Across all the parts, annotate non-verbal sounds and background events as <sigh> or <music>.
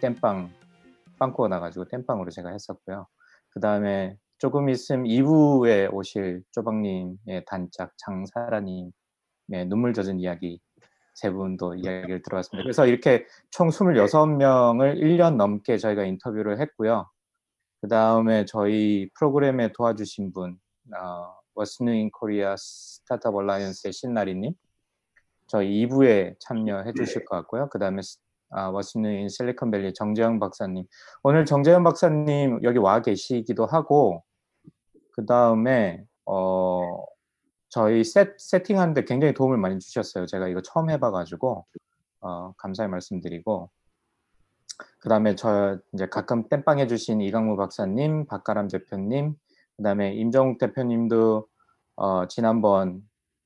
땜빵 빵꾸가 나가지고 땜빵으로 제가 했었고요. 그 다음에 조금 있으면 2부에 오실 쪼박님의 단짝 장사라님의 눈물 젖은 이야기 세 분도 이야기를 들어봤습니다. 그래서 이렇게 총 26명을 1년 넘게 저희가 인터뷰를 했고요. 그 다음에 저희 프로그램에 도와주신 분, 어, What's New in Korea 스타트업 얼라이언스의 신나리님, 저희 2부에 참여해 주실 것 같고요. 그 다음에 아, in 실리콘밸리 정재영 박사님, 오늘 정재영 박사님 여기 와 계시기도 하고, 그 다음에 어, 저희 세, 세팅하는데 굉장히 도움을 많이 주셨어요. 제가 이거 처음 해봐가지고 어, 감사의 말씀드리고 그 다음에 저 이제 가끔 땜빵 해주신 이강무 박사님, 박가람 대표님, 그 다음에 임정욱 대표님도 어, 지난번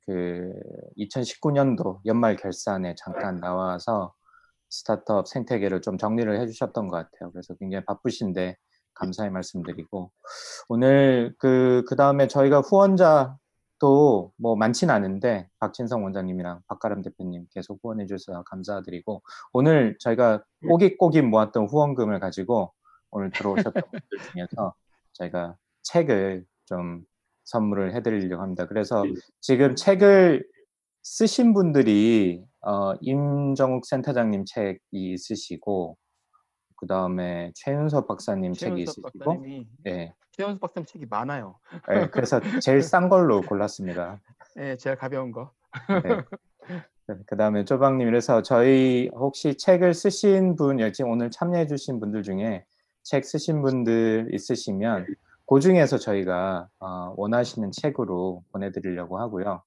그 2019년도 연말 결산에 잠깐 나와서 스타트업 생태계를 좀 정리를 해주셨던 것 같아요. 그래서 굉장히 바쁘신데 감사의 말씀드리고 오늘 그 그 다음에 저희가 후원자도 뭐 많진 않은데 박진성 원장님이랑 박가람 대표님 계속 후원해 주셔서 감사드리고 오늘 저희가 꼬깃꼬깃 모았던 후원금을 가지고 오늘 들어오셨던 <laughs> 분들 중에서 저희가 책을 좀 선물을 해드리려고 합니다. 그래서 지금 책을 쓰신 분들이 어, 임정욱 센터장님 책이 있으시고 그 다음에 최윤석 박사님 책이 있으시고 박사님이 예, 최연수 박사님 책이 많아요. 예, 그래서 제일 싼 걸로 골랐습니다. <laughs> 예, 제일 가벼운 거. 그 다음에 쪼박님 그래서 저희 혹시 책을 쓰신 분 지금 오늘 참여해 주신 분들 중에 책 쓰신 분들 있으시면 그 중에서 저희가 어, 원하시는 책으로 보내드리려고 하고요.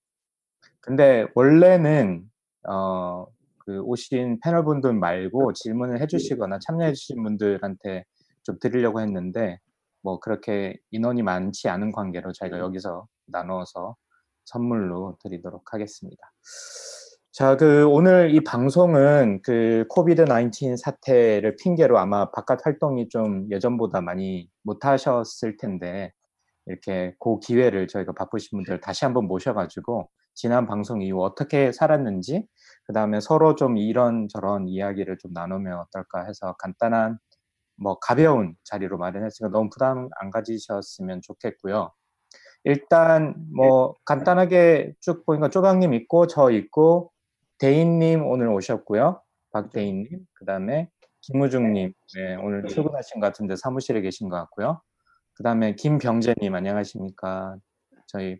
근데 원래는 어, 그 오신 패널분들 말고 질문을 해주시거나 참여해주신 분들한테 좀 드리려고 했는데 뭐 그렇게 인원이 많지 않은 관계로 저희가 여기서 나눠서 선물로 드리도록 하겠습니다. 자, 그 오늘 이 방송은 그 코비드 19 사태를 핑계로 아마 바깥 활동이 좀 예전보다 많이 못 하셨을 텐데 이렇게 그 기회를 저희가 바쁘신 분들 다시 한번 모셔가지고 지난 방송 이후 어떻게 살았는지 그 다음에 서로 좀 이런저런 이야기를 좀 나누면 어떨까 해서 간단한 뭐 가벼운 자리로 마련했으니까 너무 부담 안 가지셨으면 좋겠고요. 일단 뭐 간단하게 쭉 보니까 쪼박님 있고 저 있고 대인님 오늘 오셨고요. 박대인님 그 다음에 김우중님 네, 오늘 출근하신 것 같은데 사무실에 계신 것 같고요. 그 다음에 김병재님 안녕하십니까? 저희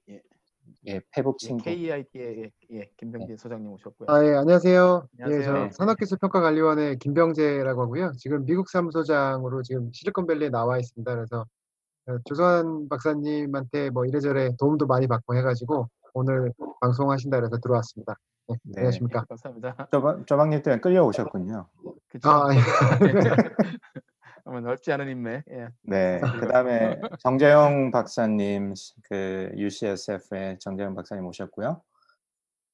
예. 예 페북 예, 친구 KEIT의 예, 예, 김병재 소장님 오셨고요. 아, 예, 안녕하세요. 예, 안녕하세요. 저 네. 산업기술평가관리원의 김병재라고 하고요. 지금 미국 사무소장으로 지금 실리콘밸리에 나와 있습니다. 그래서 어, 조선 박사님한테 뭐 이래저래 도움도 많이 받고 해가지고 오늘 방송하신다 그래서 들어왔습니다. 네, 네. 안녕하십니까. 예, 감사합니다. 쪼박, 쪼박님 때문에 끌려오셨군요. 그쵸? 아, 예. <laughs> <laughs> <laughs> 넓지 않은 인맥. 예. 네, 그 다음에 정재영 박사님, 그 UCSF의 정재영 박사님 오셨고요.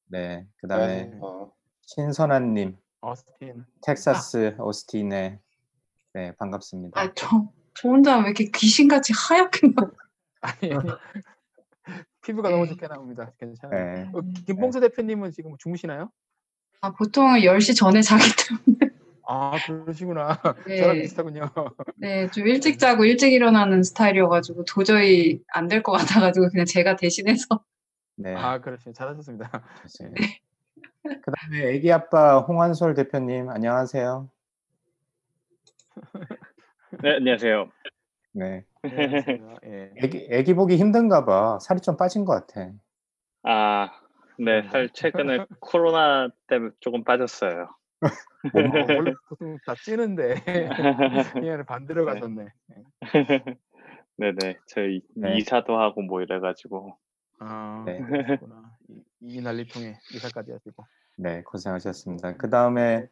네, 그 다음에 네. 신선아님, 어스틴. 텍사스 오스틴의 네 반갑습니다. 아, 저, 저 혼자 왜 이렇게 귀신같이 하얗게 <laughs> 나 아니, 피부가 너무 좋게 나옵니다. 괜찮아요. 네, 어, 김봉수 대표님은 지금 주무시나요? 아, 보통 10시 전에 자기 때문에. 아 그러시구나. <laughs> 네. 저랑 비슷하군요. 네, 좀 일찍 자고 일찍 일어나는 스타일이어가지고 도저히 안 될 것 같아가지고 그냥 제가 대신해서. <laughs> 네, 아 그러시면 잘하셨습니다. 좋습니다. 그 다음에 애기 아빠 홍한솔 대표님 안녕하세요. 네, 안녕하세요. 네, 네, 안녕하세요. 예. 애기 애기 보기 힘든가 봐. 살이 좀 빠진 것 같아. 아, 네, 살 최근에 <laughs> 코로나 때문에 조금 빠졌어요. 어, 원래 보통 다 찌는데 <laughs> 그냥 반대로 네. 가셨네. 네네, 저희 네. 이사도 하고 뭐 이래가지고. 아 네. 이, 이 난리통에 이사까지 하시고. 네, 고생하셨습니다. 그 다음에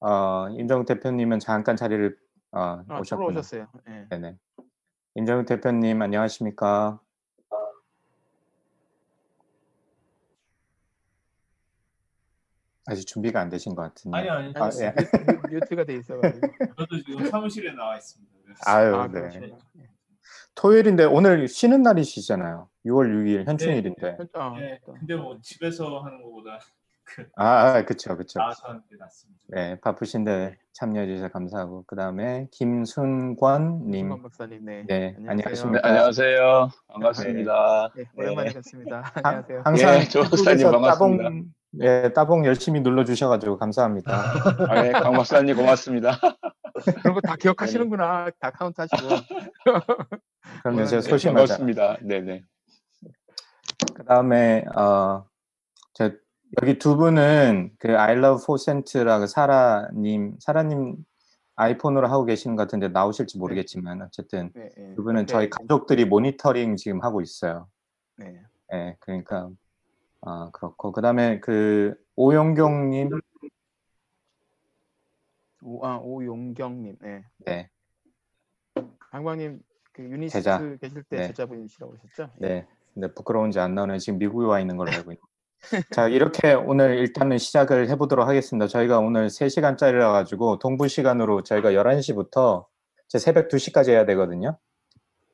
어, 임정욱 대표님은 잠깐 자리를 어, 아, 오셨군요. 오셨어요. 예. 네네. 임정욱 대표님 안녕하십니까? 아직 준비가 안 되신 것 같은데. 아니요, 아니요. 아. 예. 뮤- 뮤트 가 돼 있어가지고. 저도 지금 사무실에 나와 있습니다. 그래서. 아유, 아, 네. 토요일인데 오늘 쉬는 날이시잖아요. 6월 6일 현충일인데. 아, 네, 또. 근데 뭐 집에서 하는 것보다 아, 아게 낫습니다. 네, 바쁘신데 참여해 주셔서 감사하고 그 다음에 김순권님, 김순관 박사님, 네. 네, 안녕하세요. 안녕하십니까? 네, 안녕하세요. 반갑습니다. 네, 오랜만에 뵙습니다. 하- 안녕하세요. 항상 예, 조 박사님 한국에서 반갑습니다. 따봉, 예, 따봉 열심히 눌러 주셔가지고 감사합니다. 아, 예, 강 박사님 고맙습니다. <laughs> 그런 거 다 기억하시는구나. 다 카운트 하시고. 그럼 이제 네, 소심하자. 반갑습니다. 네네. 그 다음에 어, 저 여기 두 분은 그 I love 포센트라 그 사라님, 사라님 아이폰으로 하고 계시는 것 같은데 나오실지 모르겠지만 어쨌든 네, 네. 두 분은 저희 가족들이 모니터링 지금 하고 있어요. 네. 예, 그러니까 아 그렇고 그다음에 그 오영경님, 오, 아, 오용경님. 네. 네, 방광님 그 유니스트 제자. 계실 때 네. 제자분이시라고 하셨죠? 네. 근데 부끄러운지 안 나오네. 지금 미국에 와 있는 걸로 알고 있는. 자, 이렇게 오늘 일단은 시작을 해보도록 하겠습니다. 저희가 오늘 3시간짜리라 가지고 동부 시간으로 저희가 11시부터 제 새벽 2시까지 해야 되거든요.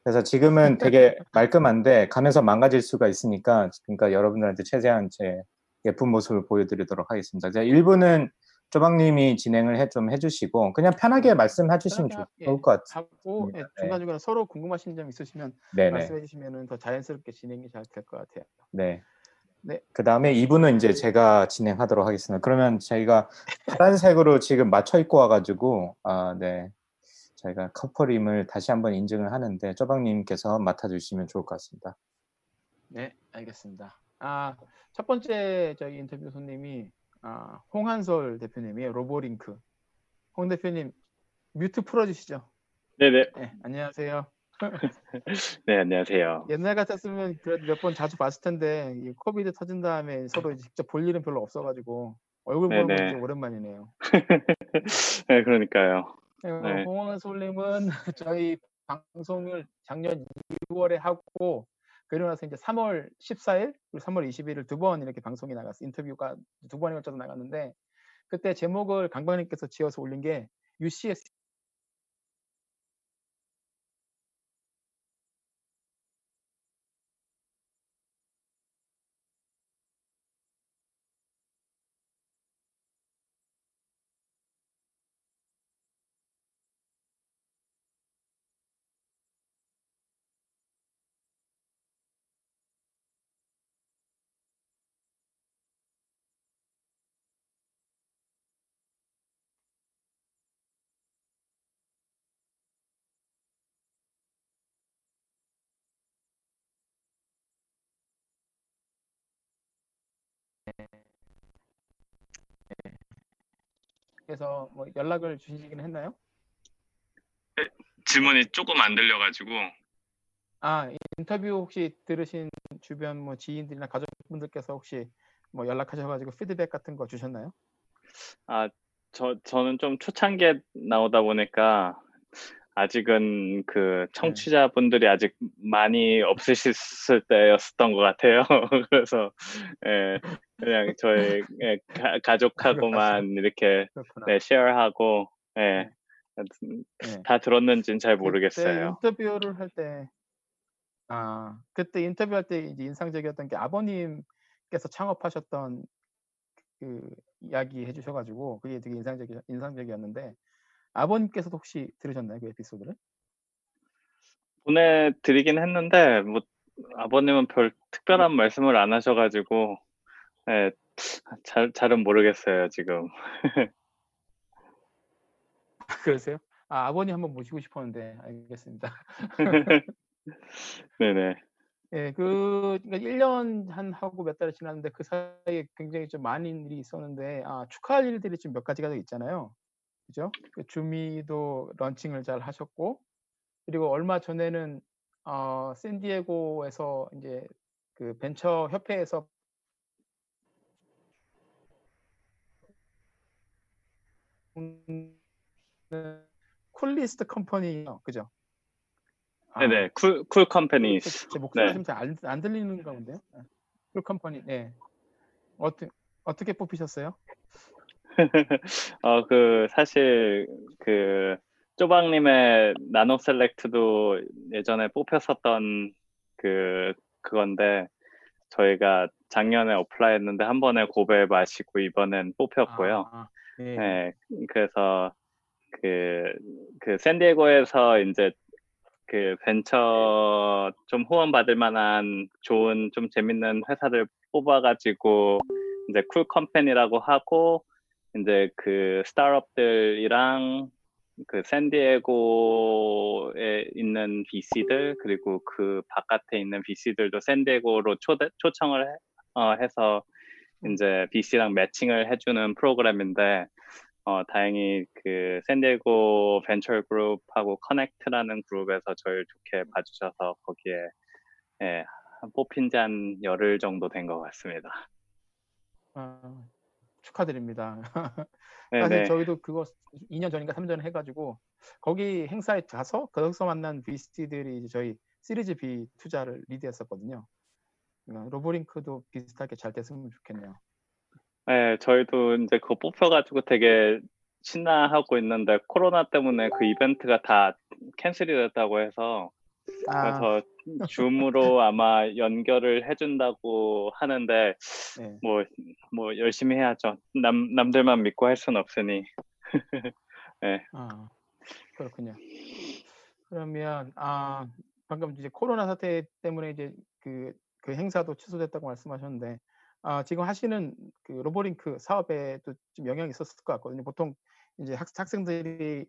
그래서 지금은 되게 말끔한데 가면서 망가질 수가 있으니까 그러니까 여러분들한테 최대한 제 예쁜 모습을 보여드리도록 하겠습니다. 자, 1부는 조박님이 진행을 해, 좀 해주시고 그냥 편하게 말씀해 주시면 편하게, 좋을 것 같아요. 하고 예, 네. 중간중간에 서로 궁금하신 점 있으시면 네네. 말씀해 주시면 더 자연스럽게 진행이 잘 될 것 같아요. 네. 네. 그 다음에 2부는 이제 제가 진행하도록 하겠습니다. 그러면 저희가 파란색으로 지금 맞춰 입고 와가지고, 아, 네. 저희가 커플임을 다시 한번 인증을 하는데, 쪼박님께서 맡아주시면 좋을 것 같습니다. 네, 알겠습니다. 아, 첫 번째 저희 인터뷰 손님이 아, 홍한솔 대표님이에요. 로보링크. 홍 대표님 뮤트 풀어주시죠. 네네. 네, 안녕하세요. 네, 안녕하세요. 옛날 같았으면 그래도 몇 번 자주 봤을 텐데 이 코비드 터진 다음에 서로 이제 직접 볼 일은 별로 없어가지고 얼굴 보는 건 네네. 오랜만이네요. <laughs> 네, 그러니까요. 네, 네. 홍한솔님은 <laughs> 저희 방송을 작년 2월에 하고 그리고 나서 이제 3월 14일 그리고 3월 20일을 두번 이렇게 방송이 나갔어 인터뷰가 두 번에 걸쳐서 나갔는데 그때 제목을 강박님께서 지어서 올린 게 UCS 에서 뭐 연락을 주시긴 했나요? 질문이 조금 안 들려가지고. 아 인터뷰 혹시 들으신 주변 뭐 지인들이나 가족분들께서 혹시 뭐 연락하셔가지고 피드백 같은 거 주셨나요? 아, 저, 저는 좀 초창기에 나오다 보니까 아직은 그 청취자분들이 아직 많이 없으셨을 때였었던 것 같아요. <laughs> 그래서, 예, 그냥 저희 예, 가, 가족하고만 이렇게. 네, 쉐어하고, 예, 하여튼 네. 다 들었는지는 잘 모르겠어요. 인터뷰를 할 때, 아, 그때 인터뷰할 때 이제 인상적이었던 게 아버님께서 창업하셨던 그 이야기 해주셔가지고 그게 되게 인상적이 인상적이었는데 아버님께서도 혹시 들으셨나요 그 에피소드를? 보내드리긴 했는데, 뭐, 아버님은 별 특별한 말씀을 안 하셔가지고, 예, 잘, 잘은 모르겠어요, 지금. <laughs> 그러세요? 아 아버님 한번 모시고 싶었는데 알겠습니다. <laughs> 네네. 예, 그 그러니까 1년 한 하고 몇 달이 지났는데 그 사이에 굉장히 좀 많은 일이 있었는데 아, 축하할 일들이 좀몇 가지가 더 있잖아요. 그죠? 그 주미도 런칭을 잘 하셨고 그리고 얼마 전에는 어, 샌디에고에서 이제 그 벤처 협회에서 coolest company, 그죠? 아, 네네, cool, cool company. 제 목소리 네. 지금 잘 안 안 들리는 가운데요? 네. cool company, 네. 어떻게 어떻게 뽑히셨어요? <laughs> 어, 그, 사실, 그, 조박님의 나노 셀렉트도 예전에 뽑혔었던 그, 그건데, 저희가 작년에 apply 했는데 한 번에 고배 마시고 이번엔 뽑혔고요. 아, 네. 네, 그래서 그, 그 샌디에고에서 이제 그 벤처 좀 후원 받을 만한 좋은 좀 재밌는 회사들 뽑아가지고 이제 cool company라고 하고 이제 그 스타트업들이랑 그 샌디에고에 있는 VC들 그리고 그 바깥에 있는 VC들도 샌디에고로 초대, 초청을 해, 어, 해서 이제 VC랑 매칭을 해주는 프로그램인데 어, 다행히 그 샌디에고 벤처 그룹하고 커넥트라는 그룹에서 저를 좋게 봐주셔서 거기에 예, 한 뽑힌 지 한 열흘 정도 된 것 같습니다. 아, 축하드립니다. 네네. <laughs> 사실 저희도 그거 2년 전인가 3년 전에 해가지고 거기 행사에 가서 거기서 만난 VC들이 이제 저희 시리즈 B 투자를 리드했었거든요. 그러니까 로보링크도 비슷하게 잘 됐으면 좋겠네요. 네, 저희도 이제 그거 뽑혀가지고 되게 신나하고 있는데 코로나 때문에 그 이벤트가 다 캔슬이 됐다고 해서 아, 그래서 줌으로 아마 연결을 해준다고 하는데 네. 뭐, 뭐 열심히 해야죠. 남, 남들만 믿고 할 수는 없으니. <laughs> 아, 그렇군요. 그러면 아 방금 이제 코로나 사태 때문에 이제 그, 그 행사도 취소됐다고 말씀하셨는데 아, 지금 하시는 그 로보링크 사업에도 좀 영향이 있었을 것 같거든요. 보통 이제 학, 학생들이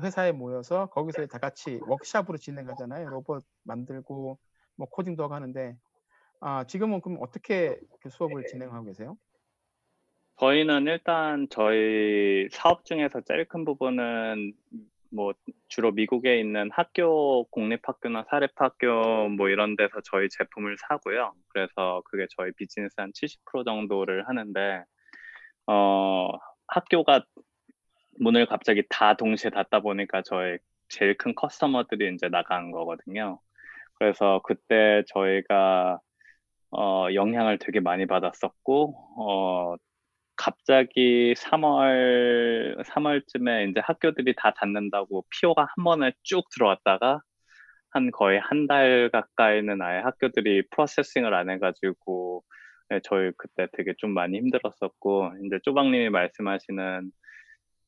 회사에 모여서 거기서 다 같이 워크샵으로 진행하잖아요. 로봇 만들고 뭐 코딩도 하고 하는데 아, 지금은 그럼 어떻게 그 수업을 진행하고 계세요? 저희는 일단 저희 사업 중에서 제일 큰 부분은 뭐 주로 미국에 있는 학교, 공립학교나 사립학교 뭐 이런 데서 저희 제품을 사고요. 그래서 그게 저희 비즈니스 한 70% 정도를 하는데 어 학교가 문을 갑자기 다 동시에 닫다 보니까 저희 제일 큰 커스터머들이 이제 나간 거거든요. 그래서 그때 저희가 어 영향을 되게 많이 받았었고 어 갑자기 3월 3월쯤에 이제 학교들이 다 닫는다고 피오가 한 번에 쭉 들어왔다가 한 거의 한 달 가까이는 아예 학교들이 프로세싱을 안 해가지고 네, 저희 그때 되게 좀 많이 힘들었었고 이제 쪼박님이 말씀하시는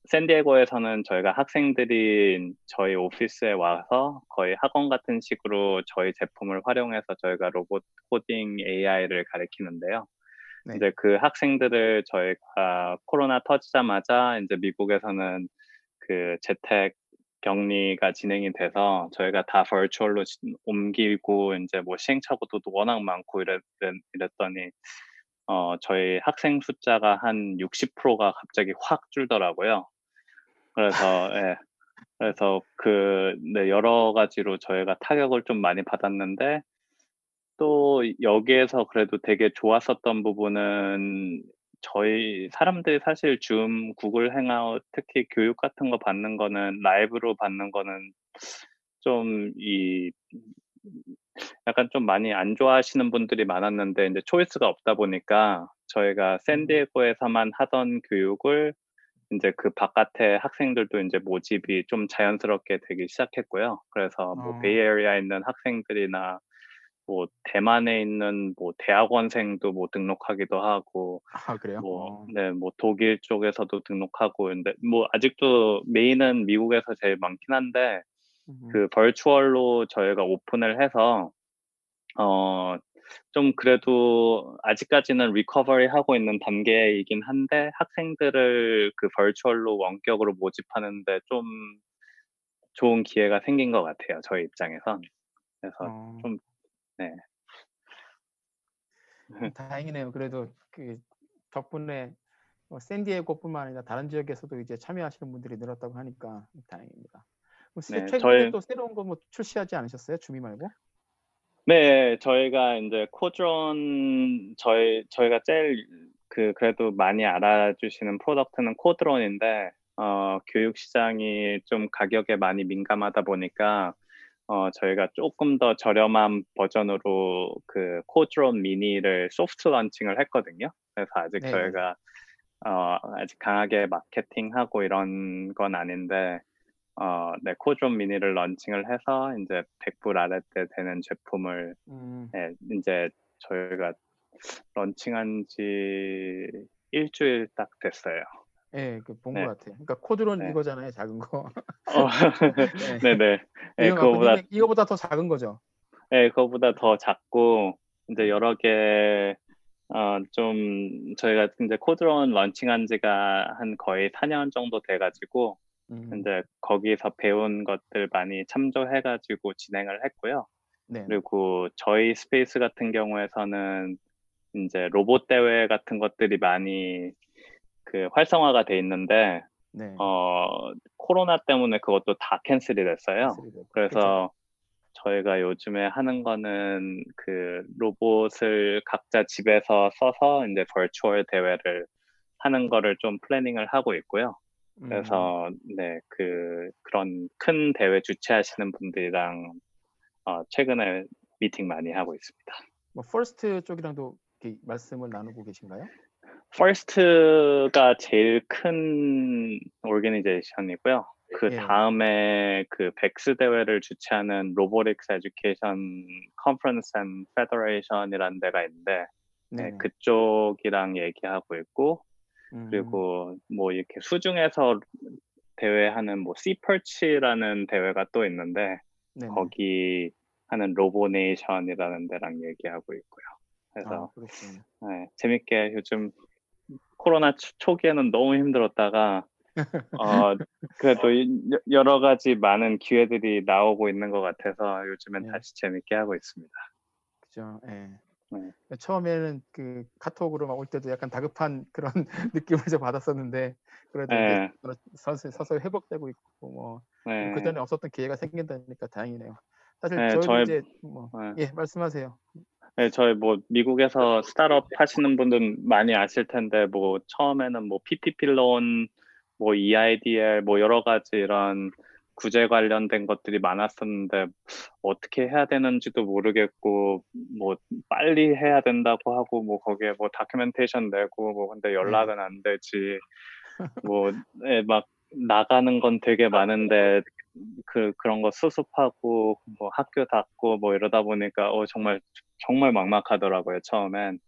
샌디에고에서는 저희가 학생들이 저희 오피스에 와서 거의 학원 같은 식으로 저희 제품을 활용해서 저희가 로봇 코딩 AI를 가르치는데요. 네. 이제 그 학생들을 저희가 코로나 터지자마자 이제 미국에서는 그 재택 격리가 진행이 돼서 저희가 다 버추얼로 지- 옮기고 이제 뭐 시행착오도 워낙 많고 이랬, 이랬더니 어 저희 학생 숫자가 한 60%가 갑자기 확 줄더라고요. 그래서 예. 그래서 그 네, 여러 가지로 저희가 타격을 좀 많이 받았는데 또 여기에서 그래도 되게 좋았었던 부분은 저희 사람들이 사실 줌, 구글 행아웃 특히 교육 같은 거 받는 거는 라이브로 받는 거는 좀 이 약간 좀 많이 안 좋아하시는 분들이 많았는데 이제 초이스가 없다 보니까 저희가 샌디에고에서만 하던 교육을 이제 그 바깥에 학생들도 이제 모집이 좀 자연스럽게 되기 시작했고요. 그래서 뭐 어. 베이에리아에 있는 학생들이나 뭐 대만에 있는 뭐 대학원생도 뭐 등록하기도 하고 아, 그래요? 뭐 어. 네, 뭐 독일 쪽에서도 등록하고 근데 뭐 아직도 메인은 미국에서 제일 많긴 한데 음. 그 버추얼로 저희가 오픈을 해서 어 좀 그래도 아직까지는 리커버리 하고 있는 단계이긴 한데 학생들을 그 버추얼로 원격으로 모집하는데 좀 좋은 기회가 생긴 것 같아요 저희 입장에선 그래서 어. 좀 네. 음, 다행이네요. 그래도 그 덕분에 뭐 샌디에고뿐만 아니라 다른 지역에서도 이제 참여하시는 분들이 늘었다고 하니까 다행입니다. 새- 네, 최근에 저희- 또 새로운 거 뭐 출시하지 않으셨어요? 주미 말고? 네, 저희가 이제 코드론 저희 저희가 제일 그 그래도 많이 알아주시는 product는 코드론인데 어, 교육 시장이 좀 가격에 많이 민감하다 보니까 어, 저희가 조금 더 저렴한 버전으로 그 코드론 미니를 soft launching을 했거든요. 그래서 아직 네. 저희가 어, 아직 강하게 마케팅하고 이런 건 아닌데 어, 네, 코드론 미니를 launching을 해서 이제 100불 아래대 되는 제품을 음, 네, 이제 저희가 launching한 지 일주일 딱 됐어요. 예, 그 본 것 네. 같아요. 그러니까 코드론 네. 이거잖아요, 작은 거. 어, 네네. <laughs> 네, 이거 갖고 그거보다 이거보다 더 작은 거죠. 네, 그거보다 더 작고 이제 여러 개 어, 좀 저희가 이제 코드론 launching한 지가 한 거의 4 년 정도 돼 가지고 음, 이제 거기서 배운 것들 많이 참조해 가지고 진행을 했고요. 네. 그리고 저희 space 같은 경우에서는 이제 로봇 대회 같은 것들이 많이 그 활성화가 돼 있는데 네. 어 코로나 때문에 그것도 다 cancel이 됐어요. 그렇죠. 그래서 저희가 요즘에 하는 거는 그 로봇을 각자 집에서 써서 이제 virtual 대회를 하는 거를 좀 planning을 하고 있고요. 음, 그래서 네 그 그런 큰 대회 주최하시는 분들이랑 어, 최근에 미팅 많이 하고 있습니다. 뭐 FIRST 쪽이랑도 이렇게 말씀을 나누고 계신가요? FIRST가 제일 큰 organization이고요. 그 예. 다음에 그 VEX 대회를 주최하는 Robotics Education Conference and Federation이라는 데가 있는데 네, 네. 그쪽이랑 얘기하고 있고 음, 그리고 뭐 이렇게 수중에서 대회하는 뭐 씨퍼치라는 대회가 또 있는데 네네. 거기 하는 로보네이션이라는 데랑 얘기하고 있고요. 아, 그래서 그렇군요. 네, 재밌게 요즘 코로나 초- 초기에는 너무 힘들었다가 어, <laughs> 그래도 여러 가지 많은 기회들이 나오고 있는 것 같아서 요즘엔 네. 다시 재밌게 하고 있습니다. 그죠. 예. 네. 처음에는 그 카톡으로 막 올 때도 약간 다급한 <laughs> 그런 <laughs> 느낌을 좀 받았었는데 그래도 네. 서서히, 회복되고 있고 뭐 네. 그 전에 없었던 기회가 생긴다니까 다행이네요. 사실 네, 저희- 이제 뭐 네. 예 말씀하세요. 네, 저희 뭐 미국에서 스타트업 하시는 분들 많이 아실 텐데 뭐 처음에는 뭐 PPP 론, 뭐 EIDL 뭐 여러 가지 이런 구제 관련된 것들이 많았었는데 어떻게 해야 되는지도 모르겠고 뭐 빨리 해야 된다고 하고 뭐 거기에 뭐 다큐멘테이션 내고 뭐 근데 연락은 안 되지. <laughs> 뭐막 나가는 건 되게 많은데 그 그런 거 수습하고 뭐 학교 닫고 뭐 이러다 보니까 어 정말 정말 막막하더라고요 처음엔.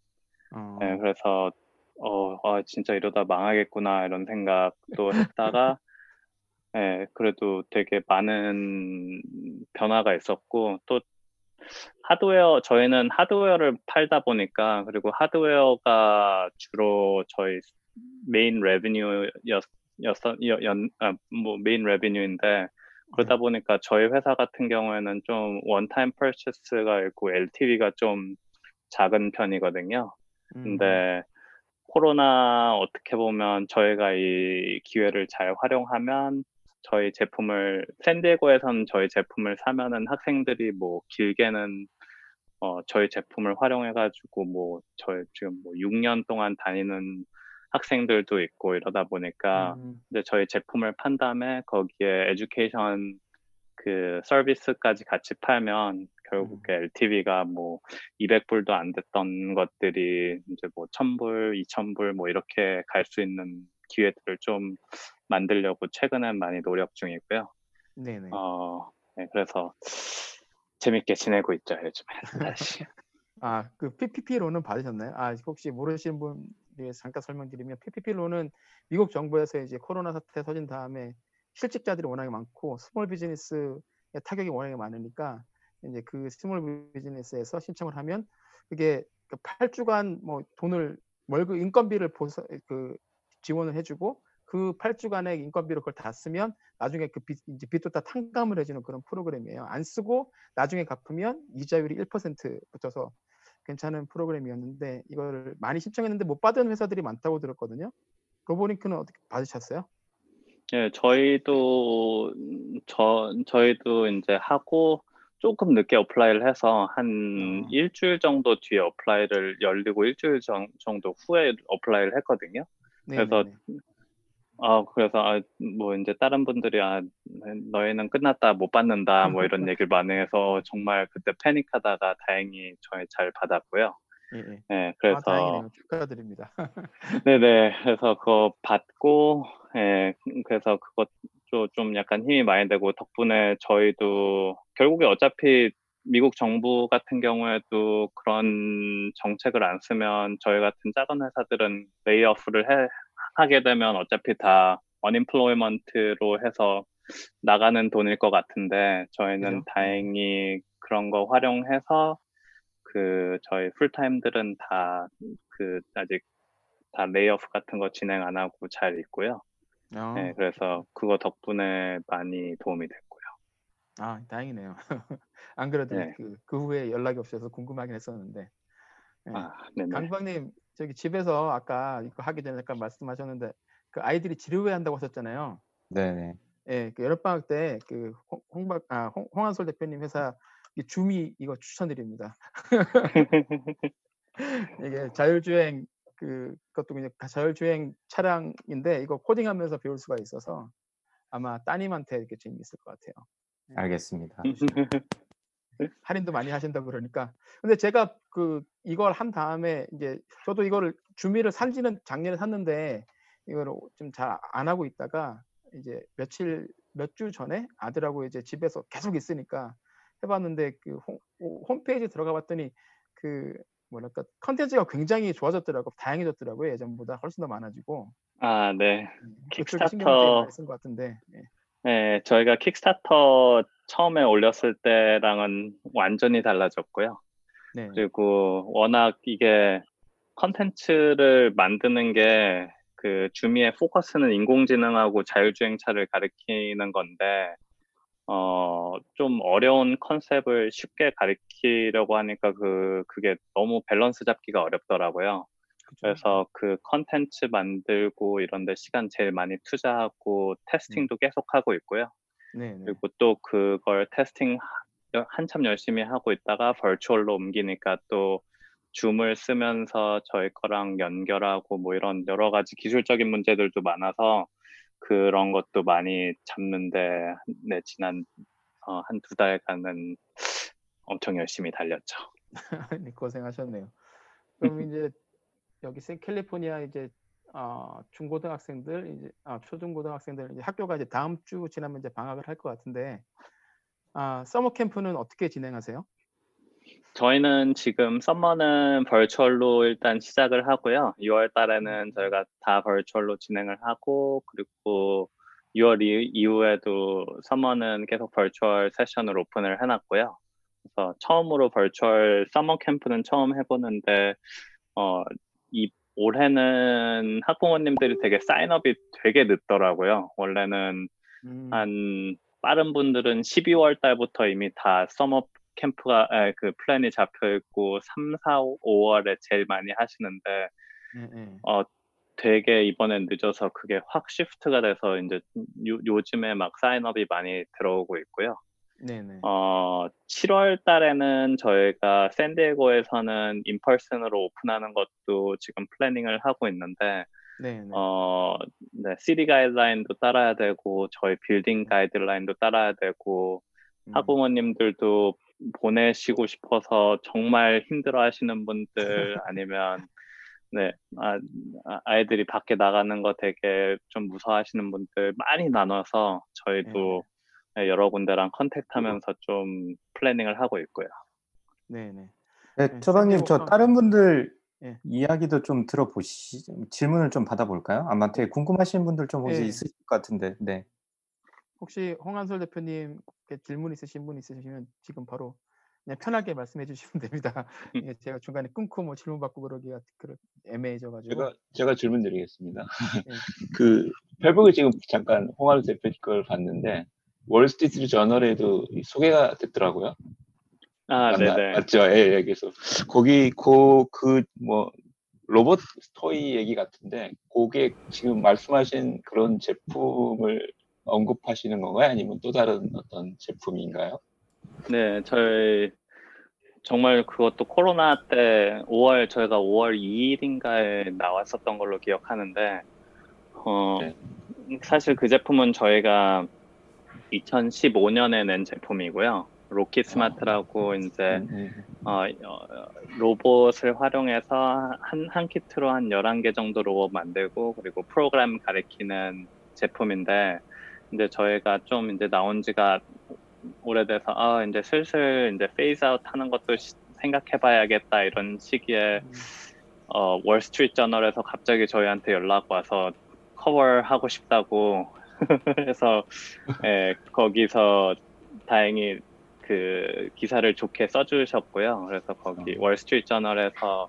어, 네, 그래서 어 아, 진짜 이러다 망하겠구나 이런 생각도 했다가 네, 그래도 되게 많은 변화가 있었고 또 하드웨어 저희는 하드웨어를 팔다 보니까 그리고 하드웨어가 주로 저희 main revenue였 뭐 main revenue인데 그러다 보니까 저희 회사 같은 경우에는 좀 one-time purchase가 있고 LTV가 좀 작은 편이거든요. 음, 근데 코로나 어떻게 보면 저희가 이 기회를 잘 활용하면 저희 제품을 샌디에고에서는 저희 제품을 사면은 학생들이 뭐 길게는 어 저희 제품을 활용해가지고 뭐 저희 지금 뭐 6년 동안 다니는 학생들도 있고 이러다 보니까 음, 이제 저희 제품을 판 다음에 거기에 에듀케이션 그 서비스까지 같이 팔면 결국에 LTV가 뭐 200불도 안 됐던 것들이 이제 뭐 1000불, 2000불 뭐 이렇게 갈 수 있는 기회들을 좀 만들려고 최근에 많이 노력 중이고요. 네네. 어, 네, 그래서 재밌게 지내고 있죠, 요즘에. 다시. <laughs> 아, 그 PPP 론은 받으셨나요? 아, 혹시 모르시는 분 위해 잠깐 설명드리면 PPP 론은 미국 정부에서 이제 코로나 사태 터진 다음에 실직자들이 워낙에 많고 small business의 타격이 워낙에 많으니까 이제 그 small business에서 신청을 하면 그게 그 8주간 뭐 돈을 월급 인건비를 보서 그 지원을 해주고 그 8주간의 인건비로 그걸 다 쓰면 나중에 그 빚, 이제 빚도 다 탕감을 해주는 그런 프로그램이에요. 안 쓰고 나중에 갚으면 이자율이 1% 붙어서 괜찮은 프로그램이었는데 이거를 많이 신청했는데 못 받은 회사들이 많다고 들었거든요. 로보링크는 어떻게 받으셨어요? 예, 저희도 저 저희도 이제 하고 조금 늦게 apply를 해서 한 어. 일주일 정도 뒤에 apply를 열리고 일주일 정, 정도 후에 apply를 했거든요. 그래서. 아, 그래서 아, 뭐 이제 다른 분들이 아, 너희는 끝났다 못 받는다 뭐 이런 <laughs> 얘기를 많이 해서 정말 그때 패닉하다가 다행히 저희 잘 받았고요. 예, 예. 네, 아, 그래서 다행이네요. 축하드립니다. <laughs> 네네. 그래서 그거 받고, 예, 그래서 그것도 좀 약간 힘이 많이 되고, 덕분에 저희도, 결국에 어차피 미국 정부 같은 경우에도 그런 정책을 안 쓰면 저희 같은 작은 회사들은 레이오프를 해, 하게 되면 어차피 다 unemployment로 해서 나가는 돈일 것 같은데, 저희는 그죠? 다행히 그런 거 활용해서 그 저희 풀타임들은 다 그 아직 다 레이오프 같은 거 진행 안 하고 잘 있고요. 어, 네, 그래서 그거 덕분에 많이 도움이 됐고요. 아, 다행이네요. <laughs> 안 그래도 네. 그, 그 후에 연락이 없어서 궁금하긴 했었는데. 예. 아, 네네. 강박님 저기 집에서 아까 이거 하기 전에 잠깐 말씀하셨는데 그 아이들이 지루해 한다고 하셨잖아요. 네네. 예, 그 여름방학 때 그 홍박 아 홍, 홍한솔 대표님 회사 이 주미 이거 추천드립니다. <laughs> 이게 자율주행 그 그것도 그냥 자율주행 차량인데 이거 코딩하면서 배울 수가 있어서 아마 따님한테 이렇게 재미있을 것 같아요. 알겠습니다. <laughs> 할인도 많이 하신다고 그러니까. 근데 제가 그 이걸 한 다음에 이제 저도 이거를 주미를 산지는 작년에 샀는데 이거를 좀잘 안 하고 있다가 이제 며칠 몇 주 전에 아들하고 이제 집에서 계속 있으니까 해봤는데 그 홈, 홈페이지 들어가 봤더니 그 뭐랄까 컨텐츠가 굉장히 좋아졌더라고 다양해졌더라고요 예전보다 훨씬 더 많아지고 아, 네. 신경 되게 킥스타터, 많이 쓴것 같은데 예. 네, 저희가 킥스타터 처음에 올렸을 때랑은 완전히 달라졌고요. 네. 그리고 워낙 이게 컨텐츠를 만드는 게 그 주미의 focus는 인공지능하고 자율주행차를 가리키는 건데 어, 좀 어려운 컨셉을 쉽게 가리키려고 하니까 그 그게 너무 밸런스 잡기가 어렵더라고요. 그래서 그 컨텐츠 만들고 이런 데 시간 제일 많이 투자하고 testing도 계속 하고 있고요. 네, 네. 그리고 또 그걸 testing 하- 한참 열심히 하고 있다가 버추얼로 옮기니까 또 줌을 쓰면서 저희 거랑 연결하고 뭐 이런 여러 가지 기술적인 문제들도 많아서 그런 것도 많이 잡는데 네, 지난 어, 한 두 달간은 엄청 열심히 달렸죠. <laughs> 네, 고생하셨네요. <laughs> 그럼 이제 여기 생 캘리포니아 이제 어, 중고등학생들 이제 아, 초중고등학생들 이제 학교가 이제 다음 주 지나면 이제 방학을 할 것 같은데 아, summer camp는 어떻게 진행하세요? 저희는 지금 summer는 virtual로 일단 시작을 하고요. 6월 달에는 저희가 다 버추얼로 진행을 하고 그리고 6월 이, 이후에도 summer는 계속 virtual session을 open을 해놨고요. 그래서 처음으로 virtual summer camp는 처음 해보는데 어, 이 올해는 학부모님들이 되게 sign-up이 되게 늦더라고요. 원래는 음, 한 빠른 분들은 12월 달부터 이미 다 summer camp가 에, 그 plan이 잡혀 있고 3, 4, 5월에 제일 많이 하시는데 예, 예. 어 되게 이번엔 늦어서 그게 확 shift가 돼서 이제 요, 요즘에 막 sign-up이 많이 들어오고 있고요. 네, 네. 어 7월 달에는 저희가 샌디에고에서는 in-person으로 open하는 것도 지금 planning을 하고 있는데 네, 네. 어, 네, city 가이드라인도 따라야 되고 저희 빌딩 가이드라인도 따라야 되고 음, 학부모님들도 보내시고 싶어서 정말 힘들어 하시는 분들 <laughs> 아니면 네, 아, 아- 아이들이 밖에 나가는 거 되게 좀 무서워하시는 분들 많이 나눠서 저희도 네, 여러 군데랑 contact하면서 좀 planning을 하고 있고요. 네, 네. 네, 네, 초방님 저 다른 분들 예. 이야기도 좀 들어보시 질문을 좀 받아볼까요? 아마 되게 궁금하신 분들 좀 혹시 예. 있으실 것 같은데. 네. 혹시 홍한솔 대표님 질문 있으신 분 있으시면 지금 바로 그냥 편하게 말씀해 주시면 <laughs> 됩니다. 이게 제가 중간에 끊고 뭐 질문 받고 그러기가 애매해져가지고. 제가 제가 질문 드리겠습니다. 네. <laughs> 그 페북에 지금 잠깐 홍하루 대표 걸 봤는데 월스트리트 저널에도 이 소개가 됐더라고요. 아, 네네. 맞죠? 예, 예. 그래서 거기 그뭐 로봇 토이 얘기 같은데 그게 지금 말씀하신 그런 제품을 언급하시는 건가요? 아니면 또 다른 어떤 제품인가요? 네, 저희 정말 그것도 코로나 때 5월 저희가 5월 2일인가에 나왔었던 걸로 기억하는데 어 네. 사실 그 제품은 저희가 2015년에 낸 제품이고요. Rokit Smart라고 이제 음, 음. 어, 어, 로봇을 활용해서 한, 한 키트로 한 11개 정도 로봇 만들고 그리고 프로그램 가리키는 제품인데 이제 저희가 좀 이제 나온 지가 오래돼서 아 이제 슬슬 이제 phase out 하는 것도 시- 생각해봐야겠다 이런 시기에 어, 월스트리트 저널에서 갑자기 저희한테 연락 와서 커버하고 싶다고 <laughs> 해서 예, 거기서 다행히 그 기사를 좋게 써주셨고요. 그래서 거기 월스트리트 저널에서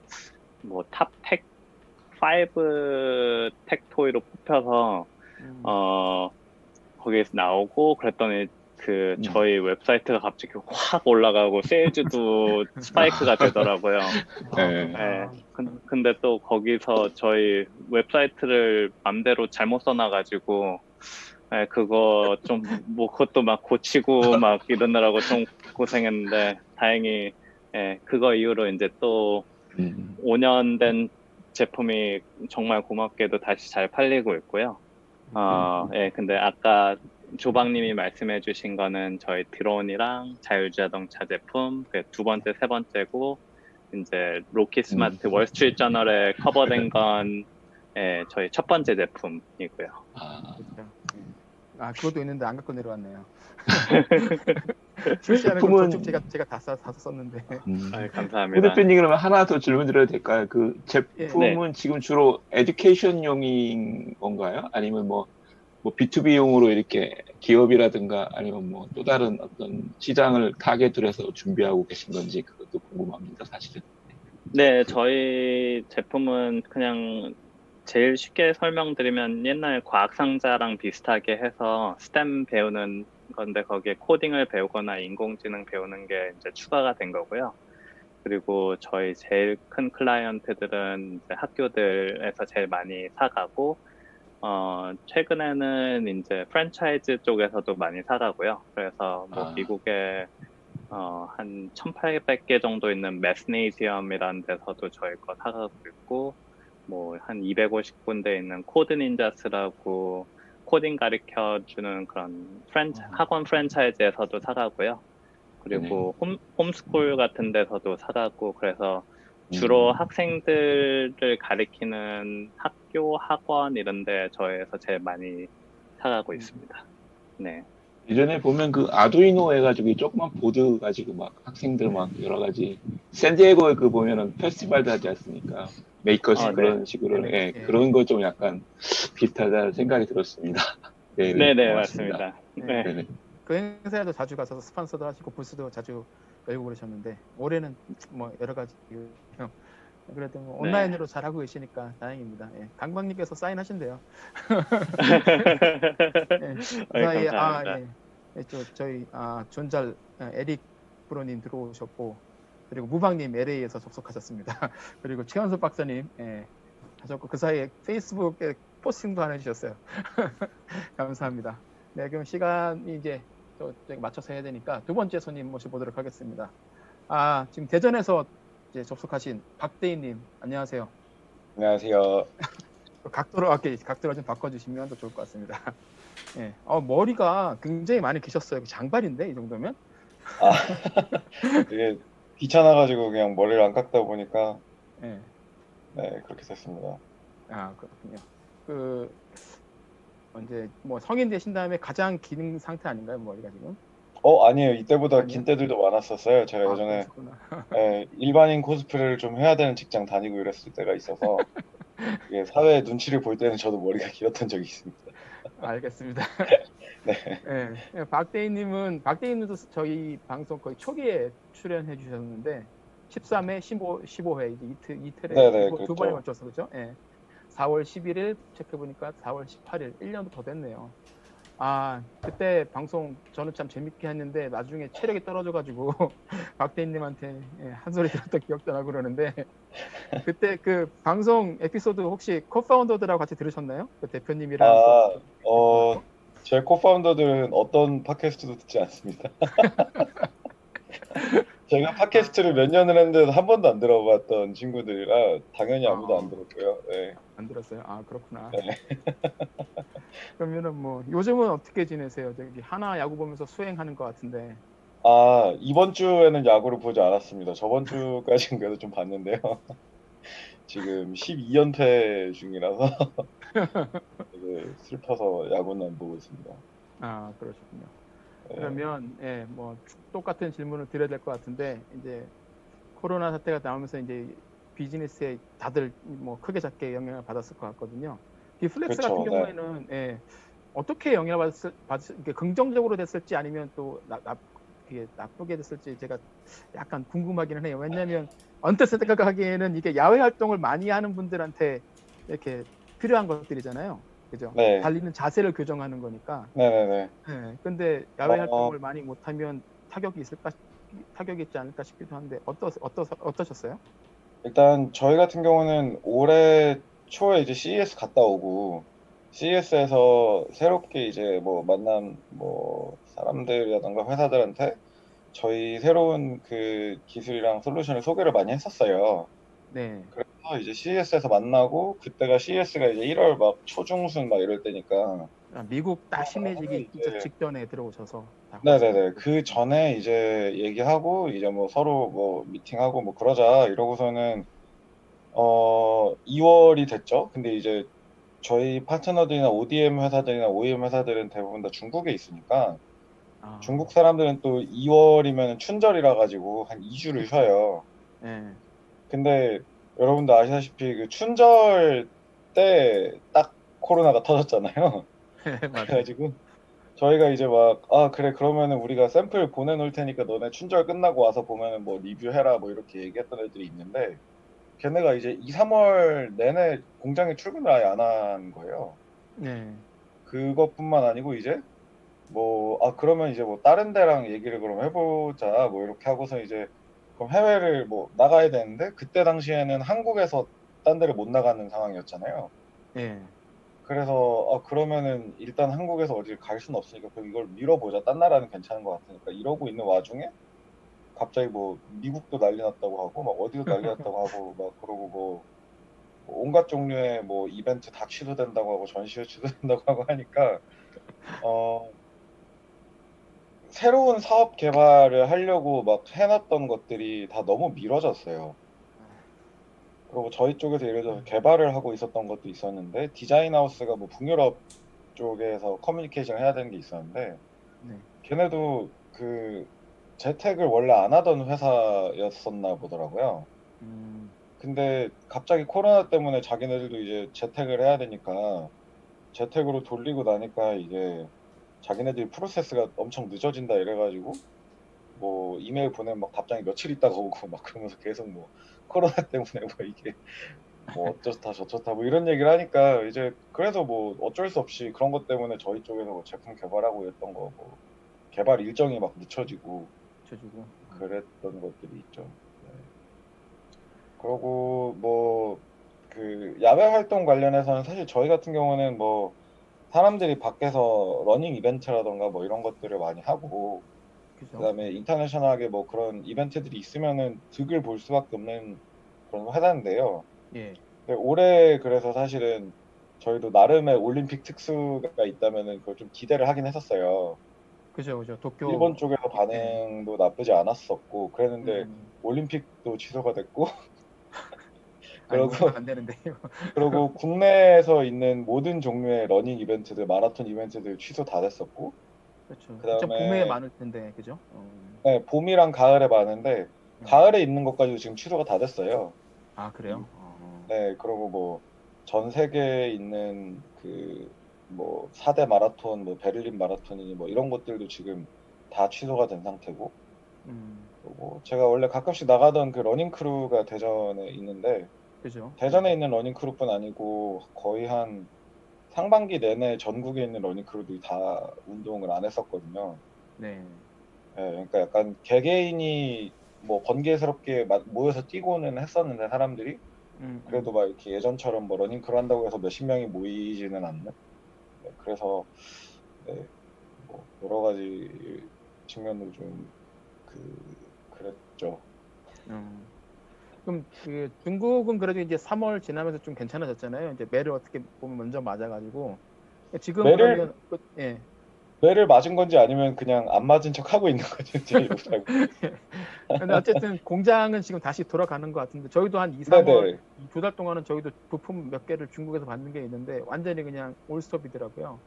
뭐탑텍5 텍토이로 뽑혀서 음. 어 거기에서 나오고 그랬더니 그 음. 저희 웹사이트가 갑자기 확 올라가고 sales도 <laughs> 스파이크가 되더라고요. 네. 네. 근- 근데 또 거기서 저희 웹사이트를 맘대로 잘못 써놔가지고 네, 그거 좀 뭐 그것도 막 고치고 막 이러느라고 좀 고생했는데 다행히 예, 그거 이후로 이제 또 음. 5년 된 제품이 정말 고맙게도 다시 잘 팔리고 있고요. 어, 예, 근데 아까 조방님이 말씀해 주신 거는 저희 드론이랑 자율자동차 제품, 그 두 번째, 세 번째고, 이제 로켓 스마트 월스트리트 저널에 커버된 건, 예, 저희 첫 번째 제품이고요. 아. 아 그것도 있는데 안 갖고 내려왔네요. <laughs> 출시하는 건 저쪽 제가 제가 다, 써, 다 썼는데. 음. 아유, 호 감사합니다. 대표님 그러면 하나 더 질문 드려도 될까요? 그 제품은 지금 주로 education용인 건가요? 아니면 뭐, 뭐 B2B용으로 이렇게 기업이라든가 아니면 뭐 또 다른 어떤 시장을 타겟으로 해서 준비하고 계신 건지 그것도 궁금합니다, 사실은. 네, 저희 제품은 그냥 제일 쉽게 설명드리면 옛날 과학상자랑 비슷하게 해서 스템 배우는 건데 거기에 코딩을 배우거나 인공지능 배우는 게 이제 추가가 된 거고요. 그리고 저희 제일 큰 클라이언트들은 이제 학교들에서 제일 많이 사가고, 어, 최근에는 이제 프랜차이즈 쪽에서도 많이 사가고요. 그래서 뭐 아. 미국에 어, 한 1800개 정도 있는 Mathnasium이라는 데서도 저희 거 사가고 있고, 뭐, 한 250군데 있는 Code Ninjas라고 코딩 가르쳐 주는 그런 프랜차, 아. 학원 프랜차이즈에서도 사가고요. 그리고 홈, 홈스쿨 같은 데서도 사가고, 그래서 주로 음. 학생들을 가리키는 학교, 학원 이런 데 저희에서 제일 많이 사가고 있습니다. 네. 예전에 보면 그 아두이노 해가지고 이 조그만 보드 가지고 막 학생들 막 여러 가지 샌디에고에 그 보면은 페스티벌도 하지 않습니까? Makers 아, 네. 그런 식으로 네, 예, 네. 그런 거 좀 약간 비슷하다는 생각이 들었습니다. <laughs> 네, 네네, 고맙습니다. 맞습니다. 네. 네. 네네. 그 행사에도 자주 가서 스폰서도 하시고 부스도 자주 열고 그러셨는데 올해는 뭐 여러 가지 이유- 그래도 뭐 네. 온라인으로 잘 하고 계시니까 다행입니다. 예. 강박님께서 사인하신대요. 예. 그 아이, 사이에 아. 예. 예, 저 저희 아 존잘 아, 에릭 프로님 들어오셨고 그리고 무방님 LA에서 접속하셨습니다. <laughs> 그리고 최현수 박사님 예, 하셨고 그 사이에 페이스북에 포스팅도 하나 해주셨어요. <laughs> 감사합니다. 네, 그럼 시간이 이제 또 맞춰서 해야 되니까 두 번째 손님 모셔보도록 하겠습니다. 아 지금 대전에서 이제 접속하신 박대희님 안녕하세요. 안녕하세요. <laughs> 각도로 이렇게 각도를 좀 바꿔주시면 더 좋을 것 같습니다. 예, 어, 머리가 굉장히 많이 기셨어요. 장발인데 이 정도면? 아, 귀찮아가지고 그냥 머리를 안 깎다 보니까 예, 네 그렇게 됐습니다. 아 그렇군요. 그 언제 뭐 성인 되신 다음에 가장 긴 상태 아닌가요 머리가 지금? 어 아니에요. 이때보다 아니요? 긴 때들도 많았었어요. 제가 예전에 아, 그러시구나. 예, 일반인 코스프레를 좀 해야 되는 직장 다니고 이랬을 때가 있어서 <laughs> 이게 사회 눈치를 볼 때는 저도 머리가 길었던 적이 있습니다. 알겠습니다. <laughs> 네. 예, 예, 박대희님은 박대희님도 저희 방송 거의 초기에 출연해 주셨는데 13회, 15, 15회 이제 이틀 이틀에 네네, 두, 두 그렇죠. 번에 걸쳐서 그죠? 예. 4월 11일 체크해 보니까 4월 18일 1년도 더 됐네요. 아 그때 방송 저는 참 재밌게 했는데 나중에 체력이 떨어져가지고 <laughs> 박대희님한테 예, 한 소리 들었던 기억도 나고 그러는데 <laughs> 그때 그 방송 에피소드 혹시 코파운더들하고 같이 들으셨나요? 그 대표님이랑 아, 또- 어, 제 코파운더들은 어떤 팟캐스트도 듣지 않습니다. <laughs> 제가 팟캐스트를 몇 년을 했는데 한 번도 안 들어봤던 친구들이라 당연히 아무도 안 들었고요. 네. 안 들었어요? 아 그렇구나. 네. <laughs> 그러면은 뭐 요즘은 어떻게 지내세요? 저기 하나 야구 보면서 수행하는 것 같은데. 아, 이번 주에는 야구를 보지 않았습니다. 저번 <laughs> 주까지는 그래도 좀 봤는데요. <laughs> 지금 12연패 중이라서 슬퍼서 야구는 안 보고 있습니다. 아 그러셨군요. 네. 그러면 예, 뭐 똑같은 질문을 드려야 될 것 같은데 이제 코로나 사태가 나오면서 이제 비즈니스에 다들 뭐 크게 작게 영향을 받았을 것 같거든요. 디플렉스 그쵸, 같은 네. 경우에는 예, 어떻게 영향을 받았을, 받았을 긍정적으로 됐을지 아니면 또 나, 나, 이게 나쁘게 됐을지 제가 약간 궁금하기는 해요. 왜냐하면 언뜻 생각하기에는 이게 야외 활동을 많이 하는 분들한테 이렇게 필요한 것들이잖아요. 그죠? 네. 달리는 자세를 교정하는 거니까. 네네네. 네, 근데 야외 어. 활동을 많이 못하면 타격이 있을까 타격이 있지 않을까 싶기도 한데 어떠 어떠 어떠셨어요? 일단 저희 같은 경우는 올해 초에 이제 CES 갔다 오고 CES에서 새롭게 이제 뭐 만난 뭐 사람들이라던가 회사들한테 저희 새로운 그 기술이랑 솔루션을 소개를 많이 했었어요. 네, 그래서 이제 CES에서 만나고 그때가 CES가 이제 1월 막 초중순 막 이럴 때니까 아, 미국 딱 심해지기 이제- 진짜 직전에 들어오셔서 다 네네네. 그 전에 이제 얘기하고, 이제 뭐 서로 뭐 미팅하고 뭐 그러자 이러고서는, 어, 2월이 됐죠. 근데 이제 저희 파트너들이나 ODM 회사들이나 OEM 회사들은 대부분 다 중국에 있으니까, 아, 중국 사람들은 또 2월이면 춘절이라 가지고 한 2주를 쉬어요. 네, 근데 여러분도 아시다시피 그 춘절 때 딱 코로나가 터졌잖아요. <laughs> 맞아요. 그래가지고 저희가 이제 막 아 그래 그러면은 우리가 샘플 보내놓을 테니까 너네 춘절 끝나고 와서 보면은 뭐 리뷰해라 뭐 이렇게 얘기했던 애들이 있는데 걔네가 이제 2, 3월 내내 공장에 출근을 아예 안 한 거예요. 네, 그것뿐만 아니고 이제 뭐 아 그러면 이제 뭐 다른 데랑 얘기를 그럼 해보자 뭐 이렇게 하고서 이제 그럼 해외를 뭐 나가야 되는데 그때 당시에는 한국에서 딴 데를 못 나가는 상황이었잖아요. 네, 그래서 아 그러면은 일단 한국에서 어디를 갈 수는 없으니까 그럼 이걸 밀어보자. 딴 나라는 괜찮은 것 같으니까 이러고 있는 와중에 갑자기 뭐 미국도 난리 났다고 하고 막 어디도 난리 났다고 하고 <laughs> 막 그러고 뭐, 뭐 온갖 종류의 뭐 이벤트 다 취소된다고 하고 전시회 취소된다고 하고 하니까 어 새로운 사업 개발을 하려고 막 해놨던 것들이 다 너무 미뤄졌어요. 그리고 저희 쪽에서 예를 들어서 개발을 하고 있었던 것도 있었는데 디자인 하우스가 뭐 북유럽 쪽에서 커뮤니케이션을 해야 되는 게 있었는데 네. 걔네도 그 재택을 원래 안 하던 회사였었나 보더라고요. 음, 근데 갑자기 코로나 때문에 자기네들도 이제 재택을 해야 되니까 재택으로 돌리고 나니까 이게 자기네들 프로세스가 엄청 늦어진다 이래가지고 뭐 이메일 보내면 막 답장이 며칠 있다가 오고 막 그러면서 계속 뭐 코로나 <laughs> 때문에 뭐 이게 뭐 어쩌다 저쩌다 뭐 이런 얘기를 하니까 이제 그래서 뭐 어쩔 수 없이 그런 것 때문에 저희 쪽에서 뭐 제품 개발하고 있던 거 뭐 개발 일정이 막 늦춰지고 쳐주고. 그랬던 것들이 있죠. 네. 그리고 뭐 그 야외 활동 관련해서는 사실 저희 같은 경우는 뭐 사람들이 밖에서 러닝 이벤트라던가 뭐 이런 것들을 많이 하고 그죠? 그다음에 international하게 뭐 그런 이벤트들이 있으면은 득을 볼 수밖에 없는 그런 회사인데요. 예, 근데 올해 그래서 사실은 저희도 나름의 올림픽 특수가 있다면은 그걸 좀 기대를 하긴 했었어요. 그죠, 그죠. 도쿄. 일본 쪽에서 반응도 나쁘지 않았었고 그랬는데 음, 올림픽도 취소가 됐고 <laughs> 그러고- 웃으면 안 되는데. <laughs> 그리고 국내에서 있는 모든 종류의 러닝 이벤트들 마라톤 이벤트들 취소 다 됐었고 그렇죠. 그다음에- 봄에 많을 텐데, 그죠? 어, 네, 봄이랑 가을에 많은데 음. 가을에 있는 것까지도 지금 취소가 다 됐어요. 아 그래요? 어, 네, 그리고 뭐 전 세계에 있는 그 뭐 4대 마라톤, 뭐 베를린 마라톤이니 뭐 이런 것들도 지금 다 취소가 된 상태고 음, 그리고 제가 원래 가끔씩 나가던 그 러닝 크루가 대전에 있는데 그죠? 대전에 있는 러닝 크루뿐 아니고 거의 한 상반기 내내 전국에 있는 러닝 크루들이 다 운동을 안 했었거든요. 네. 예, 그러니까 약간 개개인이 뭐 번개스럽게 마- 모여서 뛰고는 했었는데 사람들이 음, 그래도 막 이렇게 예전처럼 뭐 러닝 크루 한다고 해서 몇십 명이 모이지는 않는. 네, 그래서 네, 뭐 여러 가지 측면으로 좀 그 그랬죠. 음. 그럼 그 중국은 그래도 이제 3월 지나면서 좀 괜찮아졌잖아요. 이제 매를 어떻게 보면 먼저 맞아가지고 지금 매를- 그- 예. 매를 맞은 건지 아니면 그냥 안 맞은 척 하고 있는 건지. <laughs> 근데 어쨌든 공장은 지금 다시 돌아가는 것 같은데 저희도 한 2, 3월 네네. 두달 동안은 저희도 부품 몇 개를 중국에서 받는 게 있는데 완전히 그냥 올스톱이더라고요.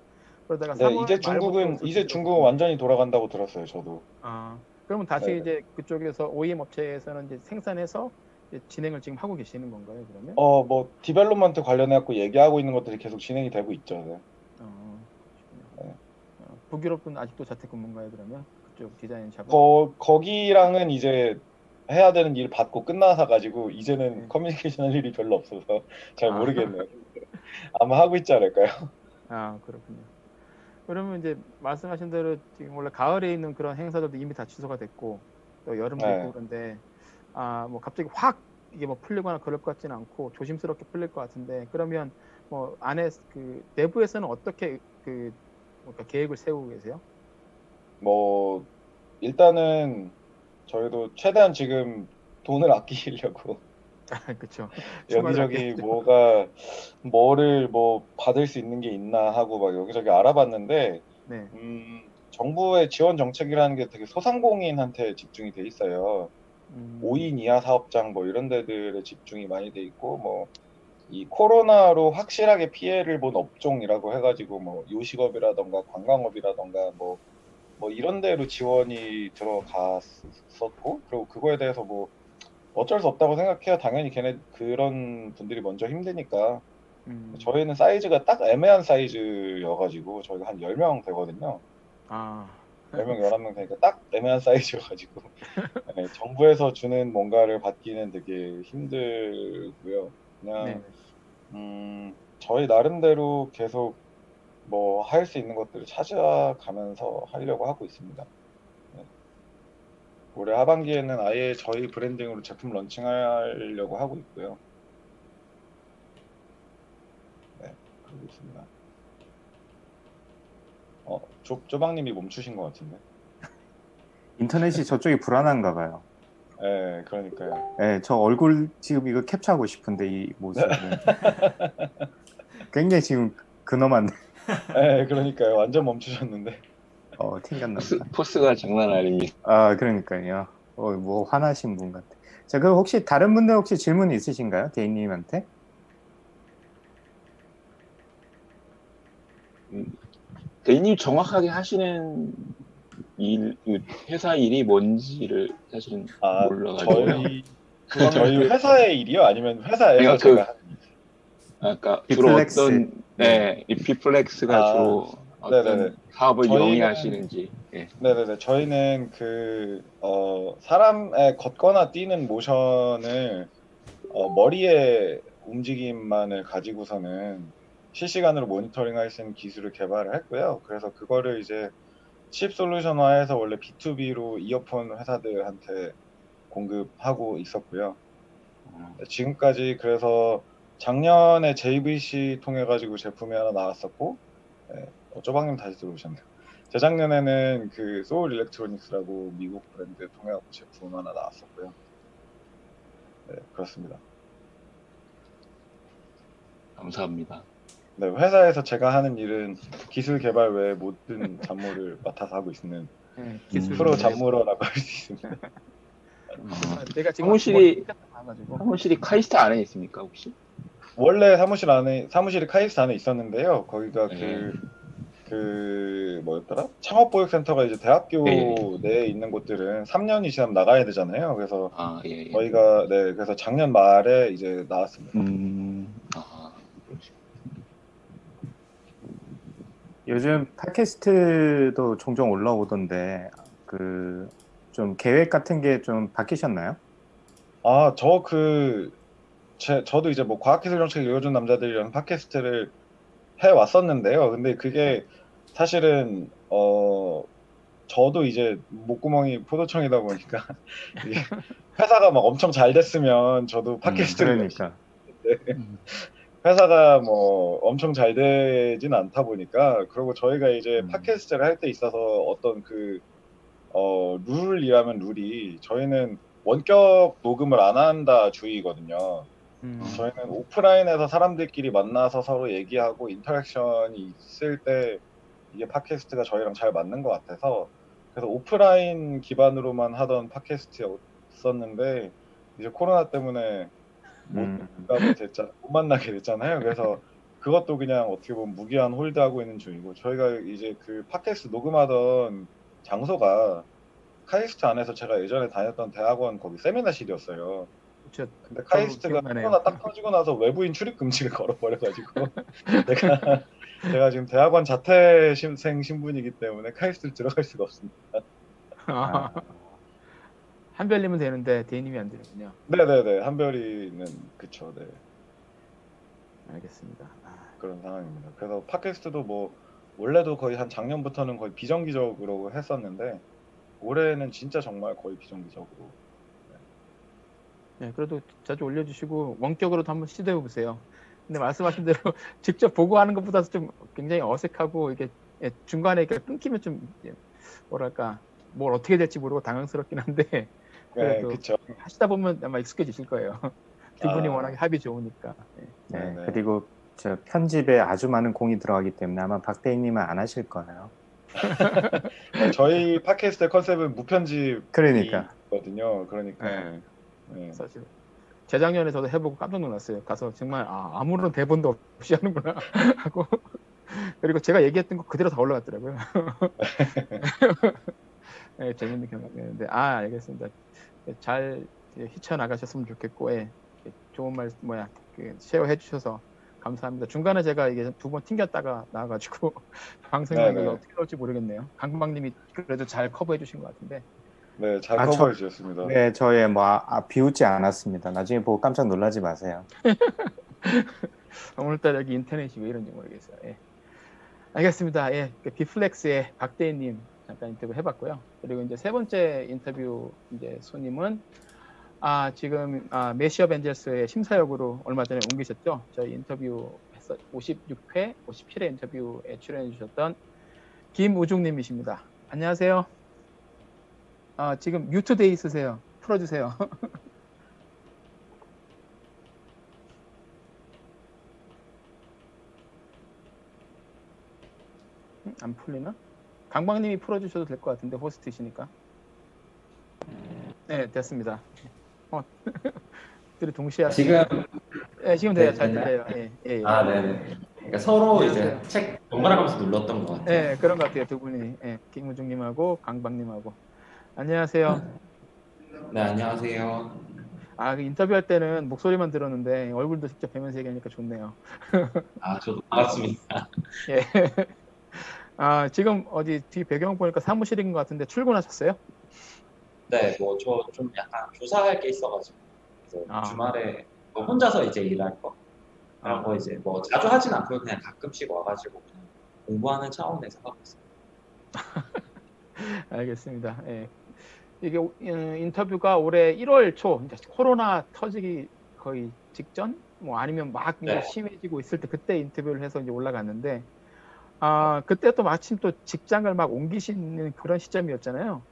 그러다가 네, 3월 이제 중국은 이제 중국은 완전히 돌아간다고 들었어요. 저도. 아, 그러면 다시 네. 이제 그쪽에서 OEM 업체에서는 이제 생산해서 진행을 지금 하고 계시는 건가요, 그러면? 어 뭐 development 관련해 갖고 얘기하고 있는 것들이 계속 진행이 되고 있죠. 네. 어. 네. 어, 북유럽은 아직도 자택근무인가요, 그러면? 그쪽 디자인 작업? 거 거기랑은 이제 해야 되는 일 받고 끝나서 가지고 이제는 네. 커뮤니케이션 할 일이 별로 없어서 잘 아. 모르겠네요. 아마 하고 있지 않을까요? <laughs> 아, 그렇군요. 그러면 이제 말씀하신 대로 지금 원래 가을에 있는 그런 행사들도 이미 다 취소가 됐고 또 여름도 네. 있고 그런데 아, 뭐 갑자기 확 이게 뭐 풀리거나 그럴 것 같지는 않고 조심스럽게 풀릴 것 같은데 그러면 뭐 안에 그 내부에서는 어떻게 그 뭔가 계획을 세우고 계세요? 뭐 일단은 저희도 최대한 지금 돈을 아끼려고 <laughs> 그렇죠. <laughs> 여기저기 뭐가 뭐를 뭐 받을 수 있는 게 있나 하고 막 여기저기 알아봤는데 네. 음, 정부의 지원 정책이라는 게 되게 소상공인한테 집중이 돼 있어요. 음, 5인 이하 사업장 뭐 이런 데들에 집중이 많이 돼 있고 뭐 이 코로나로 확실하게 피해를 본 업종이라고 해가지고 뭐 요식업이라던가 관광업이라던가 뭐 뭐 이런 데로 지원이 들어갔었고 그리고 그거에 대해서 뭐 어쩔 수 없다고 생각해요. 당연히 걔네 그런 분들이 먼저 힘드니까 음, 저희는 사이즈가 딱 애매한 사이즈여가지고 저희가 한 10명 되거든요. 아, 10명, 11명 되니까 딱 애매한 사이즈여가지고 <laughs> 네, 정부에서 주는 뭔가를 받기는 되게 힘들고요. 그냥 네. 음, 저희 나름대로 계속 뭐 할 수 있는 것들을 찾아가면서 하려고 하고 있습니다. 네. 올해 하반기에는 아예 저희 브랜딩으로 제품 런칭하려고 하고 있고요. 네, 그러고 있습니다. 어, 조, 조방님이 멈추신 것 같은데. 인터넷이 저쪽이 불안한가 봐요. 네, 그러니까요. 네, 저 얼굴 지금 이거 캡처하고 싶은데 이 모습을 <laughs> 굉장히 지금 근엄한데 네, 그러니까요. 완전 멈추셨는데. 어 포스, 튕겼납니다. 포스 가 장난 아닙니다. 아 그러니까요. 어, 뭐 화나신 분 같아. 자, 그 혹시 다른 분들 혹시 질문 있으신가요, 대인님한테? 대리님 정확하게 하시는 일, 그 회사 일이 뭔지를 사실은 아, 몰라가지고요. 저희 <laughs> 그건 저희 회사의 일이요? 아니면 회사에서 아니요, 그- 제가 일? 아까 주로 비플렉스. 어떤 네, 이 비플렉스가 아, 주로 어떤 네네네. 사업을 저희는- 영위하시는지. 예. 네네네. 저희는 그, 어, 사람의 걷거나 뛰는 모션을, 어, 머리의 움직임만을 가지고서는 실시간으로 모니터링 할 수 있는 기술을 개발을 했고요. 그래서 그거를 이제 칩 솔루션화해서 원래 B2B로 이어폰 회사들한테 공급하고 있었고요. 네, 지금까지 그래서 작년에 JVC 통해 가지고 제품이 하나 나왔었고, 네, 어, 쪼방님 다시 들어오셨네요. 재작년에는 그 소울 일렉트로닉스라고 미국 브랜드 통해 갖고 제품 하나 나왔었고요. 네, 그렇습니다. 감사합니다. 네, 회사에서 제가 하는 일은 기술 개발 외에 모든 <laughs> 잡무를 맡아서 하고 있는 네, 기술 프로. 잡무러라고 할 수 있습니다. 어, 내가 지금 사무실이- 사무실이 카이스트 안에 있습니까 혹시? 원래 사무실 안에 사무실이 카이스트 안에 있었는데요. 거기가 네. 그, 그 뭐였더라? 창업 보육 센터가 이제 대학교 네. 내에 있는 곳들은 3년이 지나면 나가야 되잖아요. 그래서 아 예. 예. 저희가 네 그래서 작년 말에 이제 나왔습니다. 음. 아, 그러시- 요즘 팟캐스트도 종종 올라오던데 그 좀 계획 같은 게 좀 바뀌셨나요? 아, 저 그, 제, 저도 이제 뭐 과학기술 정책 읽어준 남자들이라는 팟캐스트를 해 왔었는데요. 근데 그게 사실은, 어, 저도 이제 목구멍이 포도청이다 보니까 <laughs> 회사가 막 엄청 잘 됐으면 저도 팟캐스트를 그러니까 회사가 뭐 엄청 잘 되진 않다 보니까 그리고 저희가 이제 음. 팟캐스트를 할 때 있어서 어떤 그 어, 룰이라면 룰이 저희는 원격 녹음을 안 한다 주의거든요. 음. 저희는 오프라인에서 사람들끼리 만나서 서로 얘기하고 인터랙션이 있을 때 이게 팟캐스트가 저희랑 잘 맞는 것 같아서 그래서 오프라인 기반으로만 하던 팟캐스트였었는데 이제 코로나 때문에 못, 음. 만나게 됐자, 못 만나게 됐잖아요. 그래서 그것도 그냥 어떻게 보면 무기한 홀드하고 있는 중이고 저희가 이제 그 팟캐스트 녹음하던 장소가 카이스트 안에서 제가 예전에 다녔던 대학원 거기 세미나실이었어요. 근데 카이스트가. 코로나 딱 터지고 나서 외부인 출입 금지를 <laughs> 걸어버려가지고 <laughs> 제가 제가 지금 대학원 자퇴생 신분이기 때문에 카이스트 들어갈 수가 없습니다. 아, 한별님은 되는데 대인님이 안 되는군요. 네네네 한별이는 그쵸 네 알겠습니다. 아, 그런 상황입니다. 그래서 팟캐스트도 뭐 원래도 거의 한 작년부터는 거의 비정기적으로 했었는데 올해는 진짜 정말 거의 비정기적으로 네, 그래도 자주 올려주시고 원격으로도 한번 시도해 보세요. 근데 말씀하신 대로 <laughs> 직접 보고 하는 것보다 좀 굉장히 어색하고 이게 예, 중간에 이렇게 끊기면 좀 예, 뭐랄까 뭘 어떻게 될지 모르고 당황스럽긴 한데 네 그래도 그쵸 하시다 보면 아마 익숙해지실 거예요. <laughs> 두 분이 아. 워낙에 합이 좋으니까. 예. 네, 네. 그리고 저 편집에 아주 많은 공이 들어가기 때문에 아마 박대희님은 안 하실 거예요. 네, <laughs> 저희 팟캐스트의 컨셉은 무편집이거든요. 그러니까. 그러니까 네. 네. 사실 재작년에 저도 해보고 깜짝 놀랐어요. 가서 정말 아, 아무런 대본도 없이 <laughs> 하는구나 하고 그리고 제가 얘기했던 거 그대로 다 올라갔더라고요. 네, 재밌는 경험이었는데 아 알겠습니다. 잘 휘쳐 나가셨으면 좋겠고 예, 좋은 말 뭐야 그 쉐어해 주셔서 감사합니다. 중간에 제가 이게 두 번 튕겼다가 나와가지고 <laughs> 방송이 네, 네. 어떻게 나올지 모르겠네요. 강박님이 그래도 잘 커버해 주신 것 같은데 네, 잘 아, 저- 커버해 주셨습니다. 네, 저의 뭐 아, 아, 비웃지 않았습니다. 나중에 보고 깜짝 놀라지 마세요. <laughs> 오늘따라 여기 인터넷이 왜 이런지 모르겠어요. 예. 알겠습니다. 예, 그 비플렉스의 박대희님 잠깐 인터뷰 해봤고요. 그리고 이제 세 번째 인터뷰 이제 손님은 아 지금 아, 메시업 엔젤스의 심사역으로 얼마 전에 옮기셨죠. 저희 인터뷰 했어 56회, 57회 인터뷰에 출연해 주셨던 김우중님이십니다. 안녕하세요. 아 지금 뮤트돼 있으세요. 풀어주세요. 음, <laughs> 안 풀리나? 강박님이 풀어주셔도 될 것 같은데 호스트이시니까. 네, 됐습니다. 어, <laughs> 둘이 동시에 지금 네, 지금 돼요. 네, 잘? 들려요. 예, 예, 예. 아 네네. 그러니까 서로 이제 안녕하세요. 책 번갈아 가면서 눌렀던 것 같아요. 네, 그런 것 같아요. 두 분이 예, 김우중님하고 강박님하고. 안녕하세요. 네 안녕하세요. 아, 그 인터뷰할 때는 목소리만 들었는데 얼굴도 직접 뵈면서 얘기하니까 좋네요. 아 저도 반갑습니다. <laughs> 예. 아, 지금 어디 뒤 배경 보니까 사무실인 것 같은데 출근하셨어요? 네, 뭐 저 좀 약간 조사할 게 있어가지고 아. 주말에 뭐 혼자서 이제 일할 거 그런 아. 거 이제 뭐 자주 하진 않고요. 그냥 가끔씩 와가지고 그냥 공부하는 차원에서 하고 있어요. <laughs> 알겠습니다. 예. 이게 오- 어, 인터뷰가 올해 1월 초 이제 코로나 터지기 거의 직전 뭐 아니면 막 네. 심해지고 있을 때 그때 인터뷰를 해서 이제 올라갔는데 아 그때 또 마침 또 직장을 막 옮기시는 그런 시점이었잖아요.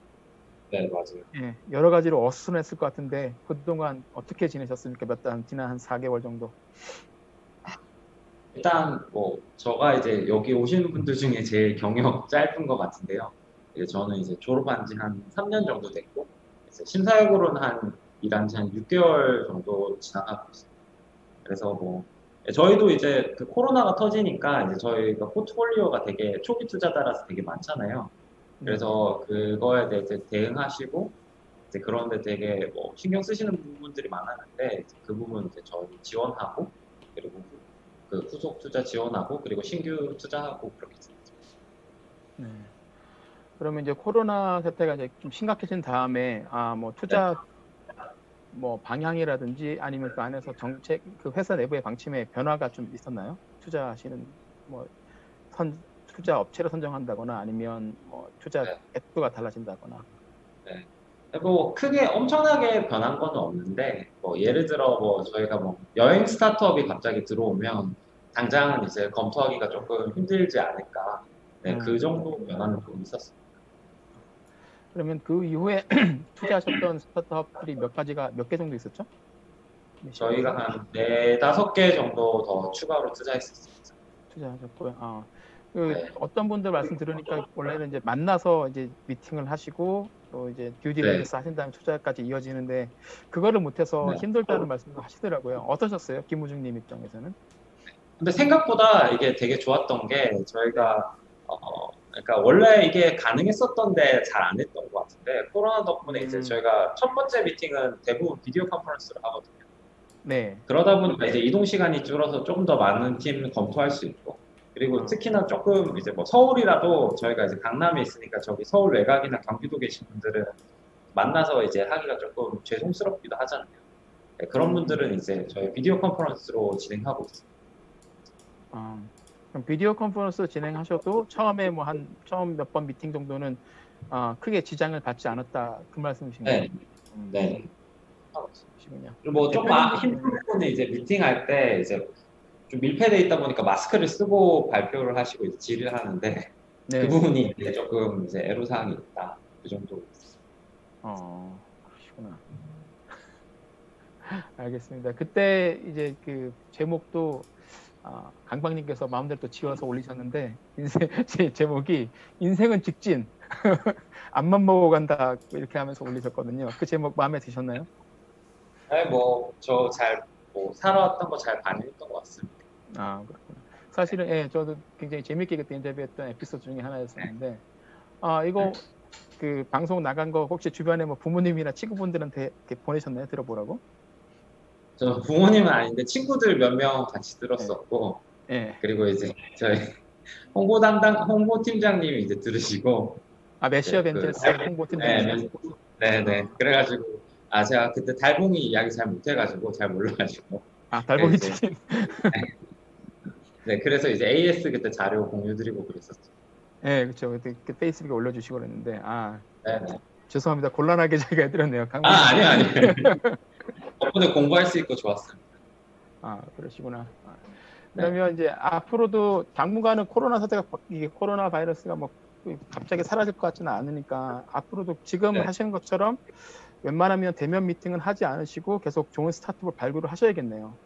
네 맞아요. 예, 여러 가지로 어수선했을 것 같은데 그동안 어떻게 지내셨습니까? 몇 달, 지난 한 4개월 정도. 일단 뭐 저가 이제 여기 오시는 분들 중에 제일 경력 <laughs> 짧은 것 같은데요. 이제 저는 이제 졸업한 지 한 3년 정도 됐고 이제 심사역으로는 한 일한 지 한 6개월 정도 지나가고 있습니다. 그래서 뭐 저희도 이제 그 코로나가 터지니까 이제 저희가 포트폴리오가 되게 초기 투자자라서 되게 많잖아요. 그래서 그거에 대해 이제 대응하시고 이제 그런데 되게 뭐 신경 쓰시는 부분들이 많았는데 그 부분 이제 저희 지원하고 그리고 그 후속 투자 지원하고 그리고 신규 투자하고 그렇게 지냈죠. 네. 그러면 이제 코로나 사태가 이제 좀 심각해진 다음에 아 뭐 투자 뭐 방향이라든지 아니면 그 안에서 정책 그 회사 내부의 방침에 변화가 좀 있었나요? 투자하시는 뭐 선 투자 업체를 선정한다거나 아니면 뭐 투자 네. 액수가 달라진다거나. 뭐 크게 엄청나게 변한 건 없는데 뭐 예를 들어 뭐 저희가 뭐 여행 스타트업이 갑자기 들어오면 당장은 이제 검토하기가 조금 힘들지 않을까. 네, 음. 그 정도 변화는 좀 있었어요. 그러면 그 이후에 <clears throat> 투자하셨던 스타트업들이 몇 가지가 몇 개 정도 있었죠? 저희가 한 네 다섯 개 정도 더 추가로 투자했었습니다. 투자하셨고요. 아, 그 네. 어떤 분들 말씀 들으니까 원래는 이제 만나서 이제 미팅을 하시고 또 이제 듀디리전스 하신 다음에 투자까지 이어지는데 그거를 못해서 네. 힘들다는 말씀도 하시더라고요. 어떠셨어요, 김우중님 입장에서는? 근데 생각보다 이게 되게 좋았던 게 저희가 어 그러니까 원래 이게 가능했었던데 잘 안 했던 것 같은데 코로나 덕분에 이제 음. 저희가 첫 번째 미팅은 대부분 비디오 컨퍼런스로 하거든요. 네. 그러다 보니까 이제 이동 시간이 줄어서 조금 더 많은 팀 검토할 수 있고 그리고 음. 특히나 조금 이제 뭐 서울이라도 저희가 이제 강남에 있으니까 저기 서울 외곽이나 경기도 계신 분들은 만나서 이제 하기가 조금 죄송스럽기도 하잖아요. 네, 그런 음. 분들은 이제 저희 비디오 컨퍼런스로 진행하고 있습니다. 아, 그럼 비디오 컨퍼런스 진행하셔도 처음에 뭐 한 처음 몇 번 미팅 정도는 아, 크게 지장을 받지 않았다 그 말씀이신가요? 네. 음, 네. 그리고 뭐 조금 아- 힘든 부분은 이제 미팅할 때 이제 좀 밀폐돼 있다 보니까 마스크를 쓰고 발표를 하시고 이제 질의를 하는데 네. 그 부분이 이제 조금 이제 애로사항이 있다 그 정도. 어, 그러시구나. <laughs> 알겠습니다. 그때 이제 그 제목도 아, 강박님께서 마음대로 또 지어서 올리셨는데 인생 <laughs> 제 제목이 인생은 직진 <laughs> 앞만 보고 간다 이렇게 하면서 올리셨거든요. 그 제목 마음에 드셨나요? 네, 뭐저 잘 뭐 살아왔던 거 잘 반영했던 것 같습니다. 아 그렇구나. 사실은 예, 저도 굉장히 재밌게 그때 인터뷰했던 에피소드 중에 하나였었는데 아 이거 그 방송 나간 거 혹시 주변에 뭐 부모님이나 친구분들한테 이렇게 보내셨나요? 들어보라고? 저 부모님은 아닌데 친구들 몇 명 같이 들었었고 예. 그리고 이제 저희 홍보 담당 홍보 팀장님이 이제 들으시고 아 매쉬업 네, 그- 벤처스 홍보 팀장. 네, 네 네 그래가지고 아 제가 그때 달봉이 이야기 잘 못해가지고 잘 몰라가지고 아 달봉이 네, 치킨. 네 그래서 이제 AS 그때 자료 공유드리고 그랬었죠. 예, 그렇죠. 그때 그 페이스북에 올려주시고 그랬는데 아 네네. 죄송합니다. 곤란하게 <laughs> 저희가 해드렸네요. 강민. 아 아니요 아니요. <laughs> 덕분에 공부할 수 있고 좋았어요. 아 그러시구나. 아, 그러면 이제 앞으로도 당분간은 코로나 사태가 바- 이게 코로나 바이러스가 뭐 갑자기 사라질 것 같지는 않으니까 앞으로도 지금 네. 하시는 것처럼 웬만하면 대면 미팅은 하지 않으시고 계속 좋은 스타트업을 발굴을 하셔야겠네요.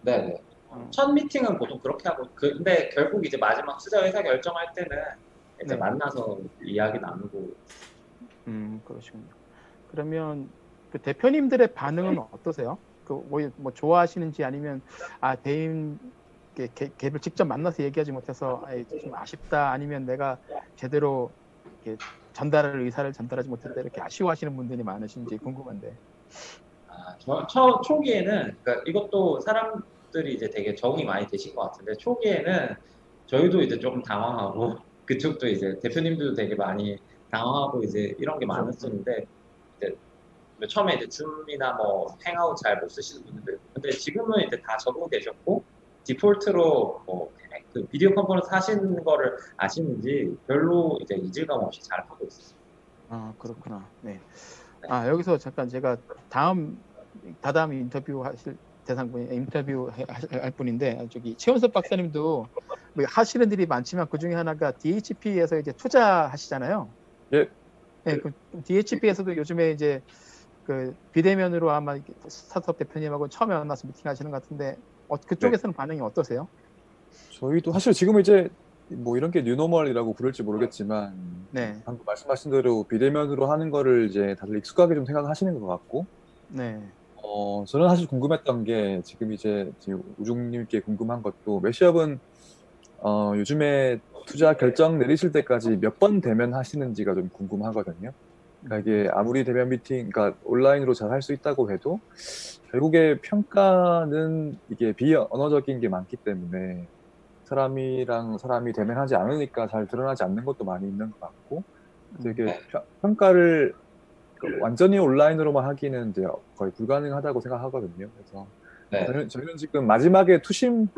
네네. 어. 첫 미팅은 보통 그렇게 하고 그- 근데 결국 이제 마지막 투자 회사 결정할 때는 이제 네. 만나서 이야기 나누고 음 그러시군요. 그러면 그 대표님들의 반응은 어떠세요? 그뭐 뭐 좋아하시는지 아니면 아 대인 갭을 직접 만나서 얘기하지 못해서 아이, 좀 아쉽다 아니면 내가 제대로 이렇게 전달할 의사를 전달하지 못했다 이렇게 아쉬워하시는 분들이 많으신지 궁금한데. 아, 저, 초, 초기에는 그러니까 이것도 사람들이 이제 되게 적응이 많이 되신 것 같은데 초기에는 저희도 이제 조금 당황하고 <laughs> 그쪽도 이제 대표님들도 되게 많이 당황하고 이제 이런 게 많았었는데 이제 뭐 처음에 이제 줌이나 뭐 행아웃 잘 못 쓰시는 분들 근데 지금은 이제 다 적응 되셨고 디폴트로 뭐 그 비디오 컨퍼런스 하시는 거를 아시는지 별로 이제 이질감 없이 잘 하고 있어요. 아 그렇구나. 네. 아 여기서 잠깐 제가 다음 다다음 인터뷰 하실 대상분 인터뷰 해- 할 분인데 저기 최원섭 박사님도 뭐 하시는 일이 많지만 그 중에 하나가 DHP에서 이제 투자하시잖아요. 예. 네, 그 DHP에서도 요즘에 이제 그 비대면으로 아마 스타트업 대표님하고 처음에 만나서 미팅하시는 것 같은데 어, 그쪽에서는 반응이 어떠세요? 저희도 사실 지금 이제 뭐 이런 게 new normal이라고 부를지 모르겠지만 네, 방금 말씀하신 대로 비대면으로 하는 거를 이제 다들 익숙하게 좀 생각하시는 것 같고 네, 어 저는 사실 궁금했던 게 지금 이제 지금 우중님께 궁금한 것도 매쉬업은 어 요즘에 투자 결정 내리실 때까지 몇 번 대면 하시는지가 좀 궁금하거든요. 그러니까 이게 아무리 대면 미팅, 그러니까 온라인으로 잘 할 수 있다고 해도 결국에 평가는 이게 비언어적인 게 많기 때문에 사람이랑 사람이 대면하지 않으니까 잘 드러나지 않는 것도 많이 있는 것 같고 되게 네. 평- 평가를 그 완전히 온라인으로만 하기는 이제 거의 불가능하다고 생각하거든요. 그래서 네. 저희는, 저희는 지금 마지막에 투심,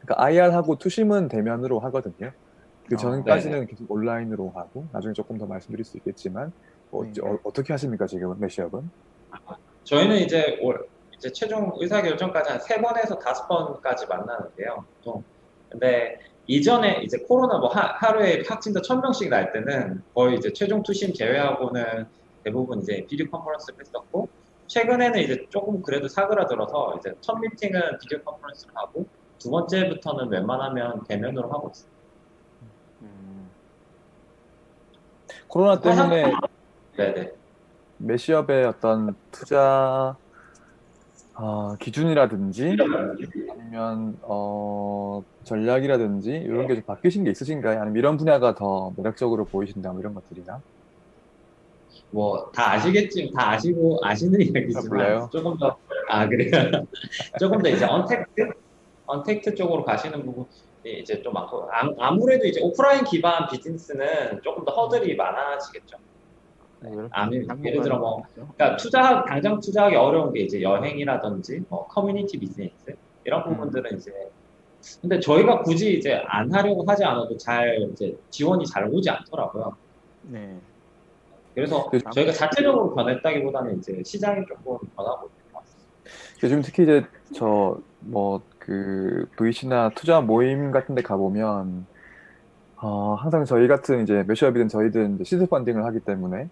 그러니까 IR하고 투심은 대면으로 하거든요. 그 어, 전까지는 계속 온라인으로 하고 나중에 조금 더 말씀드릴 수 있겠지만 뭐 네. 어, 어떻게 하십니까 지금은 메시업은? 저희는 이제 올 이제 최종 의사 결정까지 한 세 번에서 다섯 번까지 만나는데요. 보통. 근데 이전에 이제 코로나 뭐 하, 하루에 확진자 천 명씩 날 때는 거의 이제 최종 투심 제외하고는 대부분 이제 비디오 컨퍼런스를 했었고 최근에는 이제 조금 그래도 사그라들어서 이제 첫 미팅은 비디오 컨퍼런스를 하고 두 번째부터는 웬만하면 대면으로 하고 있어요. 코로나 때문에 네네. 메시업의 어떤 투자 어, 기준이라든지 아니면 어, 전략이라든지 이런 게 좀 바뀌신 게 있으신가요? 아니면 이런 분야가 더 매력적으로 보이신다 뭐 이런 것들이나? 뭐 다 아시겠지만 다 아시고 아시는 이야기지만 몰라요? 조금 더 아 그래요 <laughs> 조금 더 이제 언택트 언택트 쪽으로 가시는 부분이 이제 좀 많고 아, 아무래도 이제 오프라인 기반 비즈니스는 조금 더 허들이 많아지겠죠. 아니, 예를 들어 뭐 그러니까 투자 당장 투자하기 어려운 게 이제 여행이라든지 뭐 커뮤니티 비즈니스 이런 부분들은 이제 근데 저희가 굳이 이제 안 하려고 하지 않아도 잘 이제 지원이 잘 오지 않더라고요. 네. 그래서 저희가 자체적으로 변했다기보다는 이제 시장이 조금 변하고 있는 것 같습니다. 요즘 특히 이제 저 뭐 그 VC나 투자 모임 같은 데 가보면 어, 항상 저희 같은 이제 매시업이든 저희든 시드 펀딩을 하기 때문에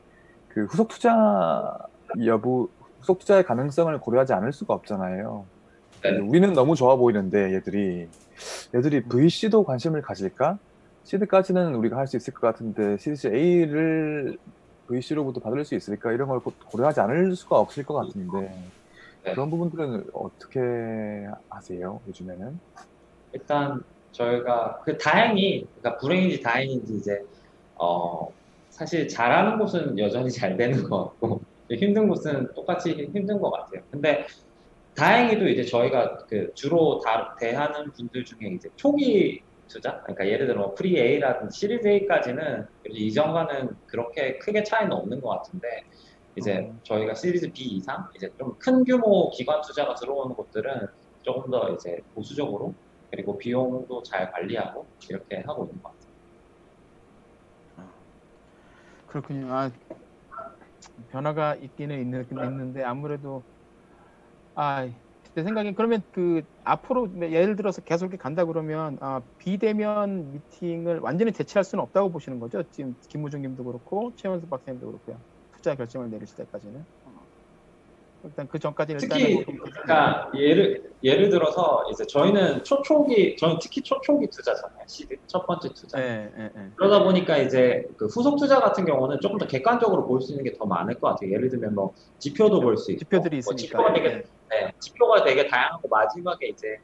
그 후속 투자 여부, 후속 투자의 가능성을 고려하지 않을 수가 없잖아요. 우리는 너무 좋아 보이는데 얘들이 얘들이 VC도 관심을 가질까? 시드까지는 우리가 할 수 있을 것 같은데 시리즈 A를 VC로부터 받을 수 있을까? 이런 걸 고- 고려하지 않을 수가 없을 것 같은데 그런 부분들은 어떻게 하세요 요즘에는? 일단 저희가 그 다행히 그러니까 불행인지 다행인지 이제 어 사실 잘하는 곳은 여전히 잘 되는 것 같고 힘든 곳은 똑같이 힘든 것 같아요. 근데 다행히도 이제 저희가 그 주로 다 대하는 분들 중에 이제 초기 투자, 그러니까 예를 들어 뭐 pre A라든지 시리즈 A까지는 이전과는 그렇게 크게 차이는 없는 것 같은데 이제 저희가 시리즈 B 이상 이제 좀 큰 규모 기관 투자가 들어오는 곳들은 조금 더 이제 보수적으로 그리고 비용도 잘 관리하고 이렇게 하고 있는 것 같아요. 그렇군요. 아, 변화가 있기는 있는, 있는데 아무래도 아, 제 생각엔 그러면 그 앞으로 예를 들어서 계속 이렇게 간다 그러면 아, 비대면 미팅을 완전히 대체할 수는 없다고 보시는 거죠? 지금 김무중님도 그렇고 최원수 박사님도 그렇고요. 투자 결정을 내리실 때까지는. 일단 그 전까지는 특히 일단은 그러니까 예를 예를 들어서 이제 저희는 초초기 저는 특히 초초기 투자잖아요. 시드 첫 번째 투자. 예, 예, 예. 그러다 보니까 이제 그 후속 투자 같은 경우는 조금 더 객관적으로 볼 수 있는 게 더 많을 것 같아요. 예를 들면 뭐 지표도 볼 수 있고 지표들이 뭐 있으니까. 지표가 되게 네, 지표가 되게 다양하고 마지막에 이제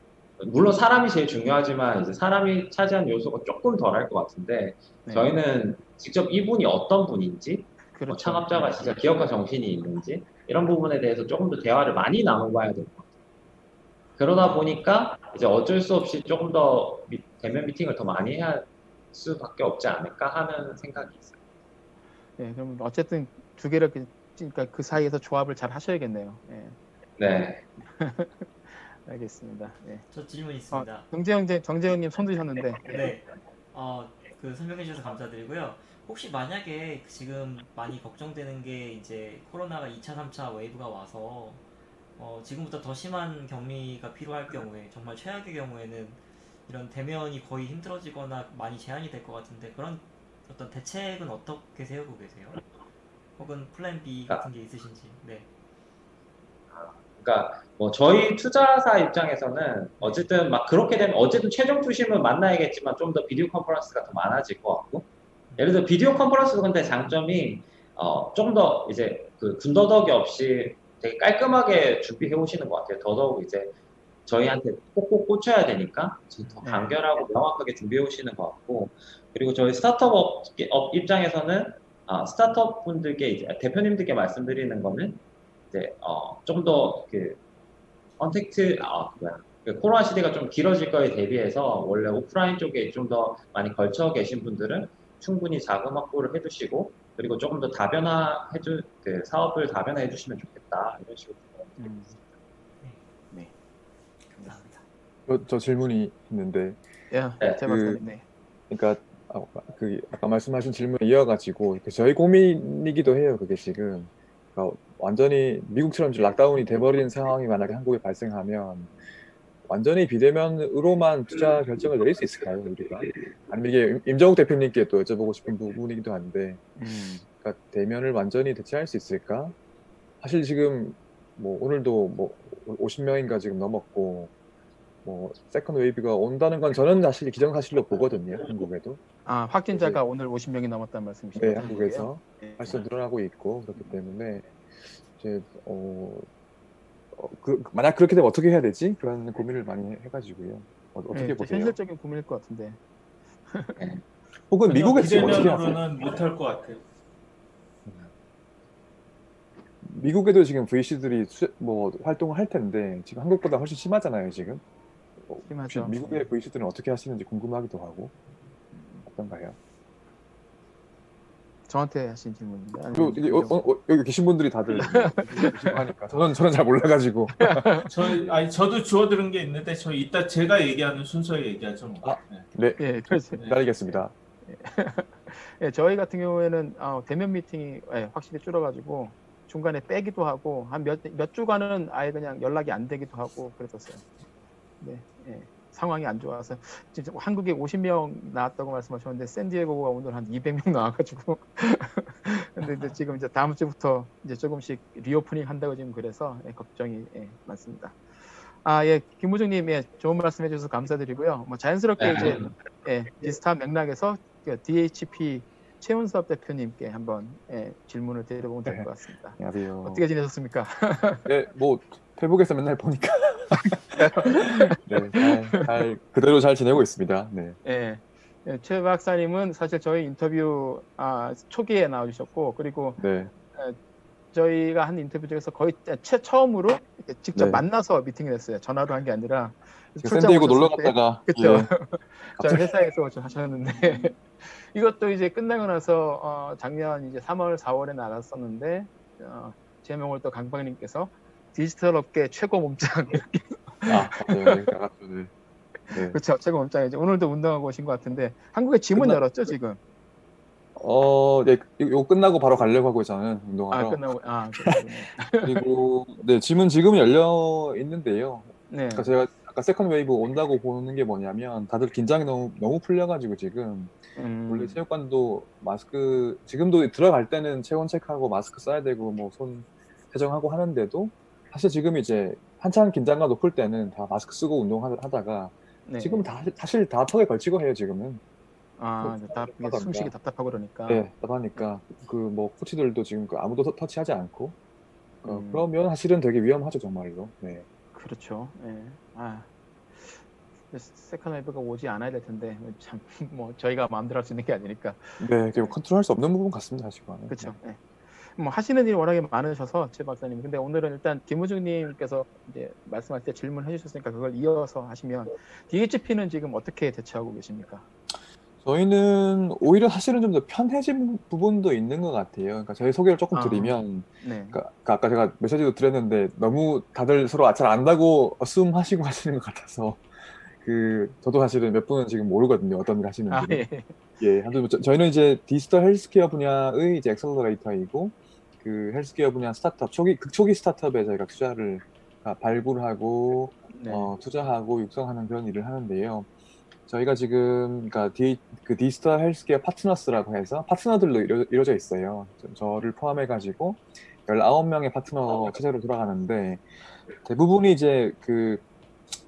물론 사람이 제일 중요하지만 이제 사람이 차지한 요소가 조금 덜할 것 같은데 네. 저희는 직접 이분이 어떤 분인지 뭐 그렇죠. 창업자가 진짜 기업가 정신이 있는지 이런 부분에 대해서 조금 더 대화를 많이 나눠봐야 될 것 같아요. 그러다 보니까 이제 어쩔 수 없이 조금 더 미- 대면 미팅을 더 많이 해야 할 수밖에 없지 않을까 하는 생각이 있어요. 예, 그럼 어쨌든 두 개를 그, 그러니까 그 사이에서 조합을 잘 하셔야겠네요. 예. 네. <laughs> 알겠습니다. 예. 저 질문 있습니다. 어, 정재영 제- 정재영님 손 드셨는데. 네. 어, 그 설명해 주셔서 감사드리고요. 혹시 만약에 지금 많이 걱정되는 게 이제 코로나가 2차, 3차 wave가 와서 어, 지금부터 더 심한 격리가 필요할 경우에 정말 최악의 경우에는 이런 대면이 거의 힘들어지거나 많이 제한이 될 것 같은데 그런 어떤 대책은 어떻게 세우고 계세요? 혹은 plan B 같은 게 있으신지. 네. 그러니까 뭐 저희 투자사 입장에서는 어쨌든 막 그렇게 되면 어쨌든 최종 투심은 만나야겠지만 좀 더 video conference가 더 많아질 것 같고 예를 들어 video conference 근데 장점이 어, 좀 더 이제 그 군더더기 없이 되게 깔끔하게 준비해 오시는 것 같아요. 더더욱 이제 저희한테 꼭꼭 꽂혀야 되니까 더 간결하고 명확하게 준비해 오시는 것 같고 그리고 저희 스타트업 업, 업 입장에서는 아, 스타트업 분들께 이제 대표님들께 말씀드리는 거는 이제 어, 좀 더그 언택트 아 뭐야 그 코로나 시대가 좀 길어질 거에 대비해서 원래 오프라인 쪽에 좀 더 많이 걸쳐 계신 분들은 충분히 자금 확보를 해두시고 그리고 조금 더 다변화 해주 그 사업을 다변화해 주시면 좋겠다 이런 식으로 네. 저, 저 질문이 있는데 예, 네. 제 그- 말씀. 네. 그러니까 아, 그 아까 말씀하신 질문에 이어가지고 그 저희 고민이기도 해요. 그게 지금 그러니까 완전히 미국처럼 락다운이 돼버리는 상황이 만약에 한국에 발생하면 완전히 비대면으로만 투자 결정을 내릴 수 있을까요, 우리가? 아니면 이게 임- 임정욱 대표님께 또 여쭤보고 싶은 부분이기도 한데, 음. 그러니까 대면을 완전히 대체할 수 있을까? 사실 지금 뭐 오늘도 뭐 50명인가 지금 넘었고 뭐 second wave가 온다는 건 저는 사실 기정사실로 보거든요. 한국에도. 아 확진자가 오늘 50명이 넘었다는 말씀이시죠? 네, 한국에서 네. 벌써 늘어나고 있고 그렇기 때문에 이제 어, 어, 그, 만약 그렇게 되면 어떻게 해야 되지? 그런 고민을 많이 해- 해가지고요. 어, 떻게 네, 보세요? 현실적인 고민일 것 같은데. <laughs> 혹은 미국에서 지금 어떻게 하세요? 못할 것 같아요. 미국에도 지금 VC들이 뭐 활동을 할 텐데 지금 한국보다 훨씬 심하잖아요 지금. 어, 심하죠. 미국의 VC들은 어떻게 하시는지 궁금하기도 하고 어떤가요? 저한테 하신 질문인데. 그, 아니면 이게 어, 어, 어, 여기 계신 분들이 다들 <laughs> 하니까 저는 저는 잘 몰라가지고 <laughs> 저 아니 저도 주워 들은 게 있는데 저 이따 제가 얘기하는 순서에 얘기하죠. 뭐. 아. 네. 네 예, 그렇죠. 기다리겠습니다. <laughs> 예, 저희 같은 경우에는 어, 대면 미팅이 예, 확실히 줄어가지고 중간에 빼기도 하고 한몇몇 주간은 아예 그냥 연락이 안 되기도 하고 그랬었어요. 네, 예, 상황이 안 좋아서 진짜 한국에 50명 나왔다고 말씀하셨는데 샌디에고가 오늘 한 200명 나와가지고 <laughs> 근데 이제 지금 이제 다음 주부터 이제 조금씩 reopening 한다고 지금 그래서 예, 걱정이 예, 많습니다. 아, 예, 김우중님, 예, 좋은 말씀 해 주셔서 감사드리고요. 뭐 자연스럽게 이제 예, 비슷한 맥락에서 그 DHP 최훈섭 대표님께 한번 예, 질문을 드려보면 될 것 같습니다. 안녕하세요. 어떻게 지내셨습니까? <laughs> 네, 뭐 페북에서 맨날 보니까 <laughs> 네, 잘, 잘 그대로 잘 지내고 있습니다. 네. 예, 예, 최 박사님은 사실 저희 인터뷰 아, 초기에 나와주셨고 그리고 네. 에, 저희가 한 인터뷰 중에서 거의 최 처음으로 직접 네. 만나서 미팅을 했어요. 전화로 한 게 아니라 지금 샌디에고 놀러 갔다가 <laughs> 그렇죠. 예. <laughs> 저희 회사에서 좀 하셨는데 이것도 이제 끝나고 나서 어, 작년 이제 3월 4월에 나갔었는데 어, 제명을 또 강박님께서 디지털 업계 최고 몸짱 이렇게 아 맞아요. 네, 나갔죠. 네. 네. 그렇죠 최고 몸짱이죠. 오늘도 운동하고 오신 것 같은데 한국에 지문 끝나- 열었죠 지금? 어, 네, 이거 끝나고 바로 가려고 하고 아 운동하러. 끝나고 아. 그리고 네, 짐은 지금 열려 있는데요. 네. 그러니까 제가 아까 second wave 온다고 보는 게 뭐냐면 다들 긴장이 너무 너무 풀려가지고 지금 음, 원래 체육관도 마스크 지금도 들어갈 때는 체온 체크하고 마스크 써야 되고 뭐 손 세정하고 하는데도 사실 지금 이제 한창 긴장감 높을 때는 다 마스크 쓰고 운동하다가 네. 지금 다 사실 다 턱에 걸치고 해요 지금은. 아 이제 답 숨쉬기 답답하고 그러니까. 네, 답하니까 그 뭐 코치들도 지금 그 아무도 터- 터치하지 않고 어, 음. 그러면 사실은 되게 위험하죠 정말로. 네. 그렇죠. 예. 아. second wave가 오지 않아야 될 텐데 참 <laughs> 뭐 저희가 마음대로 할 수 있는 게 아니니까 네, 지금 컨트롤할 수 없는 부분 같습니다 사실은. 그렇죠. 예. 뭐 하시는 일이 워낙에 많으셔서 최 박사님. 근데 오늘은 일단 김우중님께서 이제 말씀할 때 질문해 주셨으니까 그걸 이어서 하시면 DHP는 지금 어떻게 대처하고 계십니까? 저희는 오히려 사실은 좀 더 편해진 부분도 있는 것 같아요. 그러니까 저희 소개를 조금 아. 드리면, 네. 그러니까 아까 제가 메시지도 드렸는데 너무 다들 서로 잘 안다고 assume 하시고 <laughs> 하시는 것 같아서 그 저도 사실은 몇 분은 지금 모르거든요. 어떤 일 하시는지. 아 예. 예, 저- 저희는 이제 디지털 헬스케어 분야의 이제 accelerator이고 그 헬스케어 분야 스타트업 초기 극초기 스타트업에 저희가 투자를 아, 발굴하고 네. 어, 투자하고 육성하는 그런 일을 하는데요. 저희가 지금 그러니까 디, 그 디지털 헬스케어 파트너스라고 해서 파트너들로 이루, 이루어져 있어요. 저- 저를 포함해 가지고 19명의 파트너 체제로 돌아가는데 대부분이 이제 그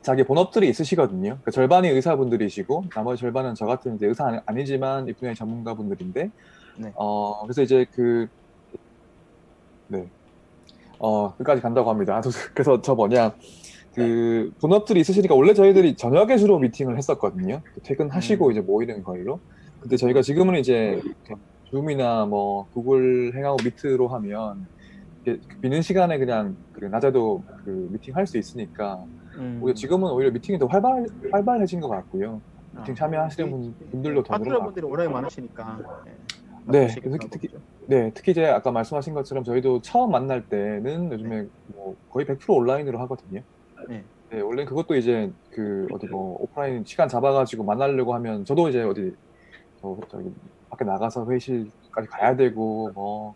자기 본업들이 있으시거든요. 그러니까 절반이 의사분들이시고 나머지 절반은 저 같은 이제 의사 아니- 아니지만 이 분야의 전문가분들인데 네. 어 그래서 이제 그 네. 어, 끝까지 간다고 합니다. 그래서 저 뭐냐, 그, 본업들이 있으시니까 원래 저희들이 저녁에 주로 미팅을 했었거든요. 퇴근하시고 음. 이제 모이는 거리로. 근데 저희가 지금은 이제 줌이나 뭐 구글 행하고 미트로 하면 이렇게 비는 시간에 그냥 그 낮에도 그 미팅 할 수 있으니까 음. 오히려 지금은 오히려 미팅이 더 활발, 활발해진 것 같고요. 미팅 아, 참여하시는 분, 분들도 더 늘어나고. 파트너분들이 워낙에 많으시니까. 예. 네, 바쁘시겠다 특히, 특히. 네, 특히 이제 아까 말씀하신 것처럼 저희도 처음 만날 때는 요즘에 뭐 거의 100% 온라인으로 하거든요. 네. 네, 원래 그것도 이제 그 어디 뭐 오프라인 시간 잡아가지고 만나려고 하면 저도 이제 어디 저 저기 밖에 나가서 회의실까지 가야 되고 뭐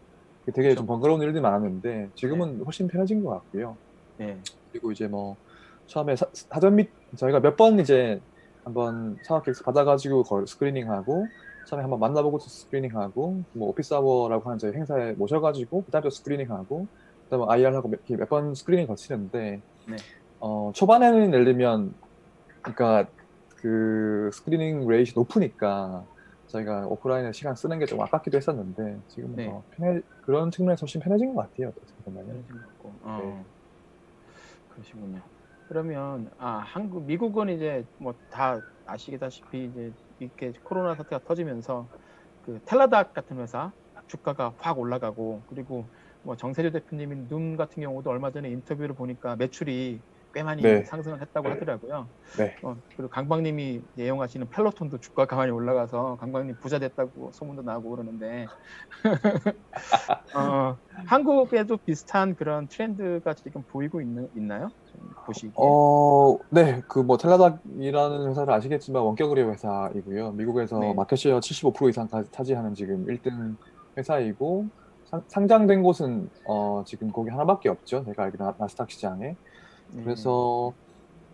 되게 좀 번거로운 일들이 많았는데 지금은 훨씬 편해진 것 같고요. 네. 그리고 이제 뭐 처음에 사, 사전 및 저희가 몇 번 이제 한번 사업 계획서 받아가지고 그걸 screening하고 처음에 한번 만나보고 또 screening하고 뭐 office hour라고 하는 저희 행사에 모셔가지고 그다음에 또 screening하고 그다음에 IR하고 몇 번 screening 거치는데 네. 어, 초반에는 예를 들면 그러니까 그 screening rate 높으니까 저희가 오프라인에 시간 쓰는 게 좀 아깝기도 했었는데 지금 네. 더 편해 그런 측면에서 훨씬 편해진 것 같아요. 편해진 것 같고. 어. 그러시군요. 그러면 아 한국 미국은 이제 뭐 다 아시다시피 이제 이렇게 코로나 사태가 터지면서 그 텔라닥 같은 회사 주가가 확 올라가고 그리고 뭐 정세주 대표님이 Noom 같은 경우도 얼마 전에 인터뷰를 보니까 매출이 꽤 많이 네. 상승을 했다고 하더라고요. 네. 어, 그리고 강박님이 애용하시는 펠로톤도 주가가 많이 올라가서 강박님 부자 됐다고 소문도 나고 그러는데 <laughs> 어, 한국에도 비슷한 그런 트렌드가 지금 보이고 있는, 있나요? 좀 보시기에. 어, 네, 그 뭐 텔라닥이라는 회사를 아시겠지만 원격 의료 회사이고요. 미국에서 네. 마켓쉐어 75% 이상 가- 차지하는 지금 1등 회사이고 상, 상장된 곳은 어, 지금 거기 하나밖에 없죠. 제가 알기로 나- 나스닥 시장에. 네. 그래서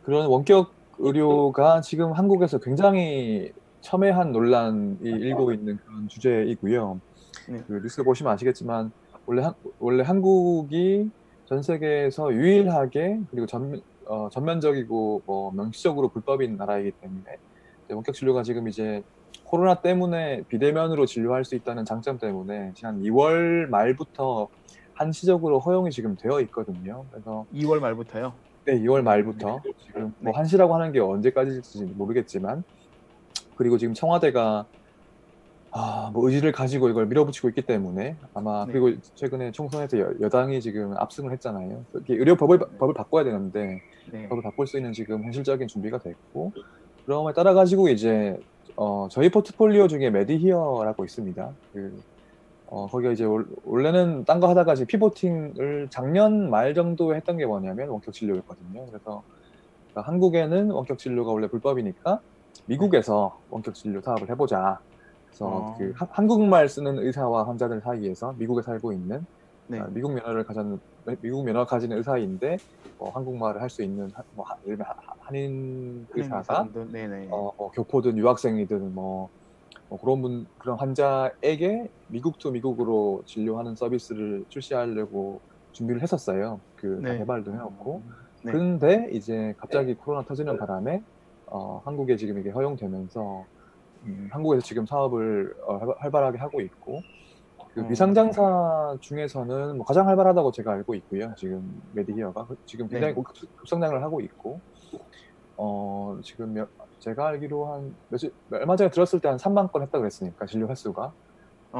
그런 원격 의료가 지금 한국에서 굉장히 첨예한 논란이 일고 있는 그런 주제이고요. 네. 그 뉴스 보시면 아시겠지만 원래 한, 원래 한국이 전 세계에서 유일하게 그리고 전, 어, 전면적이고 뭐 명시적으로 불법인 나라이기 때문에 원격 진료가 지금 이제 코로나 때문에 비대면으로 진료할 수 있다는 장점 때문에 지난 2월 말부터 한시적으로 허용이 지금 되어 있거든요. 그래서 2월 말부터요. 네, 2월 말부터 지금 뭐 네. 한시라고 하는 게 언제까지일지 모르겠지만 그리고 지금 청와대가 아, 뭐 의지를 가지고 이걸 밀어붙이고 있기 때문에 아마 네. 그리고 최근에 총선에서 여, 여당이 지금 압승을 했잖아요. 의료법을 법을 바꿔야 되는데 네. 법을 바꿀 수 있는 지금 현실적인 준비가 됐고 그럼에 따라 가지고 이제 어, 저희 포트폴리오 중에 메디히어라고 있습니다. 그 어, 거기가 이제 올- 원래는 딴 거 하다가 지금 피보팅을 작년 말 정도에 했던 게 뭐냐면 원격 진료였거든요. 그래서 그러니까 한국에는 원격 진료가 원래 불법이니까 미국에서 원격 진료 사업을 해보자. 그래서 어. 그 하- 한국말 쓰는 의사와 환자들 사이에서 미국에 살고 있는 네. 아, 미국 면허를 가진 미국 면허 가진 의사인데 뭐 한국말을 할 수 있는 한- 뭐 하- 예를 들면 하- 한인 의사가. 어, 뭐 교포든 유학생이든 뭐, 뭐 그런 분 그런 환자에게 미국 to 미국으로 진료하는 서비스를 출시하려고 준비를 했었어요. 그다 네. 개발도 해놓고. 네. 근데 이제 갑자기 코로나 터지는 바람에 어, 한국에 지금 이게 허용되면서 음, 한국에서 지금 사업을 어, 활발- 활발하게 하고 있고 그 음. 비상장사 중에서는 뭐 가장 활발하다고 제가 알고 있고요. 지금 메디히어가 지금 굉장히 네. 급- 급성장을 하고 있고 어 지금 몇- 제가 알기로 한 며칠 얼마 전에 들었을 때 한 3만 건 했다 그랬으니까 진료 횟수가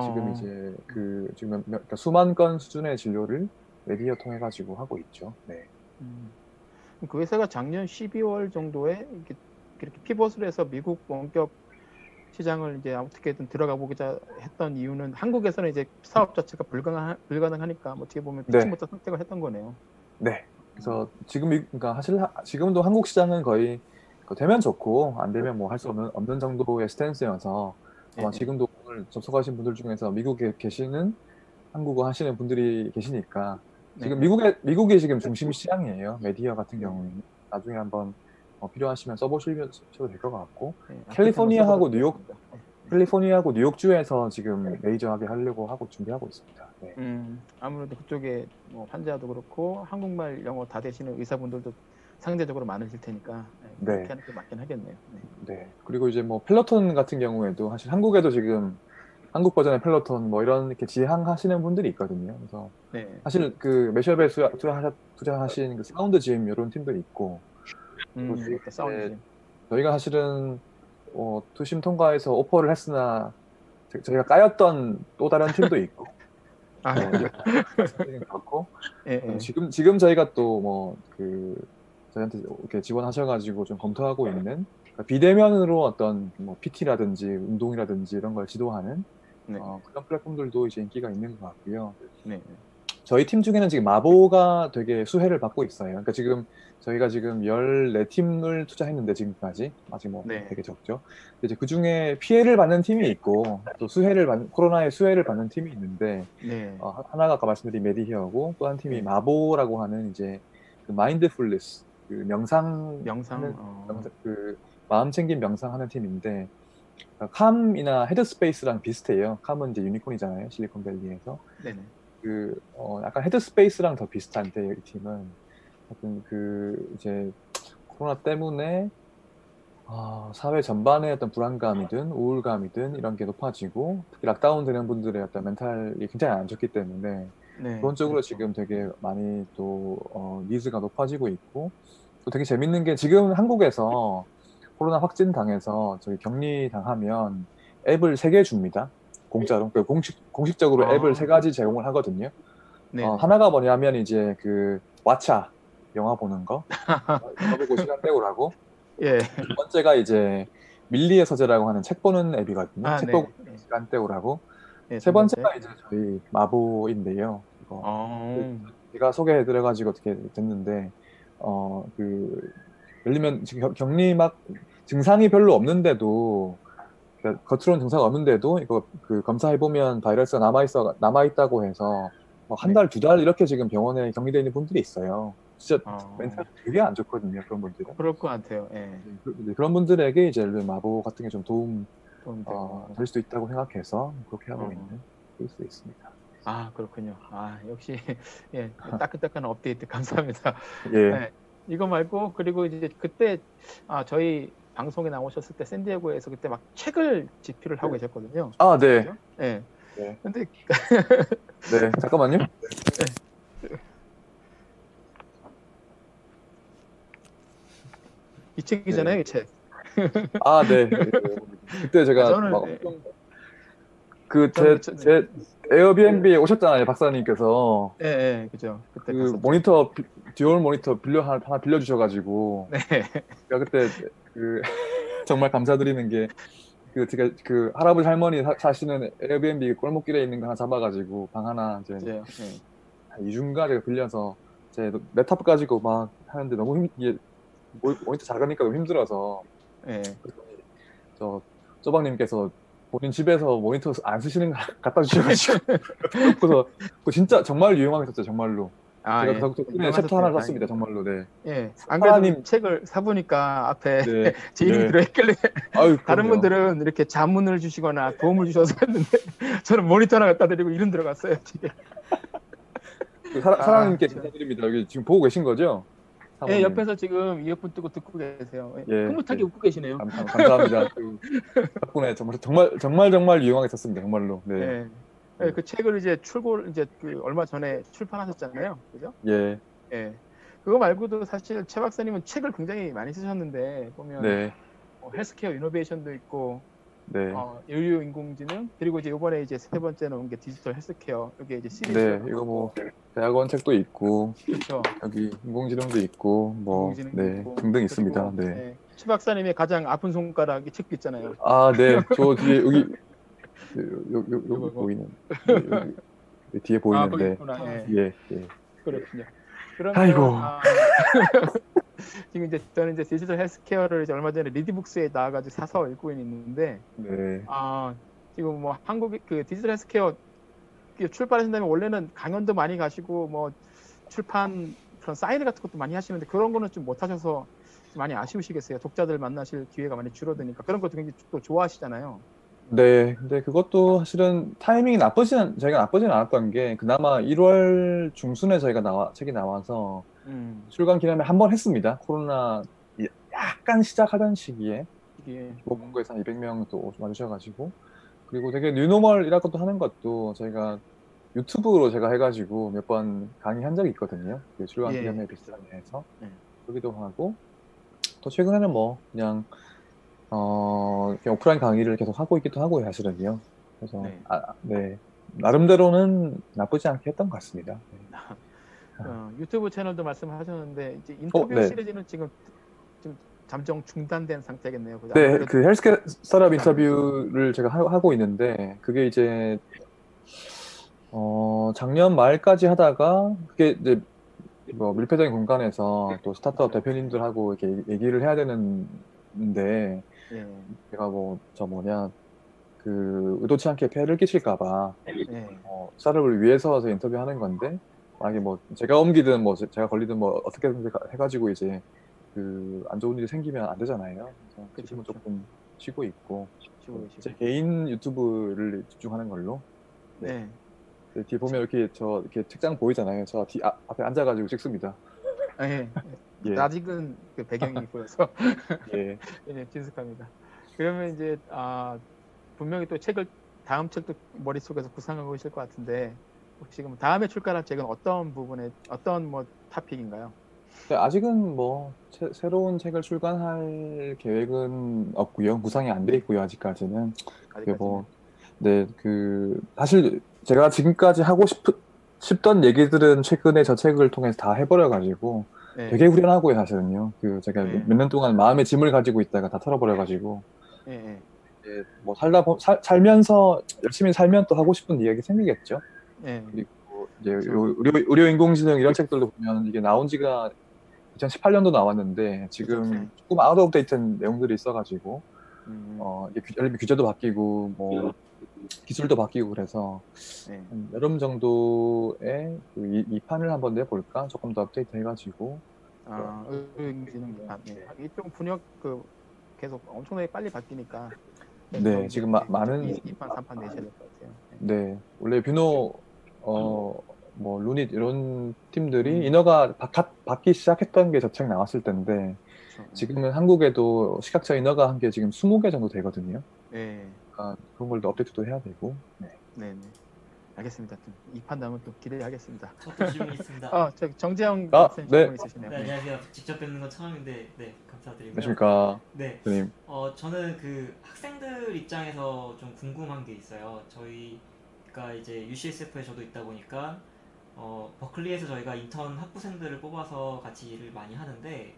지금 어. 이제 그 지금 몇- 몇- 그러니까 수만 건 수준의 진료를 메디히어 통해 가지고 하고 있죠. 네. 음. 그 회사가 작년 12월 정도에 이렇게, 이렇게 피벗을 해서 미국 원격 시장을 이제 어떻게든 들어가 보고자 했던 이유는 한국에서는 이제 사업 자체가 불가능 불가능하니까 뭐 어떻게 보면 네. 피치부터 선택을 했던 거네요. 네. 그래서 지금 이- 그러니까 사실 하- 지금도 한국 시장은 거의 그 되면 좋고 안 되면 뭐 할 수 없는 없는 정도의 스탠스여서 아마 네. 지금도 오늘 접속하신 분들 중에서 미국에 계시는 한국어 하시는 분들이 계시니까 지금 네. 미국에 미국이 지금 중심 시장이에요. 메디어 같은 경우에는 나중에 한번 어, 필요하시면 써보시면 될것 같고 네, 캘리포니아하고 한번 뉴욕 써보도록 하겠습니다. 캘리포니아하고 뉴욕주에서 지금 메이저하게 하려고 하고 준비하고 있습니다. 네. 음, 아무래도 그쪽에 뭐 환자도 그렇고 한국말 영어 다 되시는 의사분들도 상대적으로 많으실 테니까 네, 네. 그렇게 하는 게 맞긴 하겠네요. 네. 네. 그리고 이제 뭐 Peloton 같은 경우에도 사실 한국에도 지금 한국 버전의 Peloton 뭐 이런 이렇게 지향하시는 분들이 있거든요. 그래서 네. 사실 그 Mashup에 투자, 투자하셨, 투자하신 그 Sound Gym 이런 팀들이 있고 음, 그리고 이것도 Sound Gym. 저희가 사실은 어, 투심 통과해서 오퍼를 했으나 저- 저희가 까였던 또 다른 팀도 있고 아, 어, 그래요? <laughs> 그렇고 예, 어, 예. 지금 지금 저희가 또 뭐 그 저희한테 이렇게 지원하셔가지고 좀 검토하고 있는 그러니까 비대면으로 어떤 뭐 PT라든지 운동이라든지 이런 걸 지도하는 네. 어, 그런 플랫폼들도 이제 인기가 있는 것 같고요. 네. 저희 팀 중에는 지금 마보가 되게 수혜를 받고 있어요. 그러니까 지금 저희가 지금 14팀을 투자했는데 지금까지 아직 뭐 네. 되게 적죠. 이제 그 중에 피해를 받는 팀이 있고 또 수혜를 받는 코로나의 수혜를 받는 팀이 있는데 네. 어, 하- 하나가 아까 말씀드린 메디히어고 또 한 팀이 네. 마보라고 하는 이제 그 mindfulness 그 명상 명상, 하는- 어. 명상- 그 마음 챙김 명상하는 팀인데 그러니까 Calm이나 Headspace랑 비슷해요. Calm은 이제 유니콘이잖아요. 실리콘밸리에서 네네. 그 어, 약간 Headspace랑 더 비슷한데 이 팀은 하여튼 그 이제 코로나 때문에 아, 사회 전반의 어떤 불안감이든 우울감이든 이런 게 높아지고 특히 lockdown 되는 분들의 어떤 멘탈이 굉장히 안 좋기 때문에 네. 기본적으로 지금 되게 많이 또 어, needs가 높아지고 있고 또 되게 재밌는 게 지금 한국에서 코로나 확진 당해서 저기 격리 당하면 앱을 세 개 줍니다. 공짜로. 그러니까 공식 공식적으로 아. 앱을 세 가지 제공을 하거든요. 네. 어, 하나가 뭐냐면 이제 그 왓챠 영화 보는 거, 영화 보고 시간 때우라고. <laughs> 예. 두 번째가 이제 밀리의 서재라고 하는 책 보는 앱이거든요. 아, 책 네. 보고 시간 때우라고. 예, 세 번째가 이제 저희 마보인데요. 이거 어. 제가 소개해드려가지고 어떻게 됐는데 어그 예를 들면 지금 겨- 격리 막 증상이 별로 없는데도 그러니까 겉으로는 증상이 없는데도 이거 그 검사해 보면 바이러스가 남아 있어 남아 있다고 해서 뭐 한달 두달 이렇게 지금 병원에 격리돼 있는 분들이 있어요. 진짜 어. 멘탈 되게 안 좋거든요 그런 분들은. 그럴 것 같아요. 예. 그- 그런 분들에게 이제 마보 같은 게 좀 도움. 어, 될 수도 있다고 생각해서 그렇게 하고 어. 있는 수도 있습니다. 아 그렇군요. 아 역시 <laughs> 예 따끈따끈한 업데이트 <laughs> 감사합니다. 예. 네, 이거 말고 그리고 이제 그때 아 저희 방송에 나오셨을 때 샌디에고에서 그때 막 책을 집필을 하고 계셨거든요. 아 네. 그죠? 예. 네. 근데 네 잠깐만요. 이 책이잖아요, 이 책. 아, 네. 네. 그때 제가 저는 막 네. 그 저는 제 저- 제 Airbnb에 오셨잖아요, 박사님께서. 예, 예, 그죠. 그때 그 갔었죠. 모니터 비- dual 모니터 빌려 하나, 하나 빌려 주셔 가지고 네. 제가 그때 그 <laughs> 정말 감사드리는 게 그 제가 그 할아버지 할머니 사, 사시는 Airbnb 골목길에 있는 거 하나 잡아 가지고 방 하나 이제. 한 2주인가 제가 빌려서 제 랩탑 가지고 막 하는데 너무 힘 이게 모- 모니터 작으니까 너무 힘들어서 예. 저 최박님께서 본인 집에서 모니터 안 쓰시는 거 갖다 주셔가지고 <laughs> 그래서 진짜 정말 유용하게 썼죠 정말로 아, 제가 예. 덕- 덕분에 챕터 하나. 썼습니다 정말로 네 예. 안 그래도 하나님- 책을 사보니까 앞에 네. <laughs> 제 이름이 네. 들어있길래 아유, <laughs> 다른 그럼요. 분들은 이렇게 자문을 주시거나 도움을 주셔서 했는데 <laughs> 저는 모니터 하나 갖다 드리고 이름 들어갔어요. 집에. 그 사라, 아, 사랑님께. 감사드립니다 여기 지금 보고 계신 거죠? 예, 사모님. 옆에서 지금 이어폰 뜨고 듣고 계세요. 예. 예, 흐뭇하게 예. 웃고 계시네요. 감, 감- 감사합니다 그, 덕분에 정말 정말 정말 정말 유용하게 썼습니다 정말로 네. 예. 예, 그 책을 이제 출고 이제 그 얼마 전에 출판하셨잖아요. 그죠? 예. 예. 그거 말고도 사실 최 박사님은 책을 굉장히 많이 쓰셨는데 보면 네. 뭐 헬스케어 innovation도 있고 네. 어, 의료 인공지능 그리고 이제 이번에 이제 세 번째 나온 게 디지털 헬스케어 이게 이제 시리즈 네, 이거 뭐 대학원 책도 있고 그렇죠. 여기 인공지능도 있고 뭐 네, 있고. 등등 있습니다. 네. 예, 최 박사님의 가장 아픈 손가락 이 책도 있잖아요. 아, 네. 저 뒤에 여기 <laughs> 요, 요, 요, 여기 이거. 보이는 <laughs> 여기, 여기 뒤에 아, 거기 보이는데 있구나. 예. 예, 예. 그렇군요. 그러면 아이고. 아, <laughs> 지금 이제 저는 이제 디지털 헬스케어를 이제 얼마 전에 리디북스에 나와가지고 사서 읽고 있는데 네. 아 지금 뭐 한국 그 디지털 헬스케어 다음에 원래는 강연도 많이 가시고 뭐 출판 그런 사인 같은 것도 많이 하시는데 그런 거는 좀 못 하셔서 좀 많이 아쉬우시겠어요. 독자들 만나실 기회가 많이 줄어드니까 그런 것도 굉장히 또 좋아하시잖아요. 네, 근데 그것도 사실은 타이밍이 나쁘진 저희가 나쁘진 않았던 게 그나마 1 월 중순에 저희가 나와 책이 나와서 음, 출간 기념회 한 번 했습니다. 코로나 이- 약간 시작하던 시기에 이게 모국에서 한 200명 또 와주셔 가지고 그리고 되게 뉴노멀이라 것도 하는 것도 저희가 유튜브로 제가 해가지고 몇 번 강의한 적이 있거든요. 그 출간 예. 기념회 비슷한데서 네. 그러기도 하고 또 최근에는 뭐 그냥 어 그냥 오프라인 강의를 계속 하고 있기도 하고요, 사실은요. 그래서 네. 아, 네 나름대로는 나쁘지 않게 했던 것 같습니다. 네. <laughs> 어, 유튜브 채널도 말씀하셨는데 이제 인터뷰 네. 시리즈는 지금 좀 잠정 중단된 상태겠네요. 그죠? 네, 그 헬스케어 스타트업 인터뷰를 제가 하- 하고 있는데 그게 이제 어 작년 말까지 하다가 그게 이제 뭐 밀폐적인 공간에서 또 스타트업 대표님들하고 이렇게 얘기를 해야 되는데 예, 제가 뭐 저 뭐냐 그 의도치 않게 폐해를 끼칠까봐 예, 어, 스타트업을 위해서 저 인터뷰하는 건데 만약에 뭐 제가 옮기든 뭐 제- 제가 걸리든 뭐 어떻게든 가- 해가지고 이제 그 안 좋은 일이 생기면 안 되잖아요. 그래서 그쵸, 지금은 그쵸. 조금 쉬고 있고 쉬고 제 계시고. 개인 유튜브를 집중하는 걸로 네. 네, 뒤에 보면 이렇게 저 이렇게 책장 보이잖아요. 저뒤 앞, 앞에 앉아가지고 찍습니다. 아, 예. 예. 아직은 그 배경이 <laughs> 보여서 예. <laughs> 예, 친숙합니다. 그러면 이제 아, 분명히 또 책을 다음 책도 머릿속에서 구상하고 계실 것 같은데 혹시 그럼 다음에 출간할 책은 어떤 부분에 어떤 뭐 토픽인가요? 네, 아직은 뭐 새- 새로운 책을 출간할 계획은 없고요. 구상이 안 돼 있고요. 아직까지는. 그게 뭐, 네, 그 사실 제가 지금까지 하고 싶, 싶던 얘기들은 최근에 저 책을 통해서 다 해버려 가지고 네. 되게 후련하고요, 사실은요. 그 제가 네. 몇년 동안 마음의 짐을 가지고 있다가 다 털어버려가지고 예, 예. 이제 뭐 살다 보, 살, 살면서 열심히 살면 또 하고 싶은 이야기 생기겠죠. 예. 그리고 이제 의료, 의료, 인공지능 이런 책들도 보면 이게 나온 지가 2018년도 나왔는데 지금 조금 out of date한 내용들이 있어가지고 음. 어, 이게 규- 규제도 바뀌고 뭐 기술도 바뀌고 그래서 네. 한 여름 정도에 그 이, 이 판을 한번 내볼까 조금 더 업데이트 해가지고 아, 아, 네. 이쪽 분야 그 계속 엄청나게 빨리 바뀌니까 네 지금 마- 많은 2판 3판 내셔야 될 것 같아요. 네 원래 뷰노 어뭐 루닛 이런 팀들이 인허가 바, 바, 받기 시작했던 게 저책 나왔을 때인데 지금은 한국에도 시각차 인어가 한 게 지금 20개 정도 되거든요. 네. 그러니까 그런 걸또 업데이트도 해야 되고. 네. 네, 네. 알겠습니다. 2판 다음은 또 기대하겠습니다. 저도 질문 있습니다. <laughs> 어, 저 정재영 아, 박사님 네. 질문 있으시네요. 네, 안녕하세요. 직접 뵙는 건 처음인데, 네, 감사드리고요. 안녕하십니까, 네. 선생님. 어, 저는 그 학생들 입장에서 좀 궁금한 게 있어요. 저희가 이제 UCSF에 저도 있다 보니까, 어, 버클리에서 저희가 인턴 학부생들을 뽑아서 같이 일을 많이 하는데,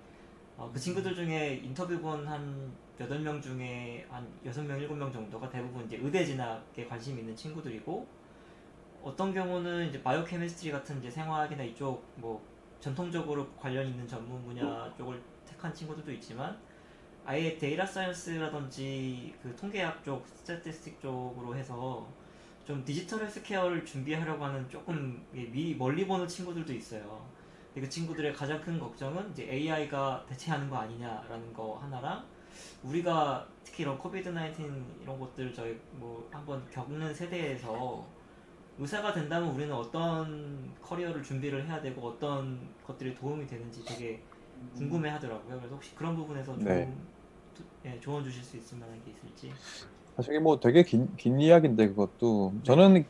어, 그 친구들 중에 인터뷰 본 한 8명 중에 한 6명, 7명 정도가 대부분 이제 의대 진학에 관심 있는 친구들이고, 어떤 경우는 이제 biochemistry 같은 이제 생화학이나 이쪽 뭐 전통적으로 관련 있는 전문 분야 쪽을 택한 친구들도 있지만 아예 data science라든지 그 통계학 쪽, statistic 쪽으로 해서 좀 디지털 헬스케어를 준비하려고 하는 조금 미리 멀리 보는 친구들도 있어요. 그 친구들의 가장 큰 걱정은 이제 AI가 대체하는 거 아니냐라는 거 하나랑 우리가 특히 이런 COVID 19 이런 것들 저희 뭐 한번 겪는 세대에서 의사가 된다면 우리는 어떤 커리어를 준비를 해야 되고 어떤 것들이 도움이 되는지 되게 궁금해 하더라고요. 그래서 혹시 그런 부분에서 좀 네. 투- 예, 조언 주실 수 있을 만한 게 있을지. 사실 뭐 되게 긴, 긴 이야기인데 그것도 저는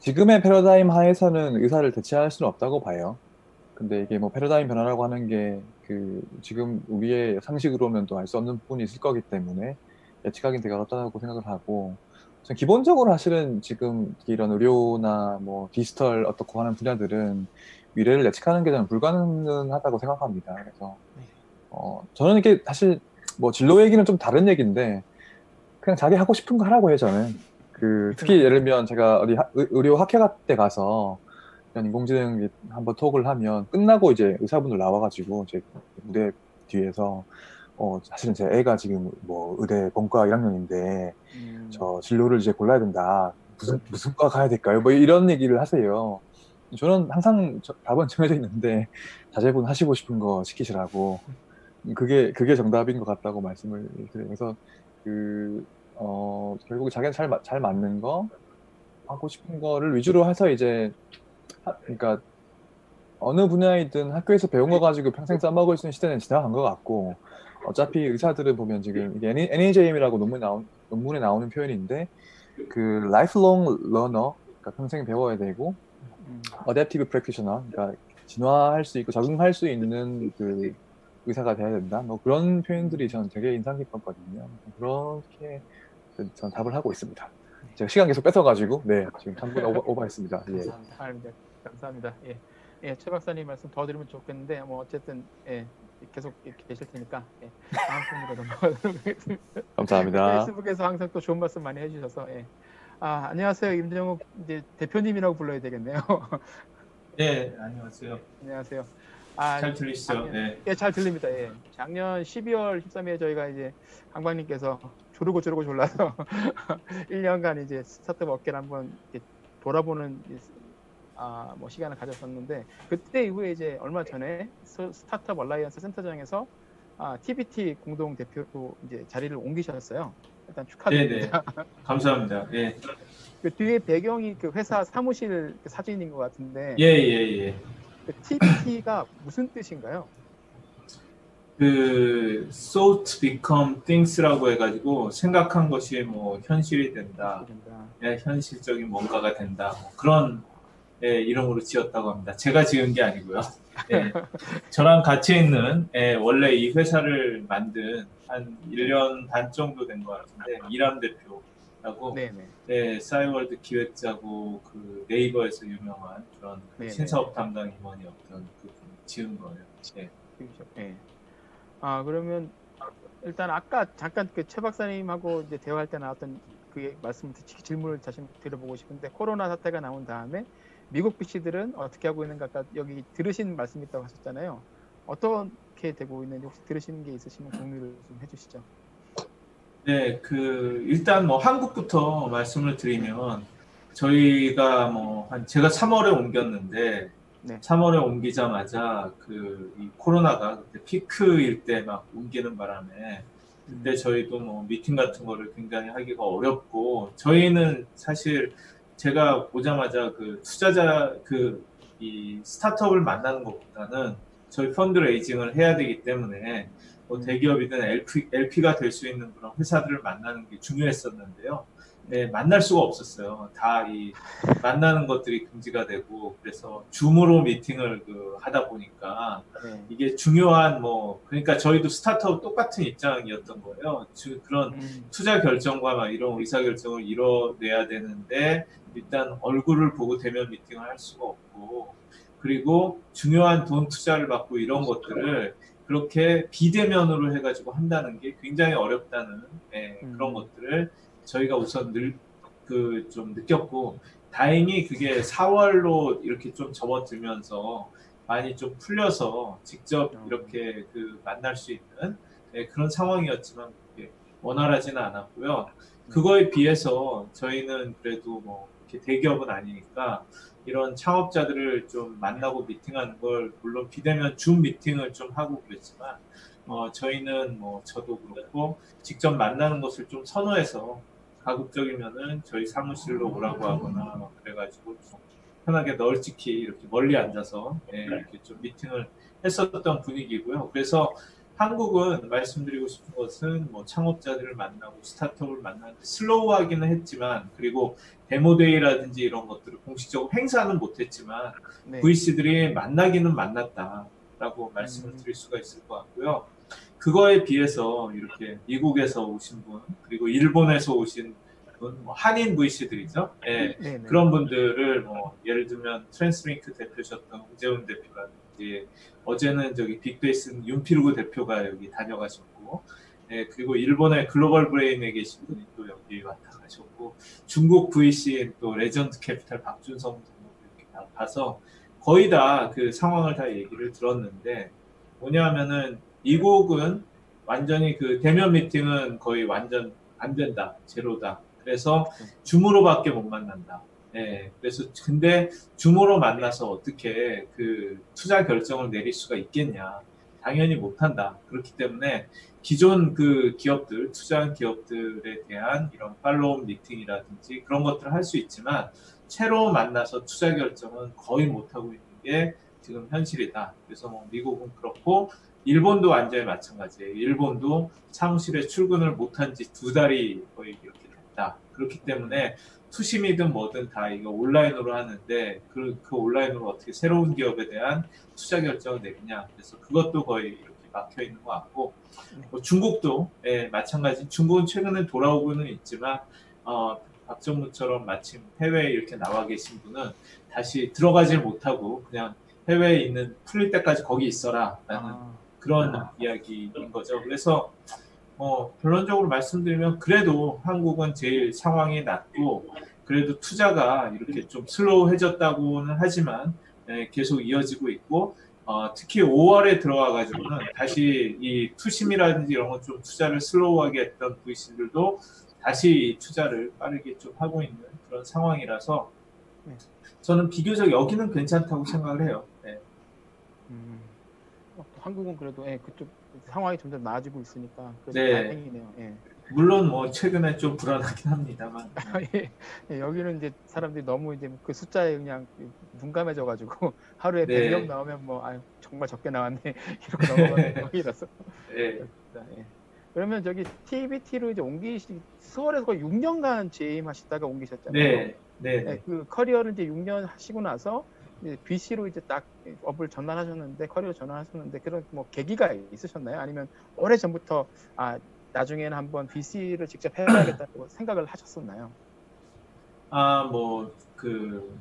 지금의 패러다임 하에서는 의사를 대체할 수는 없다고 봐요. 근데 이게 뭐 패러다임 변화라고 하는 게 그 지금 우리의 상식으로는 또 알 수 없는 부분이 있을 거기 때문에 예측하기는 되게 어렵다고 생각을 하고 기본적으로 사실은 지금 이런 의료나 뭐 디지털 어떻고 하는 분야들은 미래를 예측하는 게 저는 불가능하다고 생각합니다. 그래서 어 저는 이게 사실 뭐 진로 얘기는 좀 다른 얘기인데 그냥 자기 하고 싶은 거 하라고 해요 저는. 그 특히 예를 들면 제가 어디 하- 의- 의료 학회가 때 가서 이런 인공지능 한번 톡을 하면 끝나고 이제 의사분들 나와가지고 제 무대 뒤에서 어 사실은 제 애가 지금 뭐 의대 본과 1학년인데 저 진로를 이제 골라야 된다. 무슨 무슨 과 가야 될까요? 뭐 이런 얘기를 하세요. 저는 항상 저- 답은 정해져 있는데 자제분 하시고 싶은 거 시키시라고 그게 그게 정답인 것 같다고 말씀을 드려요. 그래서 그 어, 결국 자기가 잘, 맞- 잘 맞는 거 하고 싶은 거를 위주로 해서 이제 하- 그러니까 어느 분야이든 학교에서 배운 거 가지고 평생 써먹을 수 있는 시대는 지나간 것 같고 어차피 의사들은 보면 지금 이게 NAJM이라고 논문에 나온 논문에 나오는 표현인데 그 lifelong learner 그러니까 평생 배워야 되고 adaptive practitioner 그러니까 진화할 수 있고 적응할 수 있는 그 의사가 돼야 된다. 뭐 그런 표현들이 저는 되게 인상 깊었거든요. 그렇게 전 답을 하고 있습니다. 제가 시간 계속 뺏어가지고 네 <laughs> 지금 3분 오버, 오버했습니다. 예. 아, 네. 감사합니다. 예. 예, 최 박사님 말씀 더 드리면 좋겠는데 뭐 어쨌든 예, 계속 이렇게 계실 테니까 예, 다음 분으로 넘어가도록 하겠습니다. 감사합니다. <laughs> 페이스북에서 항상 또 좋은 말씀 많이 해주셔서 예. 아 안녕하세요 임정욱 이제 대표님이라고 불러야 되겠네요. <laughs> 네, 안녕하세요. 안녕하세요. 아, 잘 들리시죠? 작년- 네. 예, 잘 들립니다. 예. 작년 12월 13일에 저희가 이제 강박님께서 조르고 조르고 졸라서 1년간 <laughs> 이제 스타트업 업계를 한번 돌아보는 이- 아, 뭐 시간을 가졌었는데 그때 이후에 이제 얼마 전에 스- Startup Alliance 센터장에서 아, TBT 공동 대표로 이제 자리를 옮기셨어요. 일단 축하드립니다. 네네. 감사합니다. 예. 그 뒤에 배경이 그 회사 사무실 그 사진인 것 같은데 예, 예, 예. 그 TBT가 무슨 뜻인가요? 그 thought become things라고 해가지고 생각한 것이 뭐 현실이 된다. 예, 현실적인 뭔가가 된다. 뭐 그런 예, 이름으로 지었다고 합니다. 제가 지은 게 아니고요. <laughs> 예, 저랑 같이 있는 예, 원래 이 회사를 만든 한 1년 반 정도 된 것 같은데 이람 대표라고 네네. 예, 싸이월드 기획자고 그 네이버에서 유명한 그런 그 네네. 신사업 담당 임원이었던 그분 지은 거예요. 예. 예. 아 그러면 일단 아까 잠깐 그 최 박사님하고 이제 대화할 때 나왔던 그 말씀 질문을 다시 드려보고 싶은데 코로나 사태가 나온 다음에 미국 BC들은 어떻게 하고 있는가 아까 여기 들으신 말씀 있다고 하셨잖아요. 어떻게 되고 있는지 혹시 들으시는 게 있으시면 공유를 좀 해주시죠. 네, 그 일단 뭐 한국부터 말씀을 드리면 저희가 뭐 한 제가 3월에 옮겼는데 네. 3월에 옮기자마자 그이 코로나가 그때 피크일 때 막 옮기는 바람에 그때 저희도 뭐 미팅 같은 거를 굉장히 하기가 어렵고 저희는 사실 제가 보자마자 그 투자자 그 이 스타트업을 만나는 것보다는 저희 펀드 레이징을 해야 되기 때문에 뭐 대기업이든 LP, LP가 될 수 있는 그런 회사들을 만나는 게 중요했었는데요. 네, 만날 수가 없었어요. 다 이 만나는 것들이 금지가 되고 그래서 줌으로 미팅을 그 하다 보니까 네. 이게 중요한 뭐 그러니까 저희도 스타트업 똑같은 입장이었던 거예요. 주- 그런 투자 결정과 막 이런 의사 결정을 이뤄내야 되는데 일단 얼굴을 보고 대면 미팅을 할 수가 없고 그리고 중요한 돈 투자를 받고 이런 것들을 그렇게 비대면으로 해가지고 한다는 게 굉장히 어렵다는 예, 그런 것들을 저희가 우선 늘 그 좀 느꼈고 다행히 그게 4월로 이렇게 좀 접어들면서 많이 좀 풀려서 직접 이렇게 그 만날 수 있는 예, 그런 상황이었지만 원활하지는 않았고요. 그거에 비해서 저희는 그래도 뭐 이렇게 대기업은 아니니까 이런 창업자들을 좀 만나고 미팅하는 걸 물론 비대면 줌 미팅을 좀 하고 그랬지만 어, 저희는 뭐 저도 그렇고 직접 만나는 것을 좀 선호해서 가급적이면은 저희 사무실로 오라고 하거나 막 그래가지고 좀 편하게 널찍히 이렇게 멀리 앉아서 예, 이렇게 좀 미팅을 했었던 분위기고요. 그래서 한국은 말씀드리고 싶은 것은 뭐 창업자들을 만나고 스타트업을 만나는데 slow하기는 했지만 그리고 demo day라든지 이런 것들을 공식적으로 행사는 못했지만 네. VC들이 만나기는 만났다라고 말씀을 드릴 수가 있을 것 같고요. 그거에 비해서 이렇게 미국에서 오신 분 그리고 일본에서 오신 분, 뭐 한인 VC들이죠. 예, 네, 네. 그런 분들을 뭐 예를 들면 트랜스링크 대표셨던 음재훈 대표라든지 어제는 저기 빅베이스 윤필구 대표가 여기 다녀가셨고 예, 그리고 일본의 글로벌 브레인에 계신 분이 또 여기 왔다 가셨고 중국 VC인 또 레전드 캐피탈 박준성 등도 이렇게 다 가서 거의 다 그 상황을 다 얘기를 들었는데 뭐냐면은 미국은 완전히 그 대면 미팅은 거의 완전 안 된다. 제로다. 그래서 줌으로밖에 못 만난다. 예, 그래서 근데 줌으로 만나서 어떻게 그 투자 결정을 내릴 수가 있겠냐. 당연히 못한다. 그렇기 때문에 기존 그 기업들 투자한 기업들에 대한 이런 팔로우 미팅이라든지 그런 것들을 할 수 있지만 새로 만나서 투자 결정은 거의 못하고 있는 게 지금 현실이다. 그래서 뭐 미국은 그렇고 일본도 완전히 마찬가지예요. 일본도 사무실에 출근을 못한 지 두 달이 거의 이렇게 됐다. 그렇기 때문에 투심이든 뭐든 다 이거 온라인으로 하는데 그, 그 온라인으로 어떻게 새로운 기업에 대한 투자 결정을 내리냐. 그래서 그것도 거의 이렇게 막혀 있는 것 같고 뭐 중국도 예, 마찬가지. 중국은 최근에 돌아오고는 있지만 어, 박정무처럼 마침 해외에 이렇게 나와 계신 분은 다시 들어가질 못하고 그냥 해외에 있는 풀릴 때까지 거기 있어라. 라는 그런 이야기인 거죠 그래서 어, 결론적으로 말씀드리면 그래도 한국은 제일 상황이 낮고 그래도 투자가 이렇게 좀 슬로우해졌다고는 하지만 예, 계속 이어지고 있고 어, 특히 5월에 들어와 가지고는 다시 이 투심이라든지 이런 건좀 투자를 슬로우하게 했던 VC들도 다시 이 투자를 빠르게 좀 하고 있는 그런 상황이라서 저는 비교적 여기는 괜찮다고 생각을 해요. 네. 음, 어, 한국은 그래도 예, 그쪽 상황이 점점 나아지고 있으니까 그래도 네. 다행이네요. 예. 물론 뭐 최근에 좀 불안하긴 합니다만. <laughs> 예, 예, 여기는 이제 사람들이 너무 이제 그 숫자에 그냥 둔감해져 가지고 <laughs> 하루에 네. 100명 나오면 뭐 아유 정말 적게 나왔네 <laughs> 이러고 넘어가는 경우이라서. 예. 그렇습니다. 예. 그러면 저기 TBT로 이제 옮기시 수월에서 거의 6년간 재임하시다가 옮기셨잖아요. 네, 네, 네. 예, 그 커리어를 이제 6년 하시고 나서 BC로 이제 딱 업을 전환하셨는데 커리어 전환하셨는데 그런 뭐 계기가 있으셨나요? 아니면 오래 전부터 아 나중에는 한번 VC를 직접 해봐야겠다고 <clears throat> 생각을 하셨었나요? 아, 뭐, 그,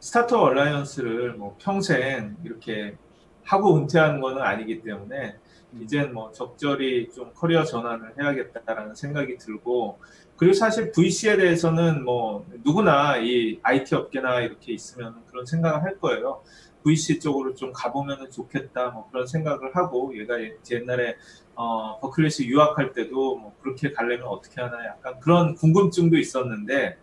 스타트업 얼라이언스를 뭐 평생 이렇게 하고 은퇴하는 거는 아니기 때문에 이젠 뭐 적절히 좀 커리어 전환을 해야겠다라는 생각이 들고 그리고 사실 VC에 대해서는 뭐 누구나 이 IT 업계나 이렇게 있으면 그런 생각을 할 거예요. VC 쪽으로 좀 가보면 좋겠다 뭐 그런 생각을 하고 제가 옛날에 어, 버클리에서 유학할 때도 뭐 그렇게 가려면 어떻게 하나 약간 그런 궁금증도 있었는데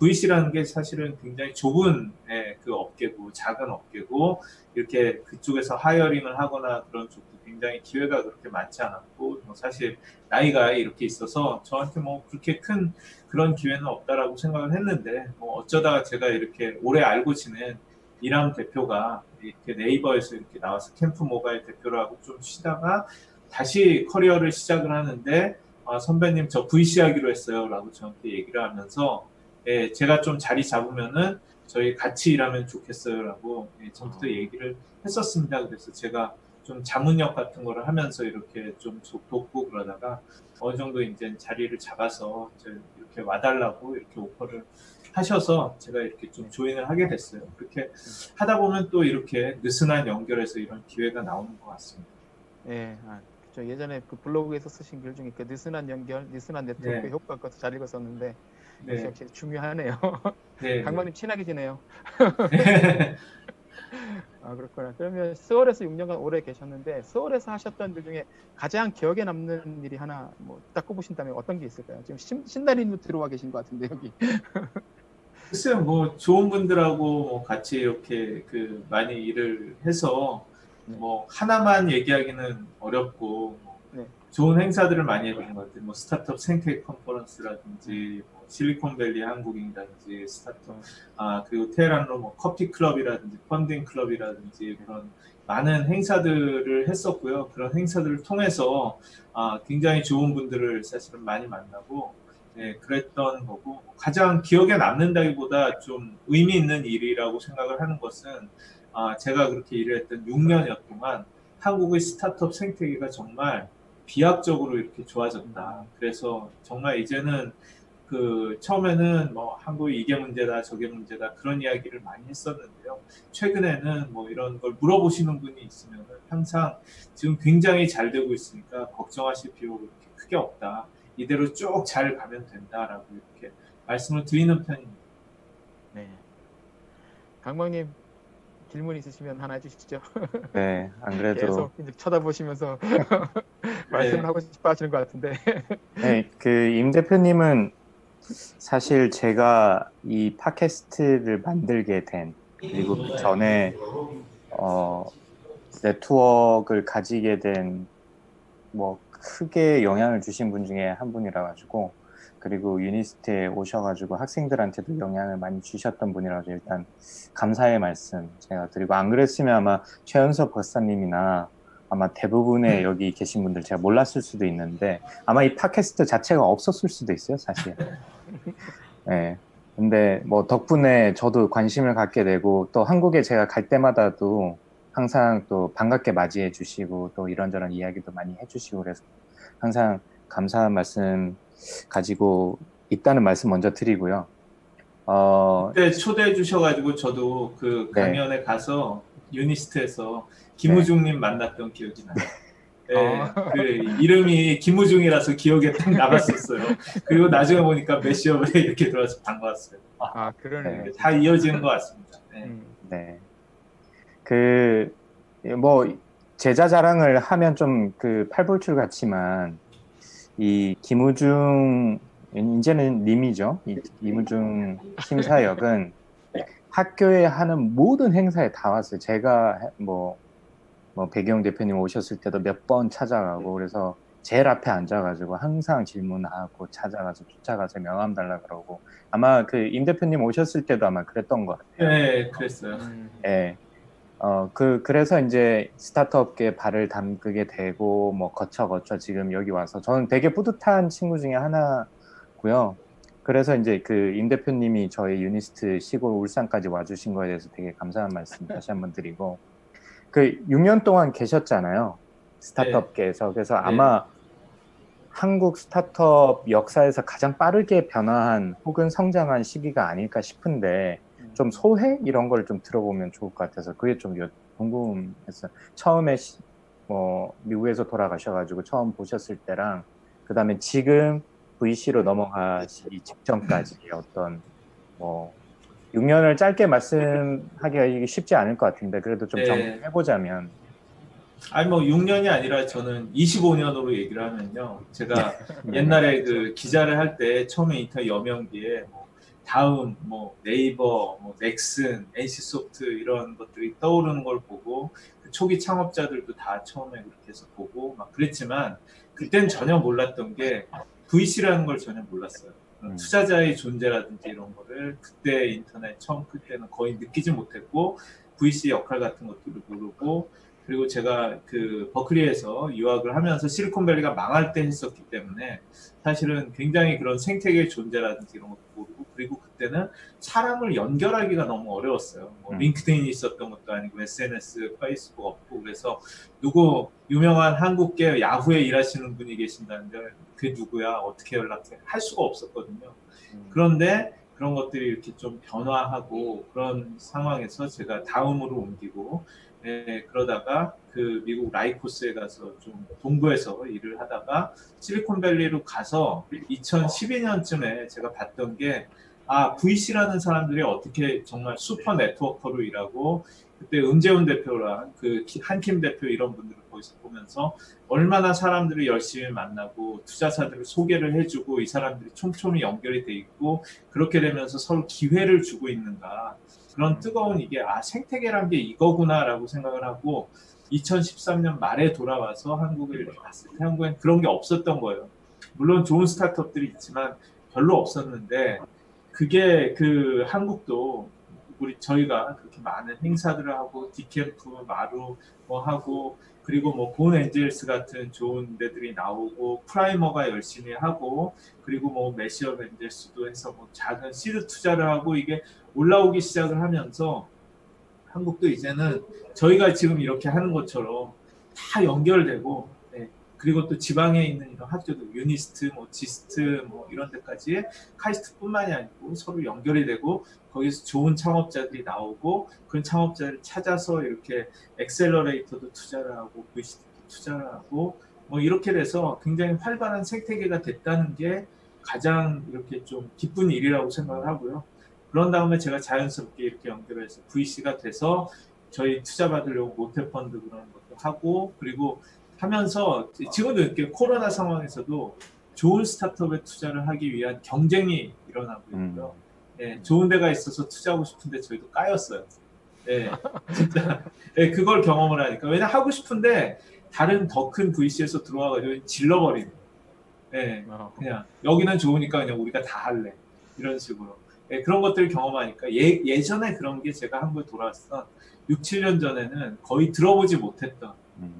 VC라는 게 사실은 굉장히 좁은 예, 그 업계고 작은 업계고 이렇게 그쪽에서 hiring을 하거나 그런 쪽도 굉장히 기회가 그렇게 많지 않았고 뭐 사실 나이가 이렇게 있어서 저한테 뭐 그렇게 큰 그런 기회는 없다라고 생각을 했는데 뭐 어쩌다가 제가 이렇게 오래 알고 지낸 이람 대표가 이렇게 네이버에서 이렇게 나와서 캠프 모바일 대표를 하고 좀 쉬다가 다시 커리어를 시작을 하는데 아, 선배님 저 VC 하기로 했어요 라고 저한테 얘기를 하면서 예, 제가 좀 자리 잡으면은 저희 같이 일하면 좋겠어요 라고 예, 전부터 얘기를 했었습니다. 그래서 제가 좀 자문역 같은 거를 하면서 이렇게 좀 돕고 그러다가 어느 정도 이제 자리를 잡아서 이렇게 와달라고 이렇게 오퍼를 하셔서 제가 이렇게 좀 조인을 하게 됐어요. 그렇게 하다 보면 또 이렇게 느슨한 연결해서 이런 기회가 나오는 것 같습니다. 예, 아, 저 예전에 그 블로그에서 쓰신 글 중에 그 느슨한 연결, 느슨한 네트워크 네. 효과 것도 잘 읽었었는데 네. 역시, 역시 중요하네요. 네, <laughs> 강박님 친하게 지내요. <laughs> 아 그렇구나. 그러면 스월에서 6년간 오래 계셨는데 스월에서 하셨던 일 중에 가장 기억에 남는 일이 하나 뭐딱 꼽으신다면 어떤 게 있을까요? 지금 신, 신달인도 들어와 계신 것 같은데 여기. <laughs> 글쎄요, 뭐 좋은 분들하고 뭐 같이 이렇게 그 많이 일을 해서 뭐 하나만 얘기하기는 어렵고 뭐 네. 좋은 행사들을 많이 해본 것 같아요. 뭐 스타트업 생태 컨퍼런스라든지 뭐 실리콘밸리 한국인이라든지 스타트업 아 그리고 테헤란로 뭐 커피 클럽이라든지 펀딩 클럽이라든지 그런 많은 행사들을 했었고요. 그런 행사들을 통해서 아 굉장히 좋은 분들을 사실은 많이 만나고 네, 그랬던 거고 가장 기억에 남는다기보다 좀 의미 있는 일이라고 생각을 하는 것은 아, 제가 그렇게 일을 했던 6년여 동안 한국의 스타트업 생태계가 정말 비약적으로 이렇게 좋아졌다. 그래서 정말 이제는 그 처음에는 뭐 한국이 이게 문제다 저게 문제다 그런 이야기를 많이 했었는데요. 최근에는 뭐 이런 걸 물어보시는 분이 있으면 항상 지금 굉장히 잘 되고 있으니까 걱정하실 필요가 그렇게 크게 없다. 이대로 쭉 잘 가면 된다라고 이렇게 말씀을 드리는 편입니다. 네. 강박님 질문 있으시면 하나 해주시죠. <laughs> 네, 안 <laughs> 그래도 계속 이제 쳐다보시면서 <laughs> 말씀을 네. 하고 싶어 하시는 것 같은데. 네, 그 임 대표님은 사실 제가 이 팟캐스트를 만들게 된 그리고 그 전에 어, 네트워크를 가지게 된 뭐 크게 영향을 주신 분 중에 한 분이라 가지고 그리고 유니스트에 오셔가지고 학생들한테도 영향을 많이 주셨던 분이라서 일단 감사의 말씀 제가 드리고 안 그랬으면 아마 최연석 박사님이나 아마 대부분의 여기 계신 분들 제가 몰랐을 수도 있는데 아마 이 팟캐스트 자체가 없었을 수도 있어요 사실. <laughs> 네. 근데 뭐 덕분에 저도 관심을 갖게 되고 또 한국에 제가 갈 때마다도 항상 또 반갑게 맞이해 주시고 또 이런저런 이야기도 많이 해주시고 그래서 항상 감사한 말씀 가지고 있다는 말씀 먼저 드리고요. 어, 그때 초대해 주셔가지고 저도 그 네. 강연에 가서 유니스트에서 김우중님 만났던 기억이 나요. 네, 아. 그 이름이 김우중이라서 기억에 딱 남았었어요. 그리고 나중에 보니까 메시업에 이렇게 들어와서 반가웠어요. 아 그러네요. 다 이어지는 것 같습니다. 네. 음. 네. 그, 뭐, 제자 자랑을 하면 좀 그 팔불출 같지만, 이 김우중, 이제는 님이죠. 이 김우중 심사역은 학교에 하는 모든 행사에 다 왔어요. 제가 뭐, 뭐, 배경 대표님 오셨을 때도 몇 번 찾아가고, 그래서 제일 앞에 앉아가지고 항상 질문하고 찾아가서 쫓아가서 명함 달라 그러고 아마 그 임 대표님 오셨을 때도 아마 그랬던 것 같아요. 네, 그랬어요. 음. 예. 어, 그, 그래서 이제 스타트업계에 발을 담그게 되고, 뭐, 거쳐 거쳐 지금 여기 와서, 저는 되게 뿌듯한 친구 중에 하나고요. 그래서 이제 그 임 대표님이 저희 유니스트 시골 울산까지 와주신 거에 대해서 되게 감사한 말씀 다시 한번 드리고, 그 6년 동안 계셨잖아요. 스타트업계에서. 그래서 아마 한국 스타트업 역사에서 가장 빠르게 변화한 혹은 성장한 시기가 아닐까 싶은데, 좀 소회 이런 걸 좀 들어보면 좋을 것 같아서 그게 좀 여- 궁금했어요. 처음에 시- 뭐 미국에서 돌아가셔가지고 처음 보셨을 때랑 그 다음에 지금 VC로 넘어가시기 직전까지 어떤 뭐 6년을 짧게 말씀하기가 쉽지 않을 것 같은데 그래도 좀 네. 정리해보자면 아니 뭐 6년이 아니라 저는 25년으로 얘기를 하면요. 제가 <laughs> 옛날에 그 기자를 할 때 처음에 인터넷 여명기에 뭐 다음, 뭐 네이버, 뭐 넥슨, NC소프트 이런 것들이 떠오르는 걸 보고 그 초기 창업자들도 다 처음에 그렇게 해서 보고 막 그랬지만 그땐 전혀 몰랐던 게 VC라는 걸 전혀 몰랐어요. 음. 투자자의 존재라든지 이런 거를 그때 인터넷 처음 클 때는 거의 느끼지 못했고 VC 역할 같은 것들을 모르고 그리고 제가 그 버클리에서 유학을 하면서 실리콘밸리가 망할 때 했었기 때문에 사실은 굉장히 그런 생태계의 존재라든지 이런 것도 모르고 그리고 그때는 사람을 연결하기가 너무 어려웠어요. 뭐 음. 링크드인이 있었던 것도 아니고 SNS, 페이스북 없고 그래서 누구 유명한 한국계 야후에 일하시는 분이 계신다는데 그게 누구야 어떻게 연락해 할 수가 없었거든요. 그런데 그런 것들이 이렇게 좀 변화하고 그런 상황에서 제가 다음으로 옮기고 예, 그러다가 그 미국 라이코스에 가서 좀 동부에서 일을 하다가 실리콘밸리로 가서 2012년쯤에 제가 봤던 게 아, VC라는 사람들이 어떻게 정말 슈퍼 네트워커로 일하고 그때 은재훈 대표랑 그 키- 한킴 대표 이런 분들을 거기서 보면서 얼마나 사람들을 열심히 만나고 투자사들을 소개를 해주고 이 사람들이 촘촘히 연결이 돼 있고 그렇게 되면서 서로 기회를 주고 있는가 그런 뜨거운 이게 아 생태계란 게 이거구나라고 생각을 하고 2013년 말에 돌아와서 이렇게 갔을 때 한국엔 그런 게 없었던 거예요. 물론 좋은 스타트업들이 있지만 별로 없었는데 그게 그 한국도 우리 저희가 그렇게 많은 행사들을 하고 디캠프 마루 뭐 하고 그리고 뭐 본엔젤스 같은 좋은 데들이 나오고 프라이머가 열심히 하고 그리고 뭐 매쉬업 엔젤스도 해서 뭐 작은 시드 투자를 하고 이게 올라오기 시작을 하면서 한국도 이제는 저희가 지금 이렇게 하는 것처럼 다 연결되고 네. 그리고 또 지방에 있는 이런 학교들 유니스트, 뭐 지스트 뭐 이런 데까지 카이스트뿐만이 아니고 서로 연결이 되고 거기서 좋은 창업자들이 나오고 그 창업자를 찾아서 이렇게 accelerator도 투자를 하고 VC도 투자를 하고 뭐 이렇게 돼서 굉장히 활발한 생태계가 됐다는 게 가장 이렇게 좀 기쁜 일이라고 생각을 하고요. 그런 다음에 제가 자연스럽게 이렇게 연결해서 VC가 돼서 저희 투자 받으려고 모태펀드 그런 것도 하고 그리고 하면서 지금도 이렇게 코로나 상황에서도 좋은 스타트업에 투자를 하기 위한 경쟁이 일어나고 있고요. 예, 좋은 데가 있어서 투자하고 싶은데 저희도 까였어요. 예, <laughs> 진짜 예, 그걸 경험을 하니까 왜냐 하고 싶은데 다른 더 큰 VC에서 들어와가지고 질러버리는. 예, 그냥 여기는 좋으니까 그냥 우리가 다 할래 이런 식으로. 예, 그런 것들을 경험하니까 예, 예전에 그런 게 제가 한국에 돌아왔던 6, 7년 전에는 거의 들어보지 못했던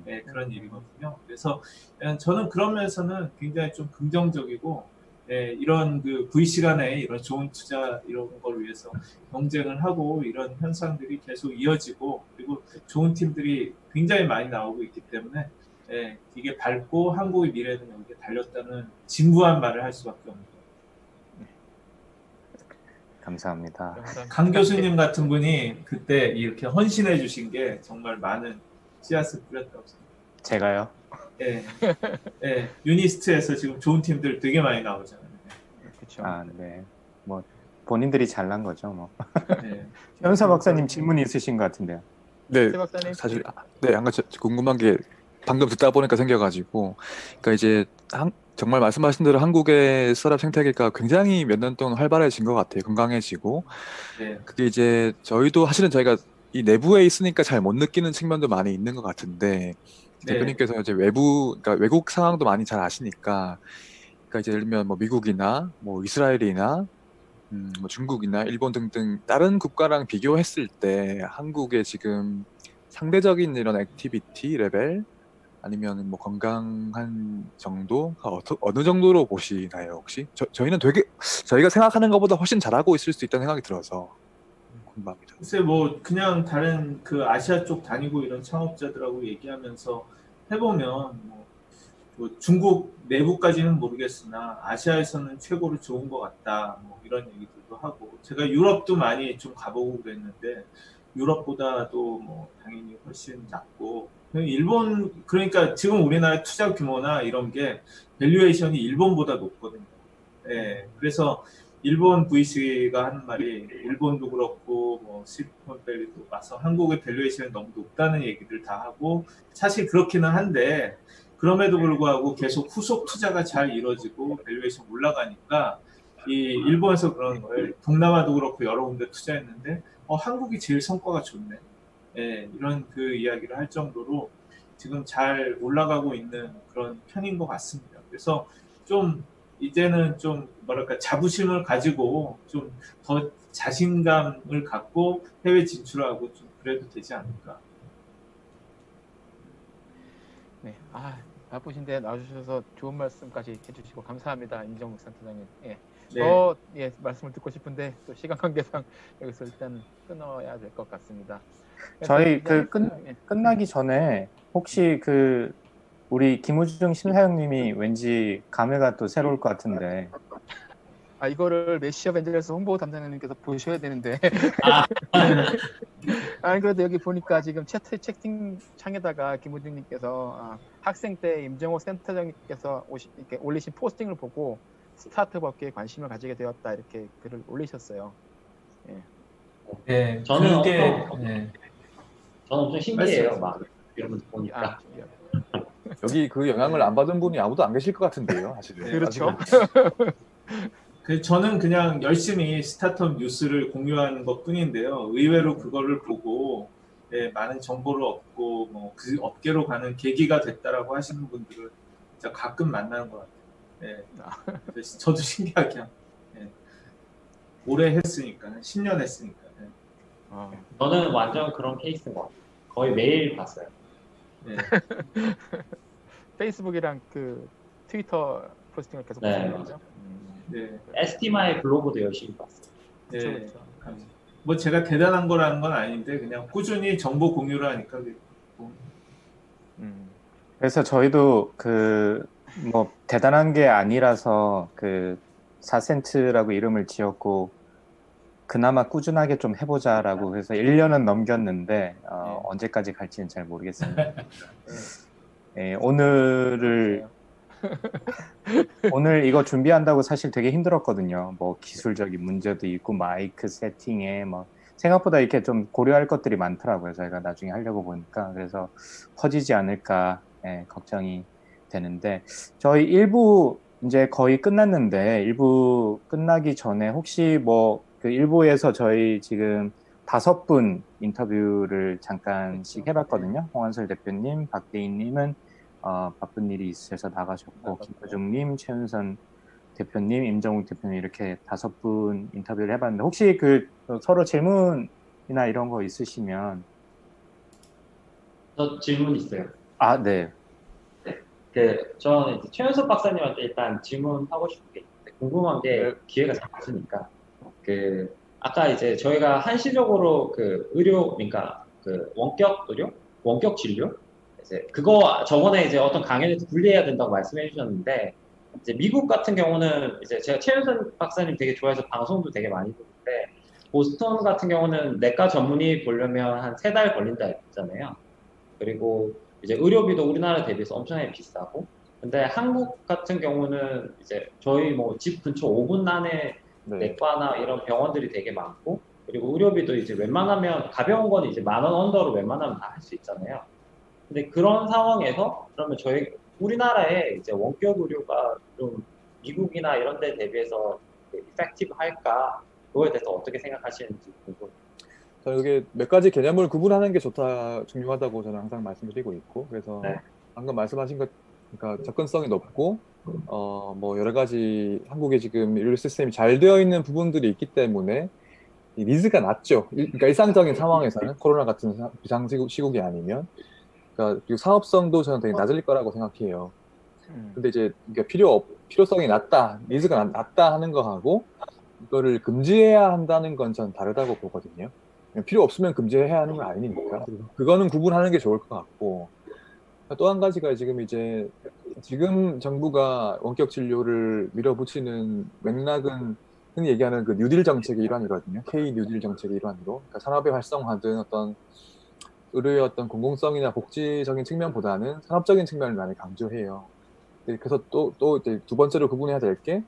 예, 그런 일이거든요. 그래서 예, 저는 그런 면에서는 굉장히 좀 긍정적이고 예, 이런 그 V 시간에 이런 좋은 투자 이런 걸 위해서 경쟁을 하고 이런 현상들이 계속 이어지고 그리고 좋은 팀들이 굉장히 많이 나오고 있기 때문에 예, 이게 밝고 한국의 미래는 여기에 달렸다는 진부한 말을 할 수밖에 없는 거예요. 감사합니다. 강 교수님 같은 분이 그때 이렇게 헌신해 주신 게 정말 많은 씨앗을 뿌렸다고 생각합니다. 제가요? 예, 예, 유니스트에서 지금 좋은 팀들 되게 많이 나오잖아요. 그렇죠. 아, 네. 뭐 본인들이 잘난 거죠, 뭐. 네. <laughs> 현사 박사님 질문이 있으신 것 같은데요. 네. 사실 네, 한 가지 궁금한 게 방금 듣다 보니까 생겨가지고, 그러니까 이제 한, 정말 말씀하신 대로 한국의 스타트업 생태계가 굉장히 몇 년 동안 활발해진 것 같아요. 건강해지고, 네. 그게 이제 저희도 사실은 저희가 이 내부에 있으니까 잘 못 느끼는 측면도 많이 있는 것 같은데, 네. 대표님께서 이제 외부, 그러니까 외국 상황도 많이 잘 아시니까, 그러니까 이제 예를 들면 뭐 미국이나 뭐 이스라엘이나 음, 뭐 중국이나 일본 등등 다른 국가랑 비교했을 때 한국의 지금 상대적인 이런 activity level 아니면 뭐 건강한 정도가 어떠, 어느 정도로 보시나요 혹시? 저, 저희는 되게 저희가 생각하는 것보다 훨씬 잘하고 있을 수 있다는 생각이 들어서 궁금합니다. 글쎄 뭐 그냥 다른 그 아시아 쪽 다니고 이런 창업자들하고 얘기하면서 해보면 뭐, 뭐 중국 내부까지는 모르겠으나 아시아에서는 최고로 좋은 것 같다 뭐 이런 얘기들도 하고 제가 유럽도 많이 좀 가보고 그랬는데 유럽보다도 뭐 당연히 훨씬 작고 일본 그러니까 지금 우리나라 투자 규모나 이런 게 valuation이 일본보다 높거든요. 예, 그래서 일본 VC가 하는 말이 일본도 그렇고 뭐 실리콘밸리도 와서 한국의 valuation이 너무 높다는 얘기들 다 하고 사실 그렇기는 한데 그럼에도 불구하고 계속 후속 투자가 잘 이루어지고 valuation 올라가니까 이 일본에서 그런 걸 동남아도 그렇고 여러 군데 투자했는데 어, 한국이 제일 성과가 좋네. 예, 이런 그 이야기를 할 정도로 지금 잘 올라가고 있는 그런 편인 것 같습니다. 그래서 좀 이제는 좀 뭐랄까 자부심을 가지고 좀 더 자신감을 갖고 해외 진출하고 좀 그래도 되지 않을까. 네, 아 바쁘신데 나와주셔서 좋은 말씀까지 해주시고 감사합니다, 임정국 센터장님. 예, 네. 저 예, 말씀을 듣고 싶은데 또 시간 관계상 <laughs> 여기서 일단 끊어야 될 것 같습니다. 저희 그 끝, 예. 끝나기 전에 혹시 그 우리 김우중 심사영님이 왠지 감회가 또 새로울 것 같은데 아 이거를 메시 어벤져스 홍보 담당자님께서 보셔야 되는데 <laughs> 아니 그래도 여기 보니까 지금 채트 채팅 창에다가 김우중님께서 아, 학생 때 임정호 센터장님께서 오시, 이렇게 올리신 포스팅을 보고 스타트업 업계에 관심을 가지게 되었다 이렇게 글을 올리셨어요. 예. 네, 저는 그게 엄청- 네. 저는 엄청 신기해요. 말씀- 막 이런 거 보니까. 아, 여기 그 영향을 안 받은 분이 아무도 안 계실 것 같은데요, 사실은. 그렇죠. <laughs> 그 저는 그냥 열심히 스타트업 뉴스를 공유하는 것 뿐인데요. 의외로 그거를 보고 예, 많은 정보를 얻고 뭐 그 업계로 가는 계기가 됐다라고 하시는 분들을 진짜 가끔 만나는 것 같아요. 예. 그래서 저도 신기하게 예. 오래 했으니까 10년 했으니까. 예. 아, 저는 완전 그런 케이스인 것 같아요. 거의 매일 봤어요. 예. 페이스북이랑 그 트위터 포스팅을 계속 네. 보시는 거죠? 네. 에스티마의 블로그도 열심히 봤어요. 예. 그렇죠, 그렇죠. 뭐 제가 대단한 거라는 건 아닌데 그냥 꾸준히 정보 공유를 하니까 뭐 음. 그래서 저희도 그 뭐 대단한 게 아니라서 그 4센트라고 이름을 지었고 그나마 꾸준하게 좀 해보자라고 해서 1년은 넘겼는데 어, 언제까지 갈지는 잘 모르겠습니다. <laughs> 예, 오늘을 오늘 이거 <laughs> 준비한다고 사실 되게 힘들었거든요. 뭐 기술적인 문제도 있고 마이크 세팅에 뭐 생각보다 이렇게 좀 고려할 것들이 많더라고요. 저희가 나중에 하려고 보니까 그래서 퍼지지 않을까 예, 걱정이 되는데 저희 일부 이제 거의 끝났는데 일부 끝나기 전에 혹시 뭐 그 일부에서 저희 지금 다섯 분 인터뷰를 잠깐씩 해봤거든요. 홍한솔 대표님, 박대인님은 어, 바쁜 일이 있으셔서 나가셨고 김호중님, 최윤선 대표님, 임정욱 대표님 이렇게 다섯 분 인터뷰를 해봤는데 혹시 그 서로 질문이나 이런 거 있으시면? 저 질문 있어요. 아 네. 그 저는 이제 최현석 박사님한테 일단 질문하고 싶은 게 있는데 궁금한 게 기회가 잘 없으니까. 그 아까 이제 저희가 한시적으로 그 의료 그러니까 그 원격 의료? 원격 진료 이제 그거 저번에 이제 어떤 강연에서 분리해야 된다고 말씀해 주셨는데 이제 미국 같은 경우는 이제 제가 최현선 박사님 되게 좋아해서 방송도 되게 많이 보는데 보스턴 같은 경우는 내과 전문의 보려면 한 세 달 걸린다 했잖아요. 그리고 이제 의료비도 우리나라 대비해서 엄청나게 비싸고 근데 한국 같은 경우는 이제 저희 뭐 집 근처 5분 안에 내과나 이런 병원들이 되게 많고 그리고 의료비도 이제 웬만하면 가벼운 건 이제 만 원 언더로 웬만하면 다 할 수 있잖아요. 근데 그런 상황에서 그러면 저희 우리나라에 이제 원격 의료가 좀 미국이나 이런 데 대비해서 이펙티브 할까? 그거에 대해서 어떻게 생각하시는지. 저는 이게 몇 가지 개념을 구분하는 게 좋다, 중요하다고 저는 항상 말씀드리고 있고, 그래서 네. 방금 말씀하신 것, 그러니까 접근성이 높고, 어, 뭐 여러 가지 한국에 지금 의료 시스템이 잘 되어 있는 부분들이 있기 때문에 이 니즈가 낮죠. 일- 그러니까 일상적인 상황에서는 코로나 같은 사- 비상 시국- 시국이 아니면, 그러니까 사업성도 저는 되게 낮을 거라고 생각해요. 음. 근데 이제 이게 필요 없, 필요성이 낮다, 니즈가 낮- 낮다 하는 거하고 이거를 금지해야 한다는 건 전 다르다고 보거든요. 필요 없으면 금지해야 하는 건 아니니까. 그거는 구분하는 게 좋을 것 같고 또 한 가지가 지금 이제 지금 정부가 원격 진료를 밀어붙이는 맥락은 흔히 얘기하는 그 뉴딜 정책의 일환이거든요. K 뉴딜 정책의 일환으로. 그러니까 산업의 활성화든 어떤 의료의 어떤 공공성이나 복지적인 측면보다는 산업적인 측면을 많이 강조해요. 네, 그래서 또, 또 두 번째로 구분해야 될 게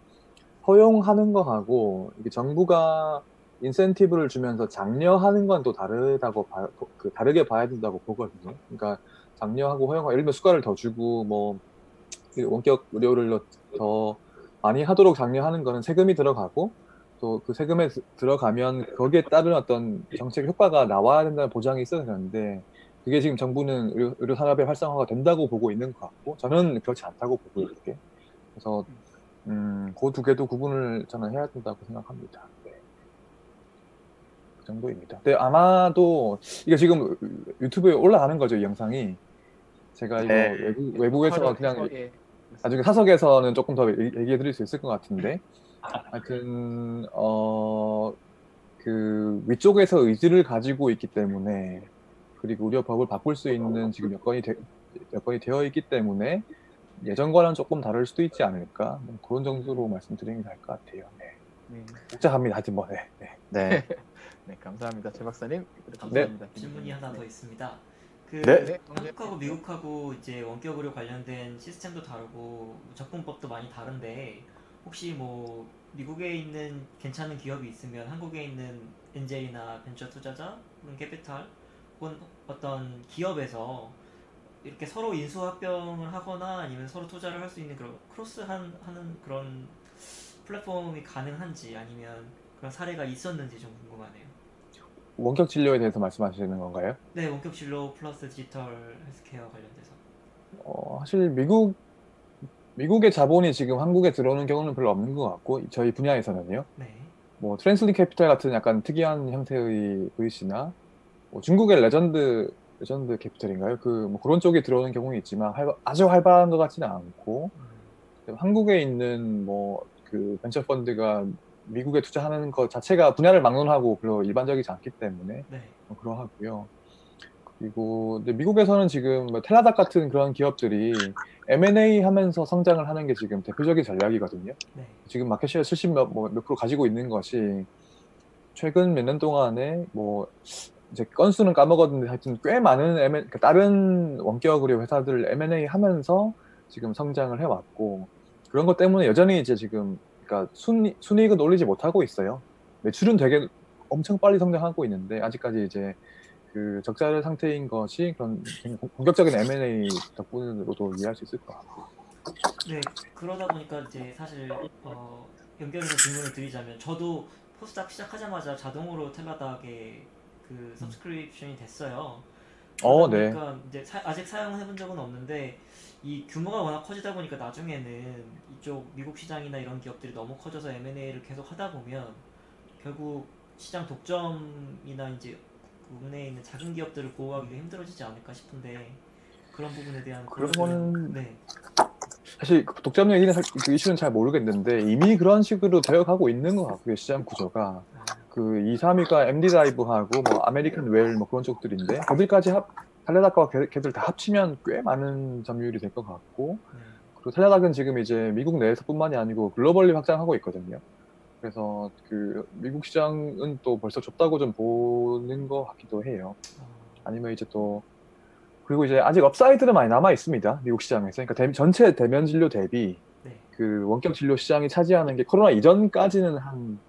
허용하는 거하고 정부가 인센티브를 주면서 장려하는 건 또 다르다고 봐, 그 다르게 봐야 된다고 보거든요. 그러니까 장려하고 허용하고 예를 들면 수가를 더 주고 뭐그 원격 의료를 더 많이 하도록 장려하는 거는 세금이 들어가고 또 그 세금에 드- 들어가면 거기에 따른 어떤 정책 효과가 나와야 된다는 보장이 있어야 되는데 그게 지금 정부는 의료, 의료 산업의 활성화가 된다고 보고 있는 것 같고 저는 그렇지 않다고 보고 있게 그래서 음, 그 두 개도 구분을 저는 해야 된다고 생각합니다. 네. 그 정도입니다. 근데 아마도 이게 지금 유튜브에 올라가는 거죠, 이 영상이. 제가 이거 네. 외부, 외부에서 사설, 그냥 나중에 사석에서는 조금 더 얘기해 드릴 수 있을 것 같은데 하여튼 어, 그 위쪽에서 의지를 가지고 있기 때문에 그리고 의료법을 바꿀 수 있는 지금 여건이 되, 여건이 되어 있기 때문에 예전과는 조금 다를 수도 있지 않을까 뭐 그런 정도로 말씀드리는 게 나을 것 같아요. 네. 네. 복잡합니다. 하여튼 뭐 네. 네. 네. <laughs> 네, 감사합니다. 최 박사님. 네. 감사합니다. 질문이 하나 더 있습니다. 그 네. 네. 한국하고 미국하고 이제 원격 의료 관련된 시스템도 다르고 접근법도 많이 다른데 혹시 뭐 미국에 있는 괜찮은 기업이 있으면 한국에 있는 NJ나 벤처 투자자 혹은 캐피탈 혹은 어떤 기업에서 이렇게 서로 인수합병을 하거나 아니면 서로 투자를 할 수 있는 그런 크로스 한, 하는 그런 플랫폼이 가능한지 아니면 그런 사례가 있었는지 좀 궁금하네요. 원격 진료에 대해서 말씀하시는 건가요? 네, 원격 진료 플러스 디지털 헬스케어 관련돼서. 어, 사실 미국 미국의 자본이 지금 한국에 들어오는 경우는 별로 없는 것 같고 저희 분야에서는요. 네. 뭐 트랜스링크 캐피탈 같은 약간 특이한 형태의 VC나 뭐 중국의 레전드 레전드 캐피탈인가요? 그 뭐 그런 쪽에 들어오는 경우는 있지만 활- 아주 활발한 것 같지는 않고 한국에 있는 뭐 그 벤처 펀드가 미국에 투자하는 것 자체가 분야를 막론하고 별로 일반적이지 않기 때문에 네. 뭐 그러하고요. 그리고 미국에서는 지금 뭐 텔라닥 같은 그런 기업들이 M&A 하면서 성장을 하는 게 지금 대표적인 전략이거든요. 네. 지금 마켓시ェ어 70 몇, 뭐, 몇 프로 가지고 있는 것이 최근 몇 년 동안에 뭐 이제 건수는 까먹었는데 하여튼 꽤 많은 M&A, 그러니까 다른 원격 의료 회사들 M&A 하면서 지금 성장을 해왔고 그런 것 때문에 여전히 이제 지금 그러니까 순이, 순이익은 올리지 못하고 있어요. 매출은 되게 엄청 빨리 성장하고 있는데 아직까지 이제 그 적자 상태인 것이 그런 본격적인 M&A 덕분으로도 이해할 수 있을 것 같고. 네, 그러다 보니까 이제 사실 어, 연결해서 질문을 드리자면 저도 포스닥 시작하자마자 자동으로 텔라닥에 그 서브스크립션이 됐어요. 어, 네. 보니까 이제 사- 아직 사용해 본 적은 없는데 이 규모가 워낙 커지다 보니까 나중에는 이쪽 미국 시장이나 이런 기업들이 너무 커져서 M&A를 계속 하다 보면 결국 시장 독점이나 이제 국내에 있는 작은 기업들을 보호하기가 힘들어지지 않을까 싶은데 그런 부분에 대한 그런 네. 사실 그 독점 얘기는 사- 그 이슈는 잘 모르겠는데 이미 그런 식으로 되어가고 있는 것 같고요 시장 구조가 그 2, 3위가 MD 라이브하고 뭐 아메리칸 웰 뭐 그런 쪽들인데 거기까지 합 걔- 걔들 다 합치면 꽤 많은 점유율이 될 것 같고 그리고 텔레닥은 지금 이제 미국 내에서뿐만이 아니고 globally 확장하고 있거든요. 그래서 그 미국 시장은 또 벌써 좁다고 좀 보는 것 같기도 해요. 아니면 이제 또 그리고 이제 아직 upside는 많이 남아 있습니다. 미국 시장에서. 그러니까 대- 전체 대면 진료 대비 네. 그 원격 진료 시장이 차지하는 게 코로나 이전까지는 한,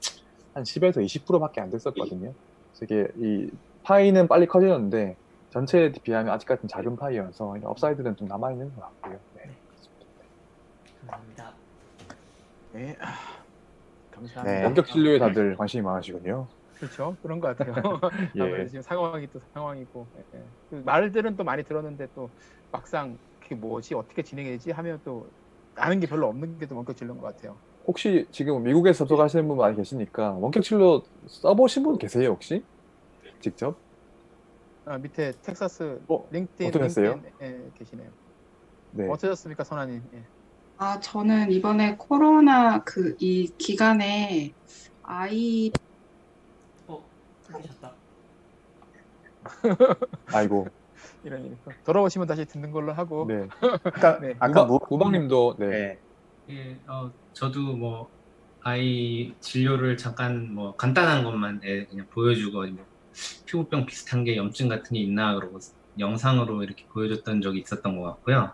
한 10에서 20%밖에 안 됐었거든요. 그래서 이게 이 파이는 빨리 커지는데 전체에 비하면 아직까지는 작은 파이여서 upside는 좀 남아 있는 것 같고요. 네. 감사합니다. 네. 아, 감사합니다. 원격 진료에 다들 관심이 많으시군요. 그렇죠. 그런 것 같아요. <laughs> 예. 아무래도 지금 상황이 또 상황이고 예, 예. 그 말들은 또 많이 들었는데 또 막상 그게 뭐지 어떻게 진행해야지 하면 또 아는 게 별로 없는 게 또 원격 진료인 것 같아요. 혹시 지금 미국에 접속하시는 분 많이 계시니까 원격 진료 써보신 분 계세요 혹시? 직접? 아, 밑에 텍사스 어, 링크드인, 어떠셨어요? 링크드인에 계시네요. 네. 어떠셨습니까, 선아님? 예. 아, 저는 이번에 코로나 그 이 기간에 아이 어, 끊기셨다. <laughs> 아이고. 이런 일. 돌아오시면 다시 듣는 걸로 하고. 네. 아까 네. 아까 무, 우방님도 네. 예, 어, 저도 뭐 아이 진료를 잠깐 뭐 간단한 것만 예, 그냥 보여주고 뭐 피부병 비슷한 게 염증 같은 게 있나 그러고 영상으로 이렇게 보여줬던 적이 있었던 것 같고요.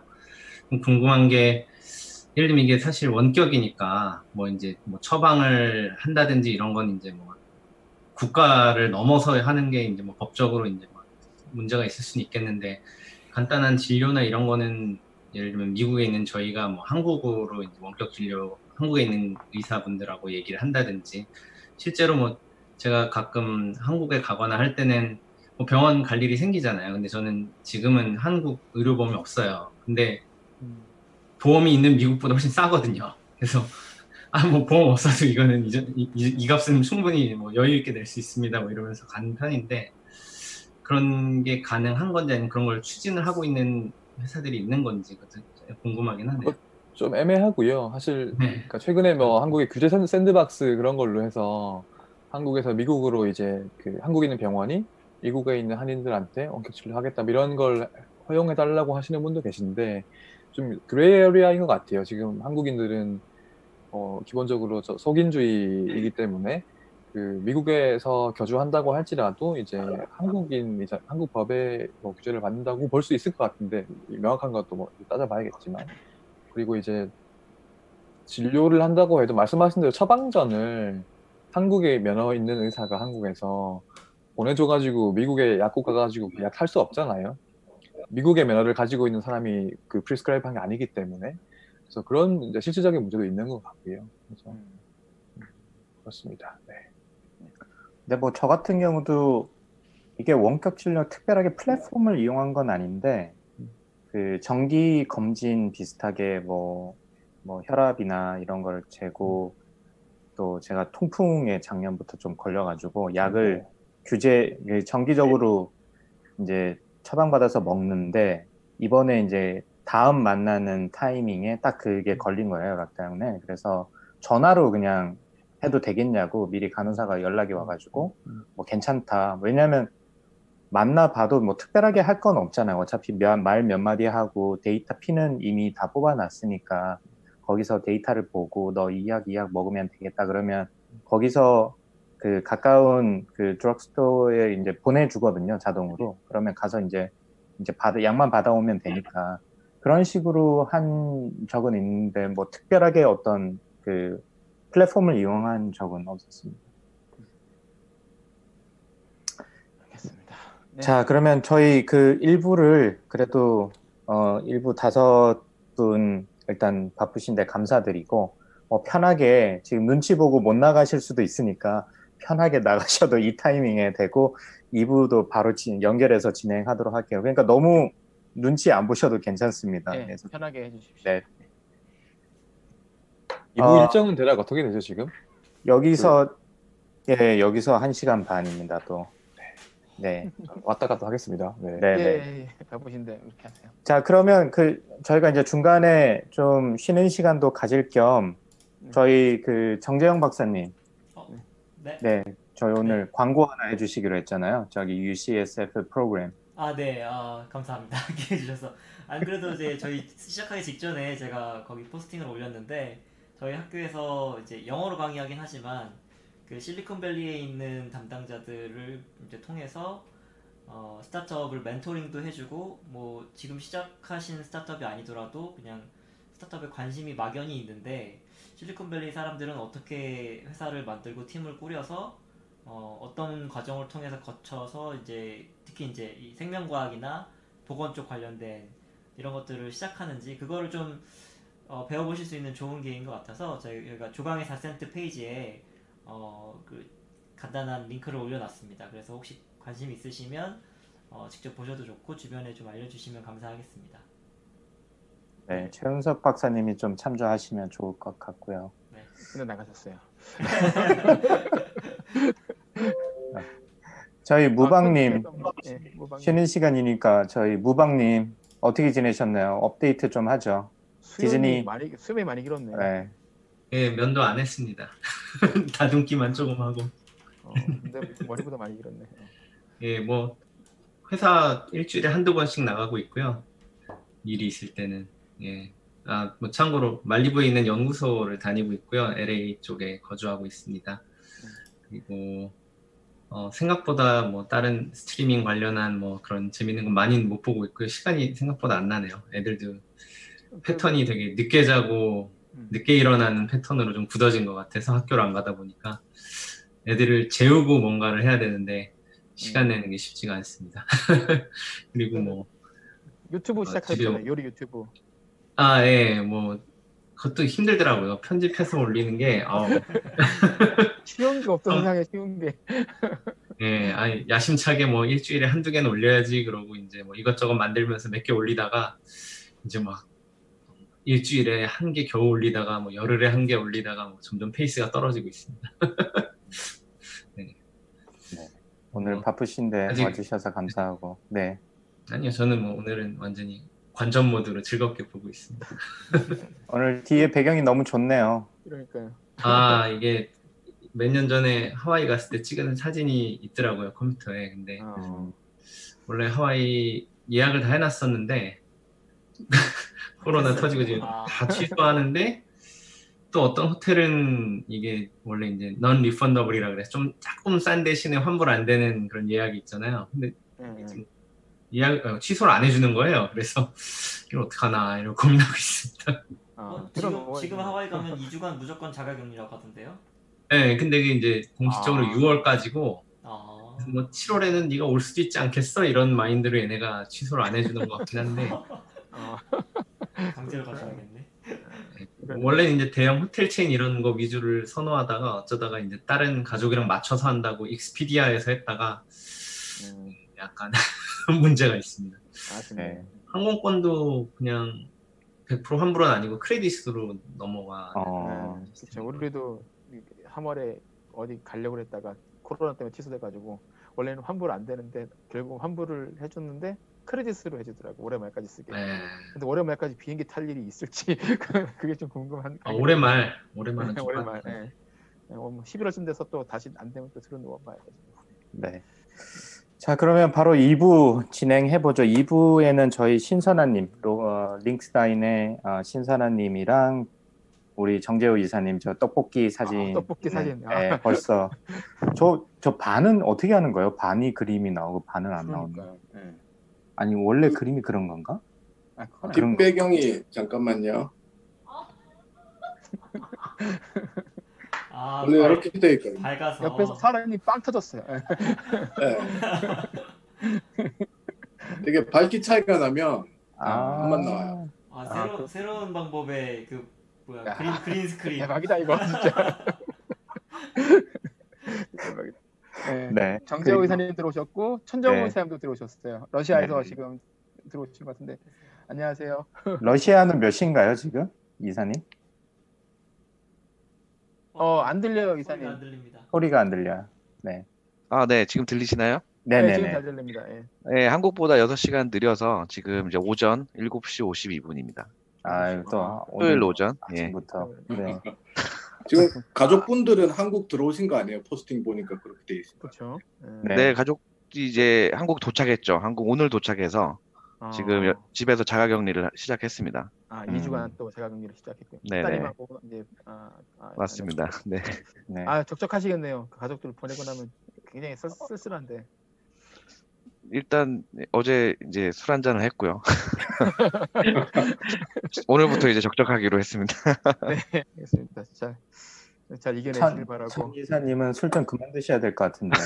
좀 궁금한 게 예를 들면 이게 사실 원격이니까 뭐 이제 뭐 처방을 한다든지 이런 건 이제 뭐 국가를 넘어서 하는 게 이제 뭐 법적으로 이제 뭐 문제가 있을 수는 있겠는데 간단한 진료나 이런 거는 예를 들면 미국에 있는 저희가 뭐 한국어로 이제 원격 진료 한국에 있는 의사분들하고 얘기를 한다든지 실제로 뭐 제가 가끔 한국에 가거나 할 때는 뭐 병원 갈 일이 생기잖아요. 근데 저는 지금은 한국 의료보험이 없어요. 근데 보험이 있는 미국보다 훨씬 싸거든요. 그래서 아 뭐 보험 없어도 이거는 이, 이, 이 값은 충분히 뭐 여유 있게 낼 수 있습니다. 뭐 이러면서 가는 편인데 그런 게 가능한 건지 아니면 그런 걸 추진을 하고 있는 회사들이 있는 건지 그것도 궁금하긴 하네요. 좀 애매하고요. 사실 네. 그러니까 최근에 뭐 한국의 규제 샌- 샌드박스 그런 걸로 해서 한국에서 미국으로 이제 그 한국에 있는 병원이 미국에 있는 한인들한테 원격 진료 하겠다 뭐 이런 걸 허용해 달라고 하시는 분도 계신데 좀 gray area인 것 같아요. 지금 한국인들은 어 기본적으로 저 속인주의이기 때문에 그 미국에서 거주한다고 할지라도 이제 한국인 이제 한국 법의 뭐 규제를 받는다고 볼 수 있을 것 같은데 명확한 것도 뭐 따져봐야겠지만 그리고 이제 진료를 한다고 해도 말씀하신 대로 처방전을 한국에 면허 있는 의사가 한국에서 보내줘가지고 미국에 약국 가가지고 약 살 수 없잖아요. 미국의 면허를 가지고 있는 사람이 그 prescribe 한게 아니기 때문에 그래서 그런 이제 실질적인 문제도 있는 것 같고요. 그래서 음, 그렇습니다. 네. 근데 뭐 저 같은 경우도 이게 원격 진료 특별하게 플랫폼을 이용한 건 아닌데 그 정기 검진 비슷하게 뭐, 뭐 혈압이나 이런 걸 재고 또 제가 통풍에 작년부터 좀 걸려가지고 약을 규제 이게 정기적으로 이제 처방받아서 먹는데 이번에 이제 다음 만나는 타이밍에 딱 그게 걸린 거예요 락 때문에. 그래서 전화로 그냥 해도 되겠냐고 미리 간호사가 연락이 와가지고 뭐 괜찮다. 왜냐면 만나봐도 뭐 특별하게 할 건 없잖아요. 어차피 말 몇 마디 하고 데이터 피는 이미 다 뽑아놨으니까 거기서 데이터를 보고 너 이 약 이 약 먹으면 되겠다 그러면 거기서 그 가까운 그 드럭스토어에 이제 보내주거든요 자동으로 그러면 가서 이제 이제 받아 약만 받아오면 되니까 그런 식으로 한 적은 있는데 뭐 특별하게 어떤 그 플랫폼을 이용한 적은 없었습니다. 알겠습니다. 네. 자 그러면 저희 그 일부를 그래도 어 일부 다섯 분 일단 바쁘신데 감사드리고 어, 편하게 지금 눈치 보고 못 나가실 수도 있으니까 편하게 <laughs> 나가셔도 이 타이밍에 되고 2부도 바로 진, 연결해서 진행하도록 할게요. 그러니까 너무 눈치 안 보셔도 괜찮습니다. 네, 그래서 편하게 해주십시오. 네. 이부 어, 일정은 대략 어떻게 되죠 지금? 여기서 예 여기서 1 시간 반입니다 또. 네. 왔다 갔다 하겠습니다. 네. 네, 예, 네. 예, 예. 바쁘신데 이렇게 하세요. 자 그러면 그 저희가 이제 중간에 좀 쉬는 시간도 가질 겸 저희 그 정재영 박사님 네. 네 저희 오늘 광고 하나 해주시기로 했잖아요 저기 UCSF 프로그램 아, 네, 아, 감사합니다. <laughs> 기회 주셔서. 안 그래도 이제 저희 시작하기 직전에 제가 거기 포스팅을 올렸는데 저희 학교에서 이제 영어로 강의하긴 하지만 그 실리콘밸리에 있는 담당자들을 이제 통해서 어, 스타트업을 멘토링도 해주고 뭐 지금 시작하신 스타트업이 아니더라도 그냥 스타트업에 관심이 막연히 있는데 실리콘밸리 사람들은 어떻게 회사를 만들고 팀을 꾸려서 어, 어떤 과정을 통해서 거쳐서 이제 특히 이제 이 생명과학이나 보건 쪽 관련된 이런 것들을 시작하는지 그거를 좀 어, 배워보실 수 있는 좋은 기회인 것 같아서 저희가 조강의 4센트 페이지에 어, 그 간단한 링크를 올려놨습니다. 그래서 혹시 관심 있으시면 어, 직접 보셔도 좋고 주변에 좀 알려주시면 감사하겠습니다. 네, 최은석 박사님이 좀 참조하시면 좋을 것 같고요. 네. 근데 나가셨어요. <laughs> 저희 무방님 예, 무방님. 쉬는 시간이니까 저희 무방님 어떻게 지내셨나요? 업데이트 좀 하죠. 디즈니 많이 수염이 많이 길었네. 네. 예, 면도 안 했습니다. <laughs> 다듬기만 조금 하고. 어, 근데 머리보다 많이 길었네. 예, 뭐 회사 일주일에 한두 번씩 나가고 있고요. 일이 있을 때는 예. 아, 뭐 참고로 말리부에 있는 연구소를 다니고 있고요. LA 쪽에 거주하고 있습니다. 그리고 어, 생각보다 뭐 다른 스트리밍 관련한 뭐 그런 재밌는 건 많이 못 보고 있고요. 시간이 생각보다 안 나네요. 애들도 패턴이 되게 늦게 자고 늦게 일어나는 패턴으로 좀 굳어진 것 같아서 학교를 안 가다 보니까 애들을 재우고 뭔가를 해야 되는데 시간 내는 게 쉽지가 않습니다. <laughs> 그리고 뭐 유튜브 어, 시작하셨잖아요. 요리 유튜브. 아, 예, 뭐 그것도 힘들더라고요. 편집해서 올리는 게 어, <laughs> 쉬운 게 없어 세상에 쉬운 게. 예, 아니 야심차게 뭐 일주일에 한두 개는 올려야지 그러고 이제 뭐 이것저것 만들면서 몇 개 올리다가 이제 막 일주일에 한 개 겨우 올리다가 뭐 열흘에 한 개 올리다가 뭐 점점 페이스가 떨어지고 있습니다. <laughs> 오늘 바쁘신데 아직- 와주셔서 감사하고 네. 아니요, 저는 뭐 오늘은 완전히 관전 모드로 즐겁게 보고 있습니다. <laughs> 오늘 뒤에 배경이 너무 좋네요. 그러니까요. 아, 이게 몇 년 전에 하와이 갔을 때 찍은 사진이 있더라고요, 컴퓨터에. 근데 어. 원래 하와이 예약을 다 해놨었는데 <laughs> 코로나 터지고 지금 아. 다 취소하는데 또 어떤 호텔은 이게 원래 이제 non refundable이라 그래서 좀 조금 싼 대신에 환불 안 되는 그런 예약이 있잖아요. 근데 예, 예약 어, 취소를 안 해주는 거예요. 그래서 이걸 어떡하나 이러고 고민하고 있습니다. 아, 어, 들어 지금, 놓아야지. 지금 하와이 가면 2주간 무조건 자가격리라고 하던데요? 네, 근데 그게 이제 공식적으로 아. 6월까지고 아, 뭐 7월에는 네가 올 수도 있지 않겠어 이런 마인드로 얘네가 취소를 안 해주는 것 같긴 한데 <laughs> 어. 강제로 가셔야겠네. 원래는 이제 대형 호텔 체인 이런 거 위주를 선호하다가 어쩌다가 이제 다른 가족이랑 맞춰서 한다고 익스피디아에서 했다가 음, 약간 <laughs> 문제가 있습니다. 아쉽네. 네. 항공권도 그냥 100% 환불은 아니고 크레딧으로 넘어가. 어, 네, 그렇죠. 우리도 3월에 어디 가려고 했다가 코로나 때문에 취소돼가지고 원래는 환불 안 되는데 결국 환불을 해줬는데 크레딧으로 해주더라고 올해 말까지 쓰게. 네. 근데 올해 말까지 비행기 탈 일이 있을지 <laughs> 그게 좀 궁금한. 아, 올해 말, 올해 말은 좀 올해 빡- 말. 예. 예, 뭐 11월쯤 돼서 또 다시 안 되면 또 들어 누워 봐야죠. 네. 자, 그러면 바로 2부 진행해 보죠. 2부에는 저희 신선아님, 로- 어, 링크스다인의 어, 신선아님이랑 우리 정재호 이사님 저 떡볶이 사진. 떡볶이 사진. 네, 아. 벌써 저 저 반은 어떻게 하는 거예요? 반이 그림이 나오고 반은 안 나오는. 예. 아니 원래 그 림이 그런 건가? 아. 뒷배경이 잠깐만요. <laughs> 아, 원래 밝- 이렇게 돼 있거든요. 밝아서 옆에서 사람이 빵 터졌어요. 예. <laughs> 네. 되게 밝기 차이가 나면 아, 한번 나와요. 아, 새로, 그- 새로운 방법의 그 뭐야 야. 그린 그린 스크린. 대박이다 이거 진짜. <laughs> 대박이다. 예. 네. 정재호 그리고- 이사님 들어오셨고 천정훈 네. 이사님도 들어오셨어요. 러시아에서 네. 지금 들어오신 것 같은데 안녕하세요. 러시아는 몇 시인가요 지금 이사님? 어 안 들려요 소리가 안 이사님. 들립니다. 소리가 안 들려요. 네. 아, 네. 지금 들리시나요? 네, 지금 네네네. 잘 들립니다. 예. 네, 한국보다 6시간 느려서 지금 이제 오전 7시 52분입니다. 아유 또 토요일 오전. 예. 아침부터. 네. <laughs> 지금 가족분들은 한국 들어오신 거 아니에요? 포스팅 보니까 그렇게 돼 있어요. 그렇죠. 네. 네, 가족이 이제 한국 도착했죠. 한국 오늘 도착해서 지금 여- 집에서 자가격리를 하- 시작했습니다. 아 음. 2주간 또 자가격리를 시작했고요. 네네. 따님하고 이제 아, 아, 맞습니다. <laughs> 네. 네. 아 적적하시겠네요. 그 가족들 보내고 나면 굉장히 쓸, 쓸쓸한데. 일단 어제 이제 술 한 잔을 했고요. <laughs> <laughs> 오늘부터 이제 적적하기로 했습니다. 네, 알겠습니다. 잘, 잘 이겨내시길 천, 바라고. 천 이사님은 술 좀 그만 드셔야 될 것 같은데.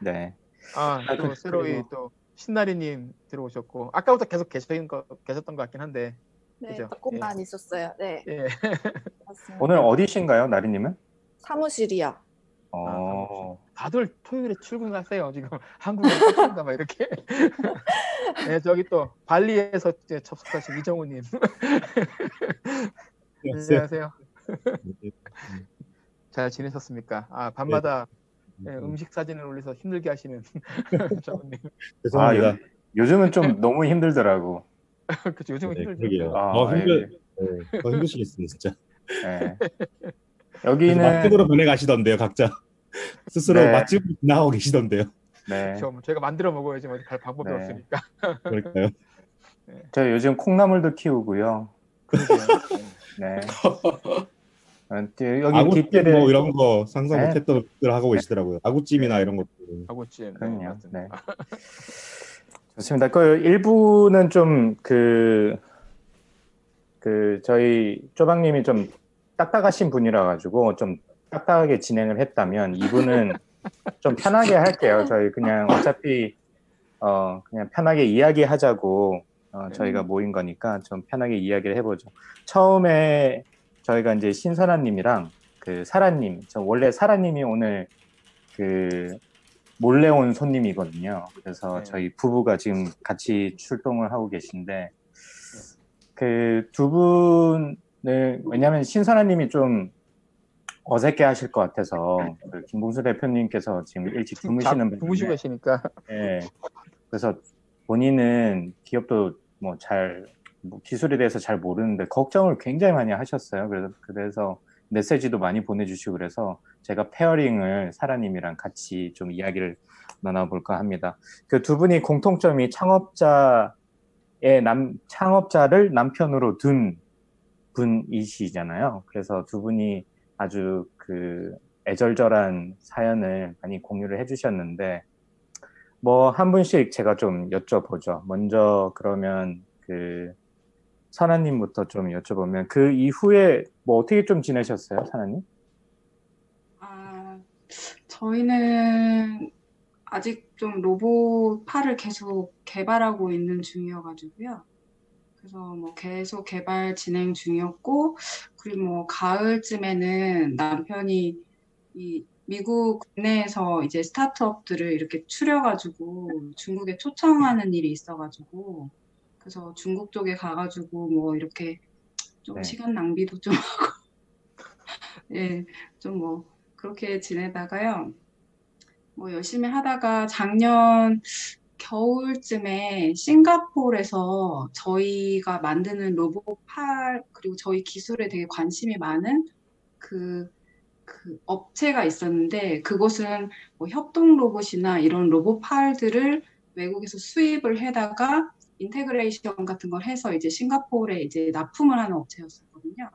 네. 아, 아, 또 그- 새로이 그리고- 또 신나리님 들어오셨고 아까부터 계속 계셨던 거 계셨던 것 같긴 한데. 네, 그죠? 조금만 있었어요. 네, 예. 오늘 어디신가요, 나리님은? 사무실이요. 어. 다들 토요일에 출근하세요. 지금 <laughs> 한국에 쫓긴가 봐 이렇게. <laughs> 네, 저기 또 발리에서 이제 접속하신 이정우님. <laughs> 안녕하세요. 잘 지내셨습니까? 아 밤마다 예, 음식 사진을 올려서 힘들게 하시는 <laughs> 정우님. 아, 요, 요즘은 좀 <laughs> 너무 힘들더라고. 그렇죠. 요즘은 네, 힘들죠. 아, 어, 힘들, 예. 네, 더 힘드시겠어요, 진짜. 예. 그래서 여기는 맛집으로 변해가시던데요, 각자. <laughs> 스스로 네. 맛집으로 나가고 계시던데요. 네. 그렇죠. 뭐 제가 만들어 먹어야지 뭐 갈 방법이 네. 없으니까. 그럴까요? 저 요즘 콩나물도 키우고요. 네. 어, 또 여기 아구찜 뭐 이런 거 상상 네. 못했던 것들 하고 계시더라고요. 아구찜이나 이런 것들. 아구찜. 그럼요. 네. <laughs> 좋습니다. 그 일부는 좀 그 그 저희 쪼박님이 좀 딱딱하신 분이라 가지고 좀 딱딱하게 진행을 했다면 이분은 <laughs> 좀 편하게 할게요. 저희 그냥 어차피 어 그냥 편하게 이야기하자고 어, 저희가 모인 거니까 좀 편하게 이야기를 해보죠. 처음에 저희가 이제 신선아님이랑 그 사라님, 저 원래 사라님이 오늘 그 몰래 온 손님이거든요. 그래서 저희 부부가 지금 같이 출동을 하고 계신데 그 두 분을 왜냐하면 신선아님이 좀 어색해 하실 것 같아서 그 김봉수 대표님께서 지금 일찍 주무시는 주무시고 계시니까. 예. 그래서 본인은 기업도 뭐 잘 기술에 대해서 잘 모르는데 걱정을 굉장히 많이 하셨어요. 그래서 그래서 메시지도 많이 보내주시고 그래서 제가 pairing을 사라님이랑 같이 좀 이야기를 나눠볼까 합니다. 그 두 분이 공통점이 창업자의 남 창업자를 남편으로 둔 분이시잖아요. 그래서 두 분이 아주 그 애절절한 사연을 많이 공유를 해주셨는데 뭐 한 분씩 제가 좀 여쭤보죠. 먼저 그러면 그 선아님부터 좀 여쭤보면 그 이후에 뭐 어떻게 좀 지내셨어요, 선아님? 아, 저희는 아직 좀 로봇 팔을 계속 개발하고 있는 중이어가지고요. 그래서 뭐 계속 개발 진행 중이었고, 그리고 뭐 가을쯤에는 남편이 이 미국 국내에서 이제 스타트업들을 이렇게 추려가지고 중국에 초청하는 일이 있어가지고, 그래서 중국 쪽에 가가지고 뭐 이렇게 좀 네. 시간 낭비도 좀 하고, <laughs> 예, 좀 뭐 그렇게 지내다가요. 뭐 열심히 하다가 작년 겨울쯤에 싱가포르에서 저희가 만드는 로봇 팔 그리고 저희 기술에 되게 관심이 많은 그, 그 업체가 있었는데 그곳은 뭐 협동 로봇이나 이런 로봇 팔들을 외국에서 수입을 해다가 integration 같은 걸 해서 이제 싱가포르에 이제 납품을 하는 업체였었거든요.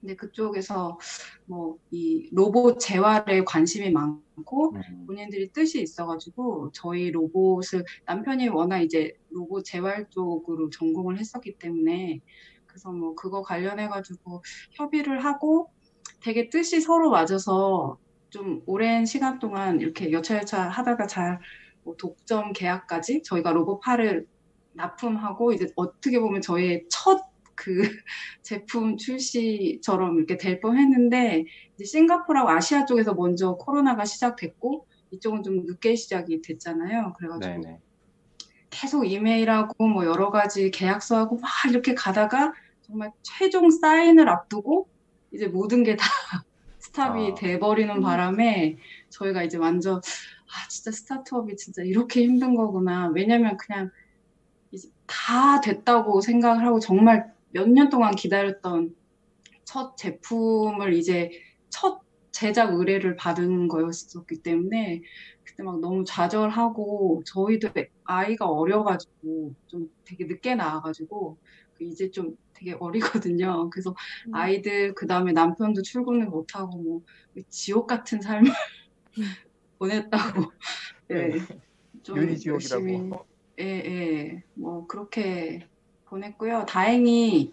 근데 그쪽에서 뭐 이 로봇 재활에 관심이 많고 본인들이 뜻이 있어가지고 저희 로봇을 남편이 워낙 이제 로봇 재활 쪽으로 전공을 했었기 때문에 그래서 뭐 그거 관련해가지고 협의를 하고 되게 뜻이 서로 맞아서 좀 오랜 시간 동안 이렇게 여차여차 하다가 잘 뭐 독점 계약까지 저희가 로봇 팔을 납품하고 이제 어떻게 보면 저희의 첫 그 <laughs> 제품 출시처럼 이렇게 될 뻔했는데 이제 싱가포르하고 아시아 쪽에서 먼저 코로나가 시작됐고 이쪽은 좀 늦게 시작이 됐잖아요. 그래가지고 네네. 계속 이메일하고 뭐 여러 가지 계약서하고 막 이렇게 가다가 정말 최종 사인을 앞두고 이제 모든 게 다 <laughs> 스탑이 아. 돼버리는 바람에 저희가 이제 완전 아 진짜 스타트업이 진짜 이렇게 힘든 거구나. 왜냐면 그냥 다 됐다고 생각을 하고 정말 몇 년 동안 기다렸던 첫 제품을 이제 첫 제작 의뢰를 받은 거였었기 때문에 그때 막 너무 좌절하고 저희도 아이가 어려가지고 좀 되게 늦게 나와가지고 그 이제 좀 되게 어리거든요. 그래서 아이들 그 다음에 남편도 출근을 못하고 뭐 지옥 같은 삶을 <laughs> 보냈다고 예, 좀 윤희 지옥이라고. 열심히 예, 예, 뭐 그렇게 보냈고요. 다행히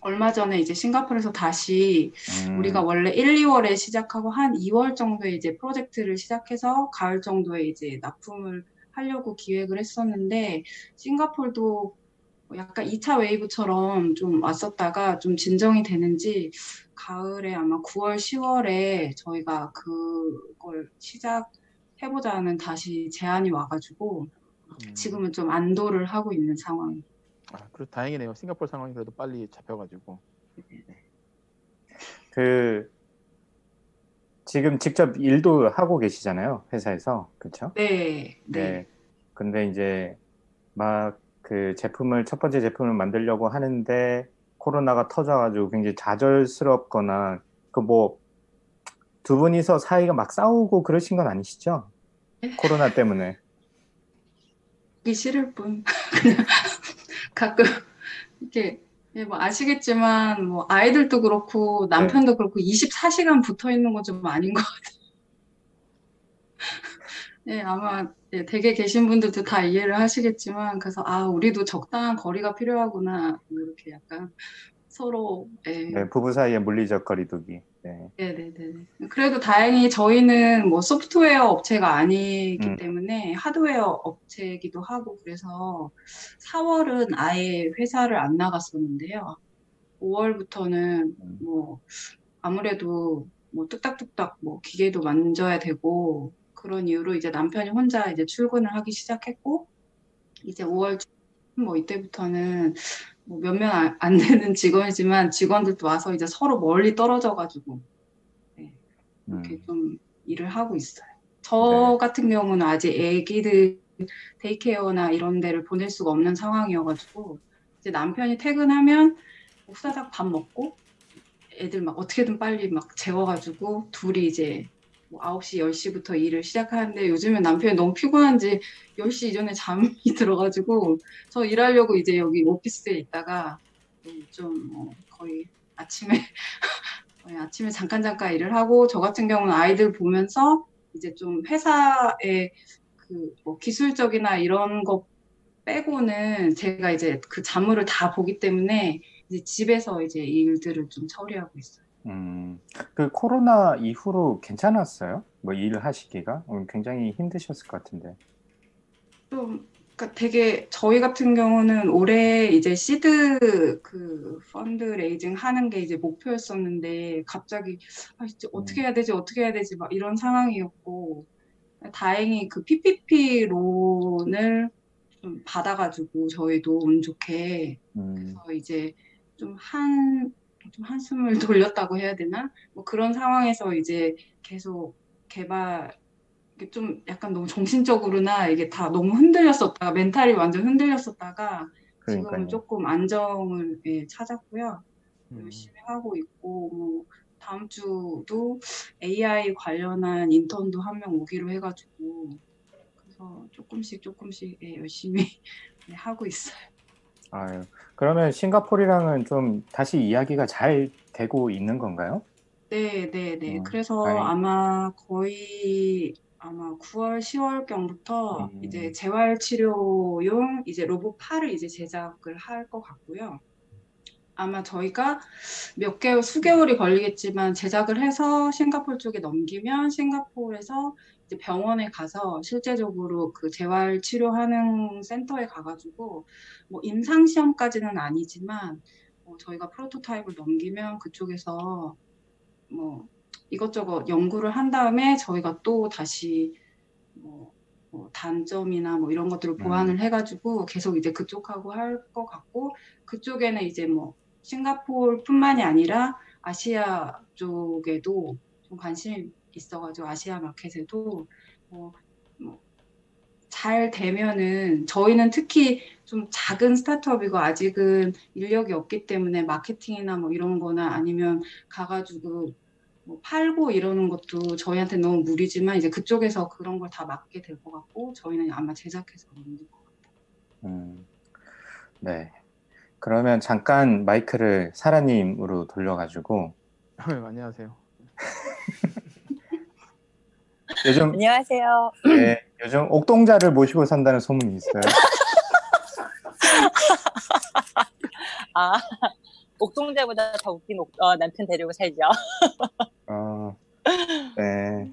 얼마 전에 이제 싱가포르에서 다시 음. 우리가 원래 1, 2월에 시작하고 한 2월 정도에 이제 프로젝트를 시작해서 가을 정도에 이제 납품을 하려고 기획을 했었는데 싱가포르도 약간 2차 웨이브처럼 좀 왔었다가 좀 진정이 되는지 가을에 아마 9월, 10월에 저희가 그걸 시작해보자는 다시 제안이 와가지고 지금은 좀 안도를 하고 있는 상황. 아, 그래도 다행이네요. 싱가포르 상황이 그래도 빨리 잡혀가지고. 그 지금 직접 일도 하고 계시잖아요, 회사에서. 그렇죠? 네, 네. 근데 이제 막 그 제품을 첫 번째 제품을 만들려고 하는데 코로나가 터져가지고 굉장히 좌절스럽거나 그 뭐 두 분이서 사이가 막 싸우고 그러신 건 아니시죠? 코로나 때문에. 보기 싫을 뿐. <laughs> 그냥 가끔 이렇게 예, 뭐 아시겠지만 뭐 아이들도 그렇고 남편도 그렇고 24시간 붙어 있는 건 좀 아닌 것 같아요. <laughs> 예, 아마 예, 댁에 계신 분들도 다 이해를 하시겠지만 그래서 아 우리도 적당한 거리가 필요하구나 이렇게 약간 서로 예, 네, 부부 사이의 물리적 거리두기. 네. 네네네. 그래도 다행히 저희는 뭐 소프트웨어 업체가 아니기 음. 때문에 하드웨어 업체이기도 하고 그래서 4월은 아예 회사를 안 나갔었는데요. 5월부터는 뭐 아무래도 뭐 뚝딱뚝딱 뭐 기계도 만져야 되고 그런 이유로 이제 남편이 혼자 이제 출근을 하기 시작했고 이제 5월 뭐 이때부터는 뭐 몇몇 안- 안 되는 직원이지만 직원들도 와서 이제 서로 멀리 떨어져가지고 네, 이렇게 좀 일을 하고 있어요. 저 같은 경우는 아직 애기들 데이케어나 이런 데를 보낼 수가 없는 상황이어가지고 이제 남편이 퇴근하면 후다닥 밥 먹고 애들 막 어떻게든 빨리 막 재워가지고 둘이 이제 뭐 9시, 10시부터 일을 시작하는데 요즘엔 남편이 너무 피곤한지 10시 이전에 잠이 <laughs> 들어가지고 저 일하려고 이제 여기 오피스에 있다가 좀 뭐 거의 아침에 <laughs> 거의 아침에 잠깐 잠깐 일을 하고 저 같은 경우는 아이들 보면서 이제 좀 회사의 그 뭐 기술적이나 이런 거 빼고는 제가 이제 그 잡무를 다 보기 때문에 이제 집에서 이제 이 일들을 좀 처리하고 있어요. 음, 그 코로나 이후로 괜찮았어요? 뭐 일을 하시기가? 음, 굉장히 힘드셨을 것 같은데. 좀 그러니까 되게 저희 같은 경우는 올해 이제 시드 그 fund raising 하는 게 이제 목표였었는데 갑자기 아 이제 어떻게 해야 되지 어떻게 해야 되지 막 이런 상황이었고 다행히 그 PPP 론을 좀 받아가지고 저희도 운 좋게 음, 그래서 이제 좀 한 좀 한숨을 돌렸다고 해야 되나? 뭐 그런 상황에서 이제 계속 개발 좀 약간 너무 정신적으로나 이게 다 너무 흔들렸었다가 멘탈이 완전 흔들렸었다가 그러니까요. 지금은 조금 안정을 예, 찾았고요. 열심히 하고 있고 뭐 다음 주도 AI 관련한 인턴도 한 명 오기로 해가지고 그래서 조금씩 조금씩 예, 열심히 예, <laughs> 하고 있어요. 아유, 그러면 싱가포르랑은 좀 다시 이야기가 잘 되고 있는 건가요? 네, 네, 네. 음, 그래서 다행이다. 아마 거의 아마 9월, 10월경부터 음. 이제 재활 치료용 이제 로봇 팔을 이제 제작을 할 것 같고요. 아마 저희가 몇 개월, 수개월이 걸리겠지만 제작을 해서 싱가포르 쪽에 넘기면 싱가포르에서 이제 병원에 가서 실제적으로 그 재활 치료하는 센터에 가가지고 뭐 임상 시험까지는 아니지만 뭐 저희가 프로토타입을 넘기면 그쪽에서 뭐 이것저것 연구를 한 다음에 저희가 또 다시 뭐, 뭐 단점이나 뭐 이런 것들을 보완을 해가지고 계속 이제 그쪽하고 할 것 같고 그쪽에는 이제 뭐 싱가포르뿐만이 아니라 아시아 쪽에도 좀 관심이 있어가지고 아시아 마켓에도 뭐, 뭐잘 되면은 저희는 특히 좀 작은 스타트업이고 아직은 인력이 없기 때문에 마케팅이나 뭐 이런 거나 아니면 가가지고 뭐 팔고 이러는 것도 저희한테 너무 무리지만 이제 그쪽에서 그런 걸 다 맡게 될 것 같고 저희는 아마 제작해서 만들 것 음, 네. 그러면 잠깐 마이크를 사라님으로 돌려가지고 아유, 안녕하세요. 요즘 안녕하세요. 네, 요즘 옥동자를 모시고 산다는 소문이 있어요. <laughs> 아, 옥동자보다 더 웃긴 옥, 어, 남편 데리고 살죠. <laughs> 어, 네.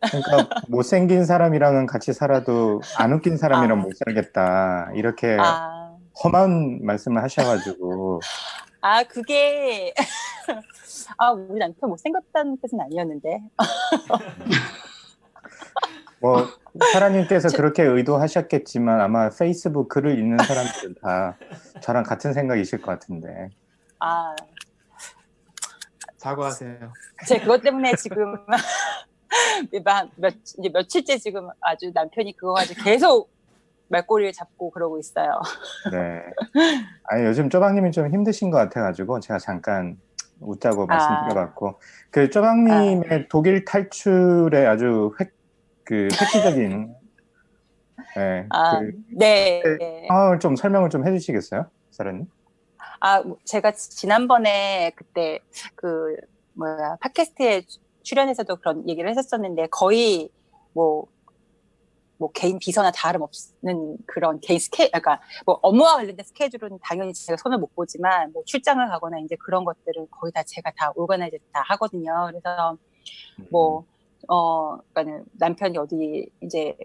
그러니까 못생긴 사람이랑은 같이 살아도 안 웃긴 사람이랑 못 살겠다. 이렇게 아. 험한 말씀을 하셔가지고 <laughs> 아 그게 아 우리 남편 못생겼다는 뜻은 아니었는데 뭐 사라님께서 그렇게 의도하셨겠지만 아마 페이스북 글을 읽는 사람들은 다 저랑 같은 생각이실 것 같은데 아 사과하세요. 제 그것 때문에 지금 <laughs> 몇, 몇, 이제 며칠째 지금 아주 남편이 그거 가지고 계속 말꼬리를 잡고 그러고 있어요. 네. 아니 요즘 쪼박님이 좀 힘드신 것 같아가지고 제가 잠깐 웃자고 말씀드려봤고 그 쪼박님의 독일 탈출에 아주 획, 그 획기적인 네, 아, 그 네. 네. 상황을 좀 설명을 좀 해주시겠어요, 사라님? 아, 뭐 제가 지난번에 그때 그 뭐야 팟캐스트에 출연해서도 그런 얘기를 했었었는데 거의 뭐, 뭐 개인 비서나 다름없는 그런 개인 스케, 그러니까 뭐 업무와 관련된 스케줄은 당연히 제가 손을 못 보지만 뭐 출장을 가거나 이제 그런 것들은 거의 다 제가 다 organize 다 하거든요. 그래서 뭐, 어, 그러니까는 남편이 어디 이제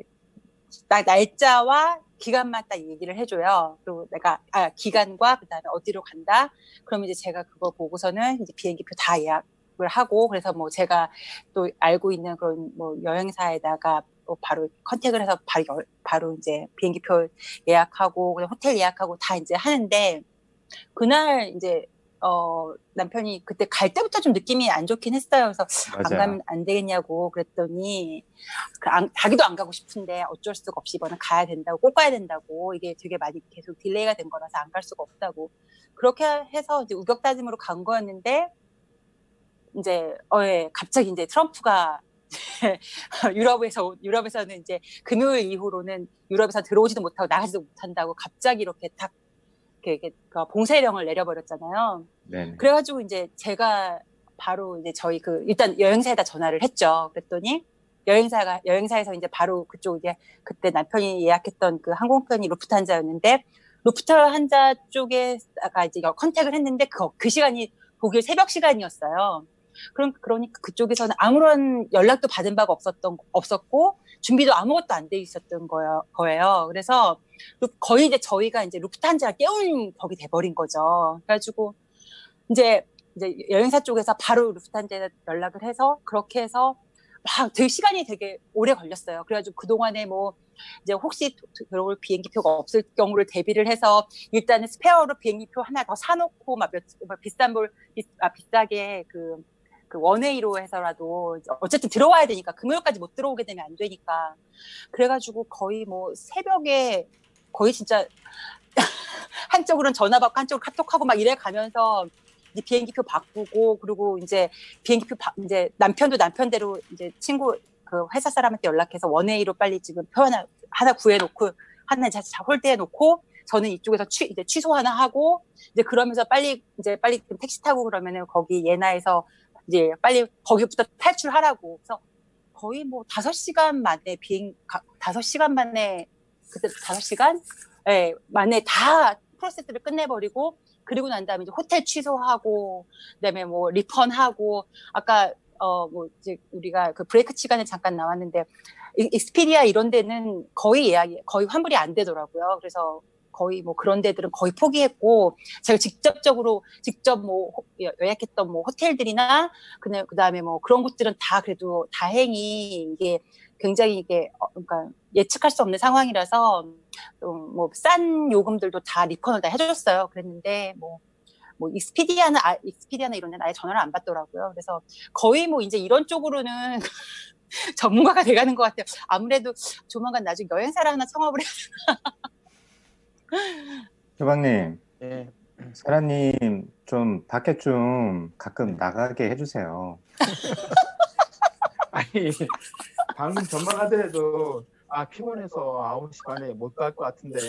딱 날짜와 기간만 딱 얘기를 해줘요. 그리고 내가 아 기간과 그다음에 어디로 간다. 그러면 이제 제가 그거 보고서는 이제 비행기표 다 예약을 하고 그래서 뭐 제가 또 알고 있는 그런 뭐 여행사에다가 뭐 바로 contact을 해서 바로 여- 바로 이제 비행기표 예약하고 호텔 예약하고 다 이제 하는데 그날 이제 어 남편이 그때 갈 때부터 좀 느낌이 안 좋긴 했어요. 그래서 안 맞아요. 가면 안 되겠냐고 그랬더니 그 안, 자기도 안 가고 싶은데 어쩔 수가 없이 이번엔 가야 된다고 꼭 가야 된다고 이게 되게 많이 계속 delay가 된 거라서 안 갈 수가 없다고 그렇게 해서 이제 우격다짐으로 간 거였는데 이제 어, 예, 갑자기 이제 트럼프가 <laughs> 유럽에서 유럽에서는 이제 금요일 이후로는 유럽에서 들어오지도 못하고 나가지도 못한다고 갑자기 이렇게 딱 이렇게, 이렇게 그 봉쇄령을 내려버렸잖아요. 네. 그래가지고 이제 제가 바로 이제 저희 그 일단 여행사에다 전화를 했죠. 그랬더니 여행사가 여행사에서 이제 바로 그쪽 이제 그때 남편이 예약했던 그 항공편이 루프트한자였는데 루프트한자 쪽에다가 이제 컨택을 했는데 그, 그 시간이 독일 새벽 시간이었어요. 그럼 그러니까 그쪽에서는 아무런 연락도 받은 바가 없었던 없었고 준비도 아무것도 안 돼 있었던 거예요. 거예요. 그래서 루- 거의 이제 저희가 이제 루프트한자를 깨운 격이 돼버린 거죠. 그래가지고 이제 이제 여행사 쪽에서 바로 루프트한자에 연락을 해서 그렇게 해서 막 되게 시간이 되게 오래 걸렸어요. 그래가지고 그 동안에 뭐 이제 혹시 도- 들어올 비행기표가 없을 경우를 대비를 해서 일단은 스페어로 비행기표 하나 더 사놓고 막, 몇, 막 비싼 볼 비, 아, 비싸게 그, 그 원웨이로 해서라도 어쨌든 들어와야 되니까 금요일까지 못 들어오게 되면 안 되니까. 그래가지고 거의 뭐 새벽에 거의 진짜 <laughs> 한쪽으로는 전화 받고 한쪽으로 카톡하고 막 이래 가면서 이제 비행기표 바꾸고 그리고 이제 비행기표 바, 이제 남편도 남편대로 이제 친구 그 회사 사람한테 연락해서 원웨이로 빨리 지금 표 하나 하나 구해놓고 하나 이제 다 홀대해 놓고 저는 이쪽에서 취 이제 취소 하나 하고 이제 그러면서 빨리 이제 빨리 택시 타고 그러면은 거기 예나에서 이제 빨리 거기부터 탈출하라고 그래서 거의 뭐 다섯 시간 만에 비행 가- 다섯 시간 만에 그때 다섯 시간 예 만에 다 프로세스를 끝내버리고 그리고 난 다음에 이제 호텔 취소하고 그 다음에 뭐 리펀하고 아까 어뭐 이제 우리가 그 브레이크 시간에 잠깐 나왔는데 이- 익스피디아 이런 데는 거의 예약이 거의 환불이 안 되더라고요. 그래서 거의 뭐 그런 데들은 거의 포기했고 제가 직접적으로 직접 뭐 예약했던 뭐 호텔들이나 그다음 그다음에 뭐 그런 곳들은 다 그래도 다행히 이게 굉장히 이게 어, 그러니까 예측할 수 없는 상황이라서 뭐 싼 요금들도 다 리펀을 다 해줬어요. 그랬는데 뭐 뭐 익스피디아나 아, 익스피디아나 이런 데는 아예 전화를 안 받더라고요. 그래서 거의 뭐 이제 이런 쪽으로는 <laughs> 전문가가 돼가는 것 같아요. 아무래도 조만간 나중에 여행사를 하나 창업을 해야 조박님, 예. 사라님 좀 밖에 좀 가끔 나가게 해주세요. <laughs> 아니 방금 전망하더라도 아 피곤해서 9시 반에 못 갈 것 같은데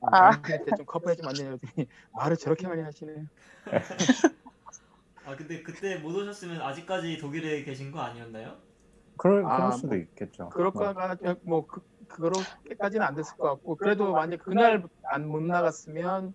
아. 당신한테 좀 커버해 주면 안 되냐 그랬더니 말을 저렇게 많이 하시네요. 아 근데 그때 못 오셨으면 아직까지 독일에 계신 거 아니었나요? 그럴, 아, 그럴 수도 뭐, 있겠죠. 그럴 뭐. 뭐 그, 그렇게까지는 안 됐을 것 같고 그래도 만약 그날 안 못 나갔으면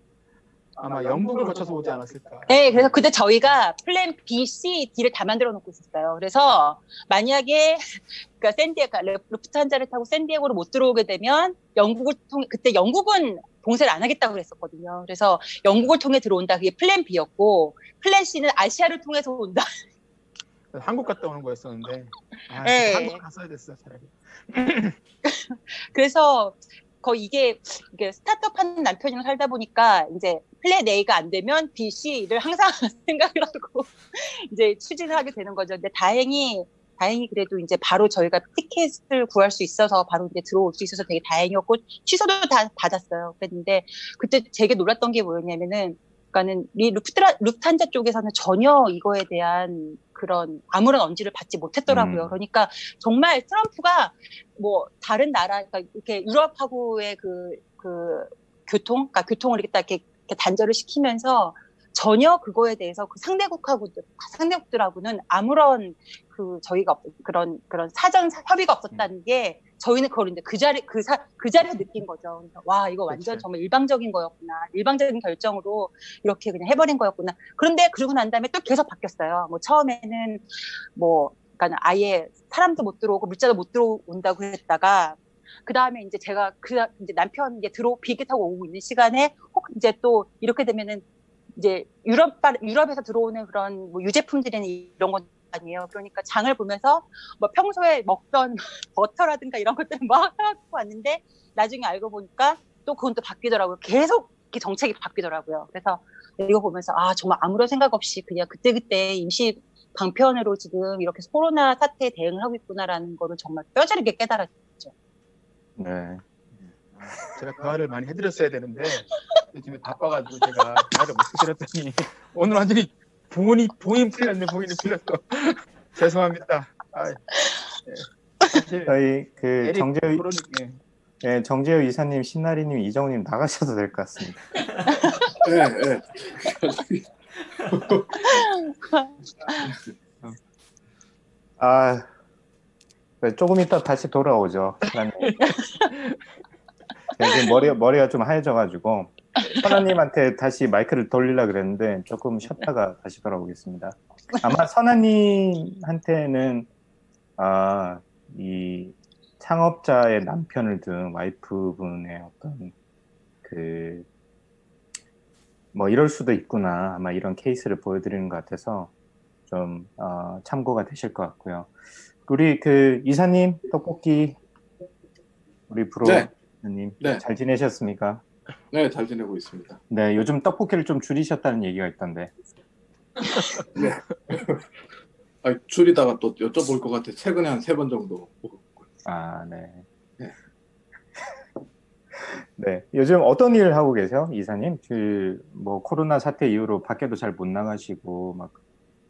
아마 영국을 거쳐서 오지 않았을까. 네, 그래서 그때 저희가 플랜 B, C, D를 다 만들어 놓고 있었어요. 그래서 만약에 <laughs> 그러니까 샌디에 루프트한자를 타고 샌디에고로 못 들어오게 되면 영국을 통해 그때 영국은 봉쇄를 안 하겠다고 그랬었거든요. 그래서 영국을 통해 들어온다. 그게 플랜 B였고 플랜 C는 아시아를 통해서 온다. <laughs> 한국 갔다 오는 거였었는데 아, 네. 한국 갔어야 됐어 차라리. <laughs> 그래서 거의 이게, 이게 스타트업 하는 남편이랑 살다 보니까 이제 플랜 A가 안 되면 B, C를 항상 <laughs> 생각을 하고 <laughs> 이제 추진을 하게 되는 거죠. 근데 다행히 다행히 그래도 이제 바로 저희가 티켓을 구할 수 있어서 바로 이제 들어올 수 있어서 되게 다행이었고 취소도 다 받았어요. 그랬는데 그때 되게 놀랐던 게 뭐였냐면은 그러니까는 이 루프트라, 루프탄자 쪽에서는 전혀 이거에 대한 그런 아무런 언지를 받지 못했더라고요. 음. 그러니까 정말 트럼프가 뭐 다른 나라, 그러니까 이렇게 유럽하고의 그, 그 교통, 그러니까 교통을 이렇게 딱 이렇게, 이렇게 단절을 시키면서 전혀 그거에 대해서 그 상대국하고 상대국들하고는 아무런 그 저희가 없- 그런 그런 사전 사- 협의가 없었다는 게 저희는 그걸 이제 그 자리 그, 사, 그 자리에서 느낀 거죠. 와 이거 완전 정말 일방적인 거였구나. 일방적인 결정으로 이렇게 그냥 해버린 거였구나. 그런데 그러고 난 다음에 또 계속 바뀌었어요. 뭐 처음에는 뭐 그러니까 아예 사람도 못 들어오고 물자도 못 들어온다고 했다가 그 다음에 이제 제가 그 이제 남편 이제 들어 비행기 타고 오고 있는 시간에 혹 이제 또 이렇게 되면은 이제 유럽 유럽에서 들어오는 그런 뭐 유제품들에는 이런 건 아니에요. 그러니까 장을 보면서 뭐 평소에 먹던 <laughs> 버터라든가 이런 것들을 막 하고 왔는데 나중에 알고 보니까 또 그건 또 바뀌더라고요. 계속 이렇게 정책이 바뀌더라고요. 그래서 이거 보면서 아 정말 아무런 생각 없이 그냥 그때그때 임시 방편으로 지금 이렇게 코로나 사태에 대응을 하고 있구나라는 거를 정말 뼈저리게 깨달았죠. 네. 제가 대화를 많이 해드렸어야 되는데 요즘에 바빠가지고 제가 대화를 못 해드렸더니 오늘 완전히 본이 본인 풀렸네 본인이 풀렸어 죄송합니다. 아, 예. 저희 그 정재우 예. 예, 정재우 이사님, 신나리님, 이정우님 나가셔도 될 것 같습니다. 네, 네. 아, 네, 조금 이따 다시 돌아오죠. 지금 머리, 머리가 좀 하얘져가지고 선아님한테 다시 마이크를 돌리려 그랬는데 조금 쉬었다가 다시 돌아오겠습니다. 아마 선아님한테는 아, 이 창업자의 남편을 둔 와이프분의 어떤 그 뭐 이럴 수도 있구나 아마 이런 케이스를 보여드리는 것 같아서 좀 어, 참고가 되실 것 같고요. 우리 그 이사님 떡볶이 우리 네. 브로님 네. 잘 지내셨습니까? 네, 잘 지내고 있습니다. 네, 요즘 떡볶이를 좀 줄이셨다는 얘기가 있던데. 네. <laughs> 아, 줄이다가 또 여쭤볼 것 같아. 최근에 한 세 번 정도. 아, 네. 네. <laughs> 네, 요즘 어떤 일 하고 계세요, 이사님? 그 뭐 코로나 사태 이후로 밖에도 잘 못 나가시고 막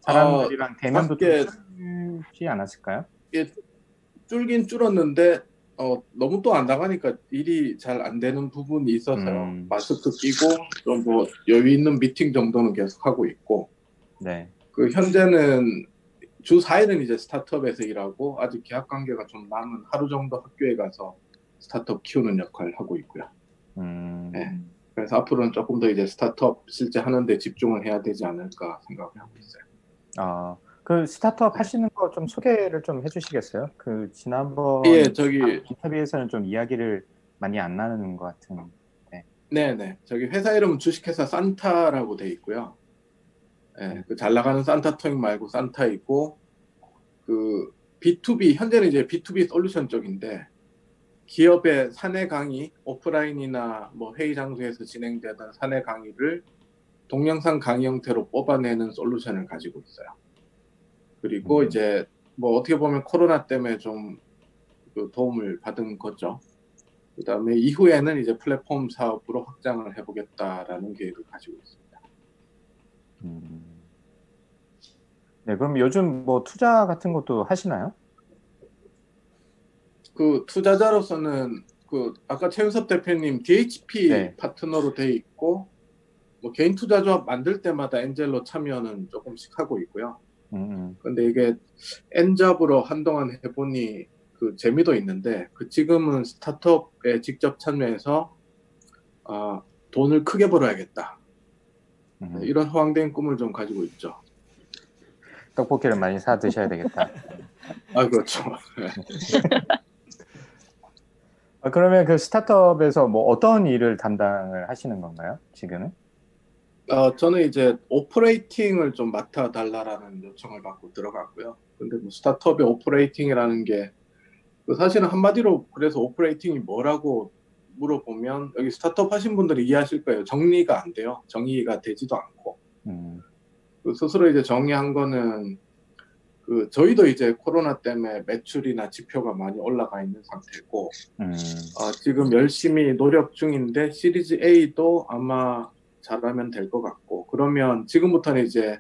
사람들이랑 대면도 아, 밖에- 좀 줄지 않았을까요? 예, 줄긴 줄었는데 어, 너무 또 안 나가니까 일이 잘 안 되는 부분이 있어서요. 음. 마스크 끼고 좀 뭐 여유 있는 미팅 정도는 계속 하고 있고 네. 그 현재는 주 4일은 이제 스타트업에서 일하고 아직 계약 관계가 좀 남은 하루 정도 학교에 가서 스타트업 키우는 역할을 하고 있고요. 음, 네. 그래서 앞으로는 조금 더 이제 스타트업 실제 하는데 집중을 해야 되지 않을까 생각을 하고 있어요. 아, 그 스타트업 하시는 거 좀 소개를 좀 해주시겠어요? 그 지난번 예, 저기- 인터뷰에서는 좀 이야기를 많이 안 나누는 것 같은. 네. 네 네. 저기 회사 이름은 주식회사 산타라고 돼 있고요. 예, 그잘 나가는 산타 토익 말고 산타 있고, 그 B2B, 현재는 이제 B2B 솔루션 쪽인데, 기업의 사내 강의, 오프라인이나 뭐 회의 장소에서 진행되던 사내 강의를 동영상 강의 형태로 뽑아내는 솔루션을 가지고 있어요. 그리고 이제 뭐 어떻게 보면 코로나 때문에 좀 그 도움을 받은 거죠. 그 다음에 이후에는 이제 플랫폼 사업으로 확장을 해보겠다라는 계획을 가지고 있습니다. 음. 네, 그럼 요즘 뭐 투자 같은 것도 하시나요? 그 투자자로서는 그 아까 최윤섭 대표님 DHP 네. 파트너로 돼 있고 뭐 개인 투자 조합 만들 때마다 엔젤로 참여는 조금씩 하고 있고요. 음, 근데 이게 엔잡으로 한동안 해보니 그 재미도 있는데 그 지금은 스타트업에 직접 참여해서 아, 돈을 크게 벌어야겠다. 음. 네, 이런 허황된 꿈을 좀 가지고 있죠. 떡볶이를 많이 사 드셔야 되겠다. <laughs> 아 그렇죠. 네. <laughs> 아, 그러면 그 스타트업에서 뭐 어떤 일을 담당을 하시는 건가요? 지금은? 어, 저는 이제 operating을 좀 맡아달라라는 요청을 받고 들어갔고요. 근데 뭐 스타트업의 operating이라는 게그 사실은 한마디로 그래서 operating이 뭐라고 물어보면 여기 스타트업 하신 분들이 이해하실 거예요. 정리가 안 돼요. 정의가 되지도 않고. 음. 그 스스로 이제 정의한 거는 그 저희도 이제 코로나 때문에 매출이나 지표가 많이 올라가 있는 상태고 음. 어, 지금 열심히 노력 중인데 시리즈 A도 아마 잘하면 될 것 같고 그러면 지금부터는 이제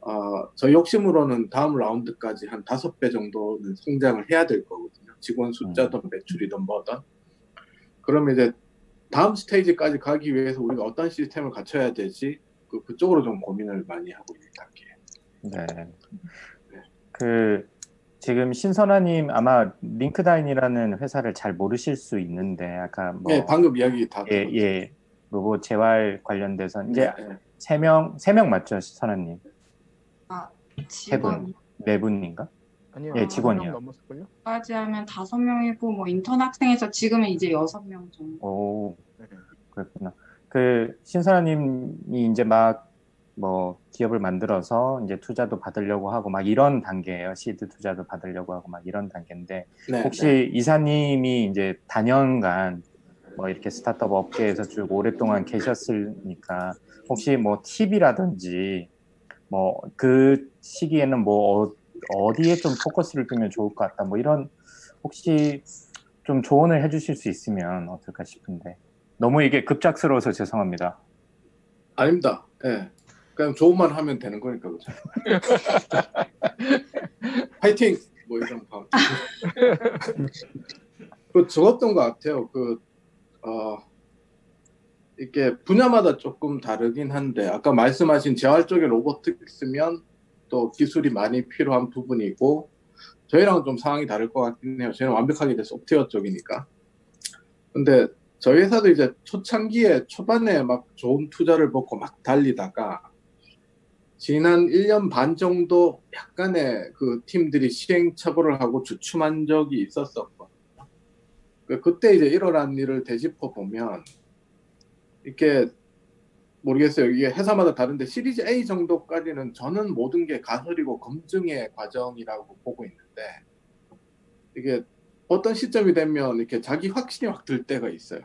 어, 저희 욕심으로는 다음 라운드까지 한 다섯 배 정도는 성장을 해야 될 거거든요. 직원 숫자든 매출이든 뭐든. 그러면 이제 다음 스테이지까지 가기 위해서 우리가 어떤 시스템을 갖춰야 되지? 그, 그쪽으로 좀 고민을 많이 하고 있는 단계예요. 네. 그 지금 신선아님 아마 링크다인이라는 회사를 잘 모르실 수 있는데 아까 뭐 네, 방금 이야기 다 예, 예 로봇 재활 관련돼서 이제 네, 네. 세명 세 명 맞죠, 선아님? 아, 세 분, 직원 네 분인가? 아니요. 예, 직원이요. 넘었을걸요? 까지 하면 다섯 명이고 뭐 인턴 학생에서 지금은 이제 여섯 명 정도. 오, 그렇구나. 그 신선아님이 이제 막 뭐 기업을 만들어서 이제 투자도 받으려고 하고 막 이런 단계예요. 시드 투자도 받으려고 하고 막 이런 단계인데 네, 혹시 네. 이사님이 이제 다년간 뭐 이렇게 스타트업 업계에서 쭉 오랫동안 계셨으니까 혹시 뭐 팁이라든지 뭐 그 시기에는 뭐 어, 어디에 좀 포커스를 두면 좋을 것 같다 뭐 이런 혹시 좀 조언을 해주실 수 있으면 어떨까 싶은데 너무 이게 급작스러워서 죄송합니다. 아닙니다. 예. 그냥 좋은 말 하면 되는 거니까 그죠. <laughs> 파이팅! 뭐 이런 거. <laughs> 그 적었던 것 같아요. 그, 어, 이게 분야마다 조금 다르긴 한데, 아까 말씀하신 재활 쪽의 로보틱스면 또 기술이 많이 필요한 부분이고, 저희랑은 좀 상황이 다를 것 같긴 해요. 저희는 완벽하게 이제 소프트웨어 쪽이니까. 근데 저희 회사도 이제 초창기에 초반에 막 좋은 투자를 먹고 막 달리다가 지난 1년 반 정도 약간의 그 팀들이 시행착오를 하고 주춤한 적이 있었었거든요. 그- 그때 이제 일어난 일을 되짚어 보면 이렇게 모르겠어요. 이게 회사마다 다른데 시리즈 A 정도까지는 저는 모든 게 가설이고 검증의 과정이라고 보고 있는데 이게 어떤 시점이 되면 이렇게 자기 확신이 확 들 때가 있어요.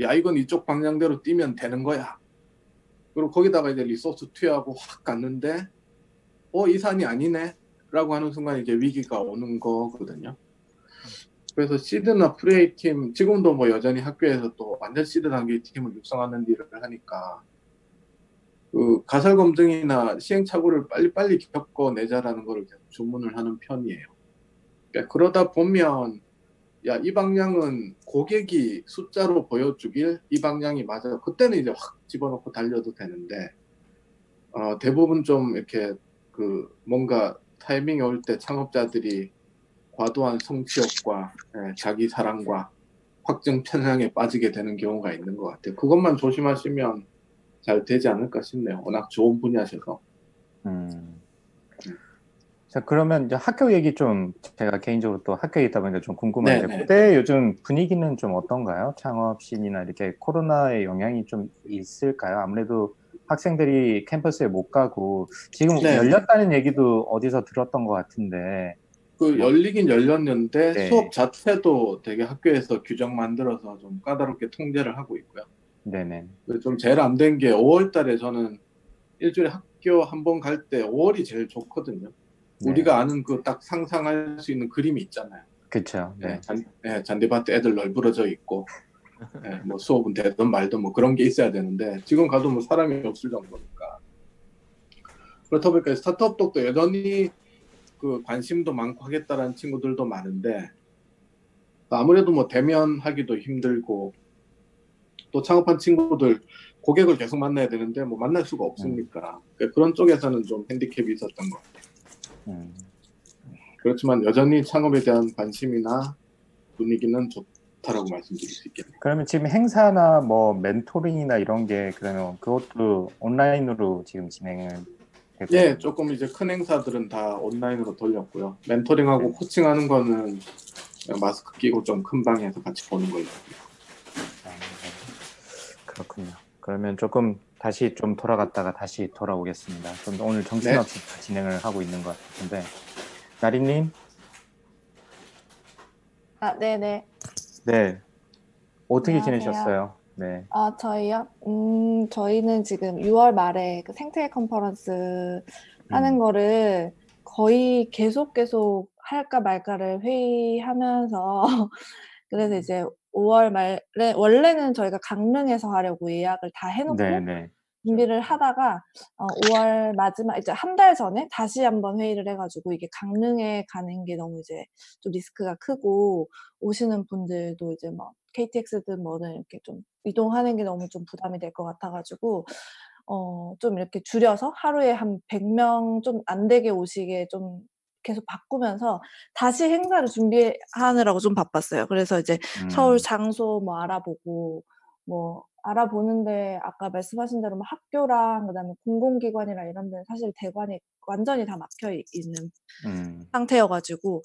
야 이건 이쪽 방향대로 뛰면 되는 거야. 그리고 거기다가 이제 resource 투여하고 확 갔는데 어 이 산이 아니네 라고 하는 순간 이제 위기가 오는 거거든요. 그래서 seed나 pre-A 팀 지금도 뭐 여전히 학교에서 또 완전 시드 단계 팀을 육성하는 일을 하니까 그 가설 검증이나 시행착오를 빨리빨리 겪어내자라는 계속 주문을 하는 편이에요. 그러니까 그러다 보면 야 이 방향은 고객이 숫자로 보여주길 이 방향이 맞아. 그때는 이제 확 집어넣고 달려도 되는데 어, 대부분 좀 이렇게 그 뭔가 타이밍이 올 때 창업자들이 과도한 성취욕과 예, 자기 사랑과 확증 편향에 빠지게 되는 경우가 있는 것 같아요. 그것만 조심하시면 잘 되지 않을까 싶네요. 워낙 좋은 분야셔서. 음. 자 그러면 이제 학교 얘기 좀 제가 개인적으로 또 학교에 있다 보니까 좀 궁금한데 네네. 그때 요즘 분위기는 좀 어떤가요? 창업 씬이나 이렇게 코로나의 영향이 좀 있을까요? 아무래도 학생들이 캠퍼스에 못 가고 지금 네. 열렸다는 얘기도 어디서 들었던 것 같은데 그 열리긴 열렸는데 네. 수업 자체도 되게 학교에서 규정 만들어서 좀 까다롭게 통제를 하고 있고요. 네네 그좀 제일 안 된 게 5월 달에 저는 일주일에 학교 한 번 갈 때 5월이 제일 좋거든요. 네. 우리가 아는 그 딱 상상할 수 있는 그림이 있잖아요. 그렇죠. 네, 잔, 네, 잔 디밭에 애들 널브러져 있고 <laughs> 네, 뭐 수업은 되든 말든 뭐 그런 게 있어야 되는데 지금 가도 뭐 사람이 없을 정도니까 그렇다 보니까 스타트업 쪽도 여전히 그 관심도 많고 하겠다라는 친구들도 많은데 아무래도 뭐 대면하기도 힘들고 또 창업한 친구들 고객을 계속 만나야 되는데 뭐 만날 수가 없으니까 그런 쪽에서는 좀 핸디캡이 있었던 것 같아요. 음. 그렇지만 여전히 창업에 대한 관심이나 분위기는 좋다 좋다라고 말씀드릴 수 있겠네요. 그러면 지금 행사나 뭐 멘토링이나 이런 게 그러면 그것도 온라인으로 지금 진행을 예, 조금 이제 큰 행사들은 다 온라인으로 돌렸고요. 멘토링하고 코칭하는 거는 그냥 마스크 끼고 좀 큰 방에서 같이 보는 걸로. 그렇군요. 그러면 조금 다시 좀 돌아갔다가 다시 돌아오겠습니다. 좀 오늘 정신없이 다 진행을 하고 있는 것 같은데 나리님, 아, 네네. 네 어떻게 안녕하세요. 지내셨어요? 네, 아, 저희요? 음, 저희는 지금 6월 말에 그 생태 컨퍼런스 하는 음. 거를 거의 계속 계속 할까 말까를 회의하면서 <laughs> 그래서 음. 이제 5월 말에 원래는 저희가 강릉에서 하려고 예약을 다 해놓고 네, 네. 준비를 하다가 어, 5월 마지막 이제 한 달 전에 다시 한번 회의를 해가지고 이게 강릉에 가는 게 너무 이제 좀 리스크가 크고 오시는 분들도 이제 뭐 KTX든 뭐든 이렇게 좀 이동하는 게 너무 좀 부담이 될 것 같아가지고 어, 좀 이렇게 줄여서 하루에 한 100명 좀 안 되게 오시게 좀 계속 바꾸면서 다시 행사를 준비하느라고 좀 바빴어요. 그래서 이제 서울 음. 장소 뭐 알아보고 뭐 알아보는데 아까 말씀하신 대로 뭐 학교랑 그다음에 공공기관이랑 이런 데는 사실 대관이 완전히 다 막혀 있- 있는 음. 상태여가지고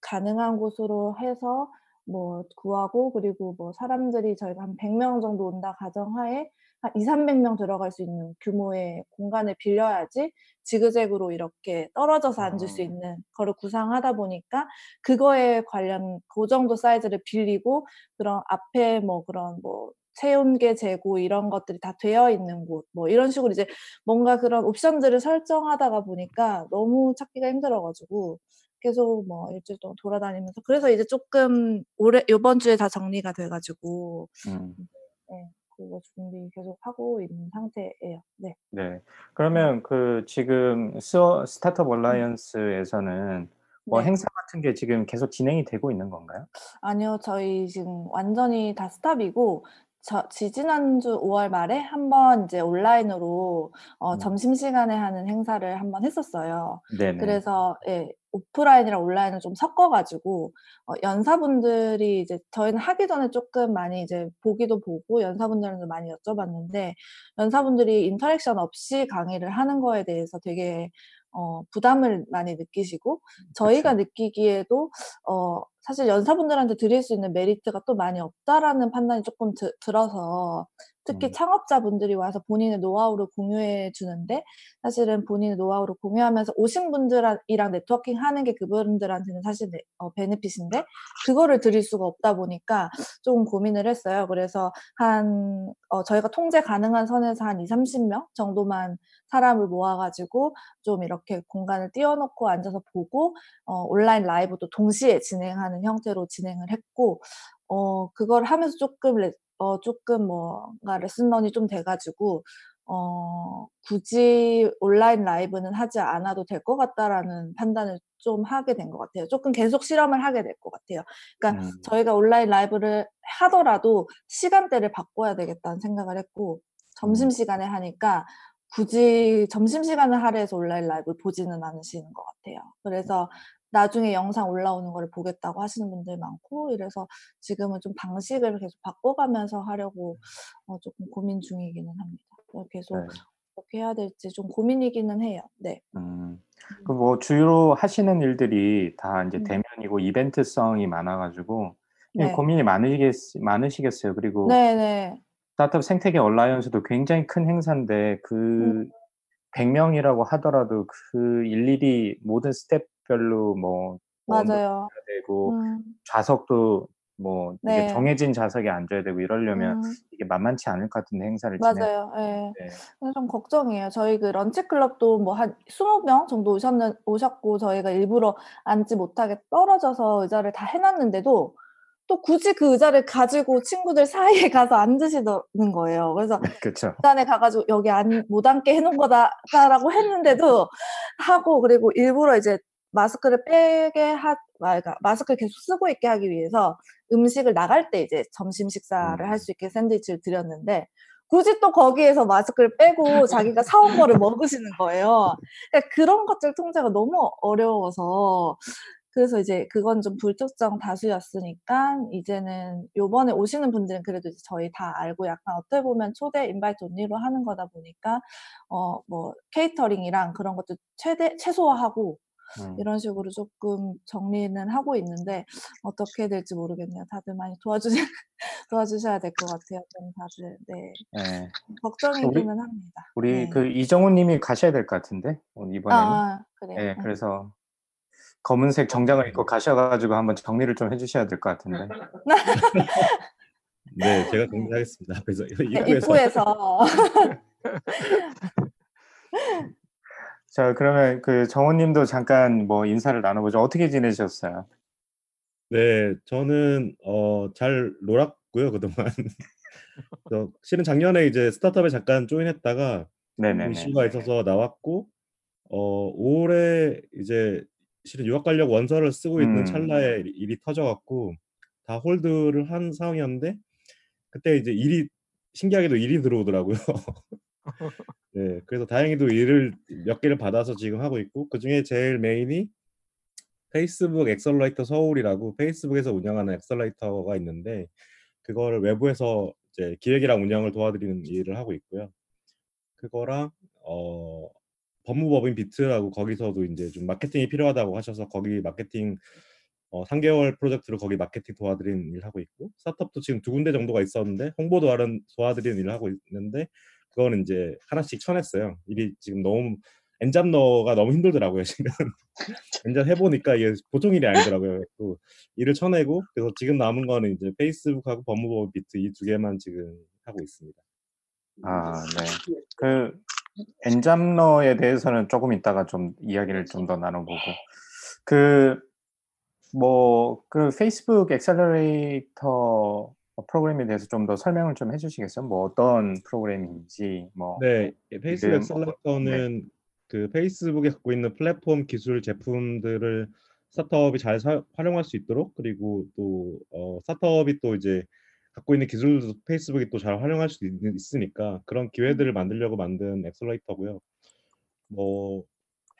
가능한 곳으로 해서 뭐 구하고 그리고 뭐 사람들이 저희가 한 100명 정도 온다 가정하에 한 2, 300명 들어갈 수 있는 규모의 공간을 빌려야지 지그재그로 이렇게 떨어져서 앉을 수 있는 거를 구상하다 보니까 그거에 관련 그 정도 사이즈를 빌리고 그런 앞에 뭐 그런 뭐 체온계 재고 이런 것들이 다 되어 있는 곳 뭐 이런 식으로 이제 뭔가 그런 옵션들을 설정하다가 보니까 너무 찾기가 힘들어가지고 계속 뭐 일주일 동안 돌아다니면서 그래서 이제 조금 올해 요번 주에 다 정리가 돼가지고 음. 네, 그거 준비 계속 하고 있는 상태예요. 네. 네. 그러면 그 지금 스어 스타트업 얼라이언스에서는 뭐 네. 행사 같은 게 지금 계속 진행이 되고 있는 건가요? 아니요, 저희 지금 완전히 다 스탑이고, 저, 지지난주 5월 말에 한번 이제 온라인으로 어, 음. 점심시간에 하는 행사를 한번 했었어요. 네네. 그래서 예, 오프라인이랑 온라인을 좀 섞어가지고 어, 연사분들이 이제 저희는 하기 전에 조금 많이 이제 보기도 보고 연사분들한테 많이 여쭤봤는데 연사분들이 interaction 없이 강의를 하는 거에 대해서 되게 어, 부담을 많이 느끼시고 저희가 느끼기에도 어, 사실 연사분들한테 드릴 수 있는 메리트가 또 많이 없다라는 판단이 조금 드, 들어서 특히 음. 창업자분들이 와서 본인의 노하우를 공유해 주는데 사실은 본인의 노하우를 공유하면서 오신 분들이랑 네트워킹 하는 게 그분들한테는 사실 네, 어, benefit인데 그거를 드릴 수가 없다 보니까 조금 고민을 했어요. 그래서 한 어, 저희가 통제 가능한 선에서 한 2, 30명 정도만 사람을 모아가지고 좀 이렇게 공간을 띄워놓고 앉아서 보고 어, 온라인 라이브도 동시에 진행하는 형태로 진행을 했고 어, 그걸 하면서 조금 레, 어, 조금 뭔가 레슨런이 좀 돼 가지고 어, 굳이 온라인 라이브는 하지 않아도 될 것 같다라는 판단을 좀 하게 된 것 같아요. 조금 계속 실험을 하게 될 것 같아요. 그러니까 음. 저희가 온라인 라이브를 하더라도 시간대를 바꿔야 되겠다는 생각을 했고 점심시간에 하니까 굳이 점심시간을 할애해서 온라인 라이브를 보지는 않으시는 것 같아요. 그래서 나중에 영상 올라오는 거를 보겠다고 하시는 분들 많고 이래서 지금은 좀 방식을 계속 바꿔가면서 하려고 어, 조금 고민 중이기는 합니다. 그래서 계속 네. 어떻게 해야 될지 좀 고민이기는 해요. 네. 음. 그뭐 주로 하시는 일들이 다 이제 음. 대면이고 이벤트성이 많아가지고 예, 네. 고민이 많으시겠, 많으시겠어요. 그리고 네네. 스타트업 생태계 얼라이언스도 굉장히 큰 행사인데 그 음. 100명이라고 하더라도 그 일일이 모든 스텝 별로 뭐, 맞아요. 조절해야 되고 음. 좌석도 뭐 이게 네. 정해진 좌석에 앉아야 되고 이러려면 음. 이게 만만치 않을 것 같은데 행사를 진행. 맞아요. 예. 네. 그래서 좀 걱정이에요. 저희 그 런치 클럽도 뭐 한 20명 정도 오셨는, 오셨고 저희가 일부러 앉지 못하게 떨어져서 의자를 다 해놨는데도 또 굳이 그 의자를 가지고 친구들 사이에 가서 앉으시는 거예요. 그래서 그렇죠. 중간에 가가지고 여기 안, 못 앉게 해놓은 거다라고 했는데도 하고 그리고 일부러 이제 마스크를 빼게 하, 그러니까 마스크를 계속 쓰고 있게 하기 위해서 음식을 나갈 때 이제 점심 식사를 할 수 있게 샌드위치를 드렸는데 굳이 또 거기에서 마스크를 빼고 자기가 사온 거를 먹으시는 거예요. 그러니까 그런 것들 통제가 너무 어려워서 그래서 이제 그건 좀 불특정 다수였으니까 이제는 요번에 오시는 분들은 그래도 이제 저희 다 알고 약간 어떻게 보면 초대 인바이트 온리로 하는 거다 보니까 어 뭐 케이터링이랑 그런 것도 최대 최소화하고 음. 이런 식으로 조금 정리는 하고 있는데 어떻게 될지 모르겠네요. 다들 많이 도와주시 <laughs> 도와주셔야 될 것 같아요. 좀 다들 네. 네. 걱정이기는 합니다. 우리 네. 그 이정우 님이 가셔야 될 것 같은데 오늘 이번에는. 아, 그래요? 예, 음. 그래서 검은색 정장을 입고 가셔 가지고 한번 정리를 좀 해 주셔야 될 것 같은데. <laughs> 네, 제가 정리하겠습니다. 그래서 네, 입구에서 입구에서 <laughs> 자, 그러면 그 정호 님도 잠깐 뭐 인사를 나눠 보죠. 어떻게 지내셨어요? 네, 저는 어, 잘 놀았고요, 그동안. <laughs> 저 실은 작년에 이제 스타트업에 잠깐 조인했다가 네네네. 이슈가 있어서 나왔고 어, 올해 이제 실은 유학 가려고 원서를 쓰고 있는 음. 찰나에 일이 일이 터져 갖고 다 hold를 한 상황이었는데 그때 이제 일이 신기하게도 일이 들어오더라고요. <laughs> <laughs> 네, 그래서 다행히도 일을 몇 개를 받아서 지금 하고 있고 그 중에 제일 메인이 페이스북 accelerator 서울이라고 페이스북에서 운영하는 accelerator가 있는데 그거를 외부에서 이제 기획이랑 운영을 도와드리는 일을 하고 있고요. 그거랑 어 법무법인 비트라고 거기서도 이제 좀 마케팅이 필요하다고 하셔서 거기 마케팅 어 3개월 프로젝트로 거기 마케팅 도와드리는 일을 하고 있고 스타트업도 지금 두 군데 정도가 있었는데 홍보 도와는 도와드리는 일을 하고 있는데 그거는 이제 하나씩 쳐냈어요. 일이 지금 너무 엔잡너가 너무 힘들더라고요, 지금. 엔잡 해 보니까 이게 보통 일이 아니더라고요. 또 일을 쳐내고 그래서 지금 남은 거는 이제 페이스북하고 법무법인 비트 이 두 개만 지금 하고 있습니다. 아, 네. 그 엔잡러에 대해서는 조금 이따가 좀 이야기를 좀 더 나눠 보고 그 뭐그 페이스북 accelerator 프로그램에 대해서 좀 더 설명을 좀 해 주시겠어요? 뭐 어떤 프로그램인지 뭐 네. 예 페이스북 어 네. 그 페이스북에 갖고 있는 플랫폼 기술 제품들을 스타트업이 잘 사 활용할 수 있도록 그리고 또 어 스타트업이 또 이제 갖고 있는 기술들도 페이스북이 또 잘 활용할 수 있는 있으니까 그런 기회들을 만들려고 만든 accelerator고요. 뭐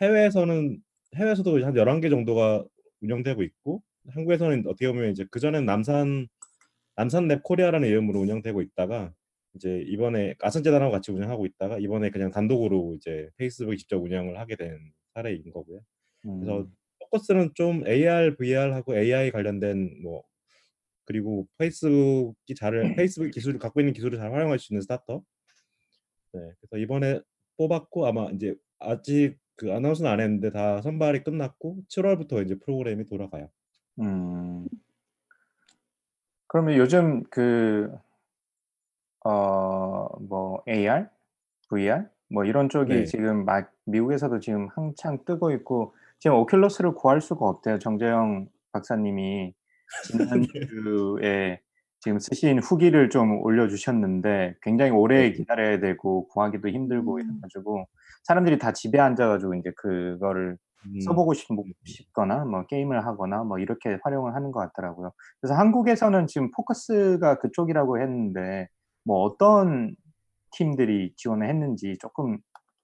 해외에서는 해외에서도 한 11개 정도가 운영되고 있고 한국에서는 어떻게 보면 이제 그전에는 남산 남산랩 코리아라는 이름으로 운영되고 있다가 이제 이번에 아산재단하고 같이 운영하고 있다가 이번에 그냥 단독으로 이제 페이스북이 직접 운영을 하게 된 사례인 거고요. 그래서 음. 포커스는 좀 AR, VR하고 AI 관련된 뭐 그리고 페이스북이 잘 <clears throat> 페이스북 기술을 갖고 있는 기술을 잘 활용할 수 있는 스타트업. 네. 그래서 이번에 뽑았고 아마 인제 아직 그 아나운스는 안 했는데 다 선발이 끝났고 7 월부터 이제 프로그램이 돌아가요. 음. 그러면 요즘 그 어 뭐 AR, VR 뭐 이런 쪽이 네. 지금 막 미국에서도 지금 한창 뜨고 있고 지금 오큘러스를 구할 수가 없대요. 정재영 박사님이 지난주에 <laughs> 지금 쓰신 후기를 좀 올려주셨는데 굉장히 오래 네. 기다려야 되고 구하기도 힘들고 이래 음. 가지고 사람들이 다 집에 앉아 가지고 인제 그거를 써 음. 보고 싶뭐 싶거나 뭐 게임을 하거나 뭐 이렇게 활용을 하는 것 같더라고요. 그래서 한국에서는 지금 포커스가 그쪽이라고 했는데 뭐 어떤 팀들이 지원을 했는지 쪼끔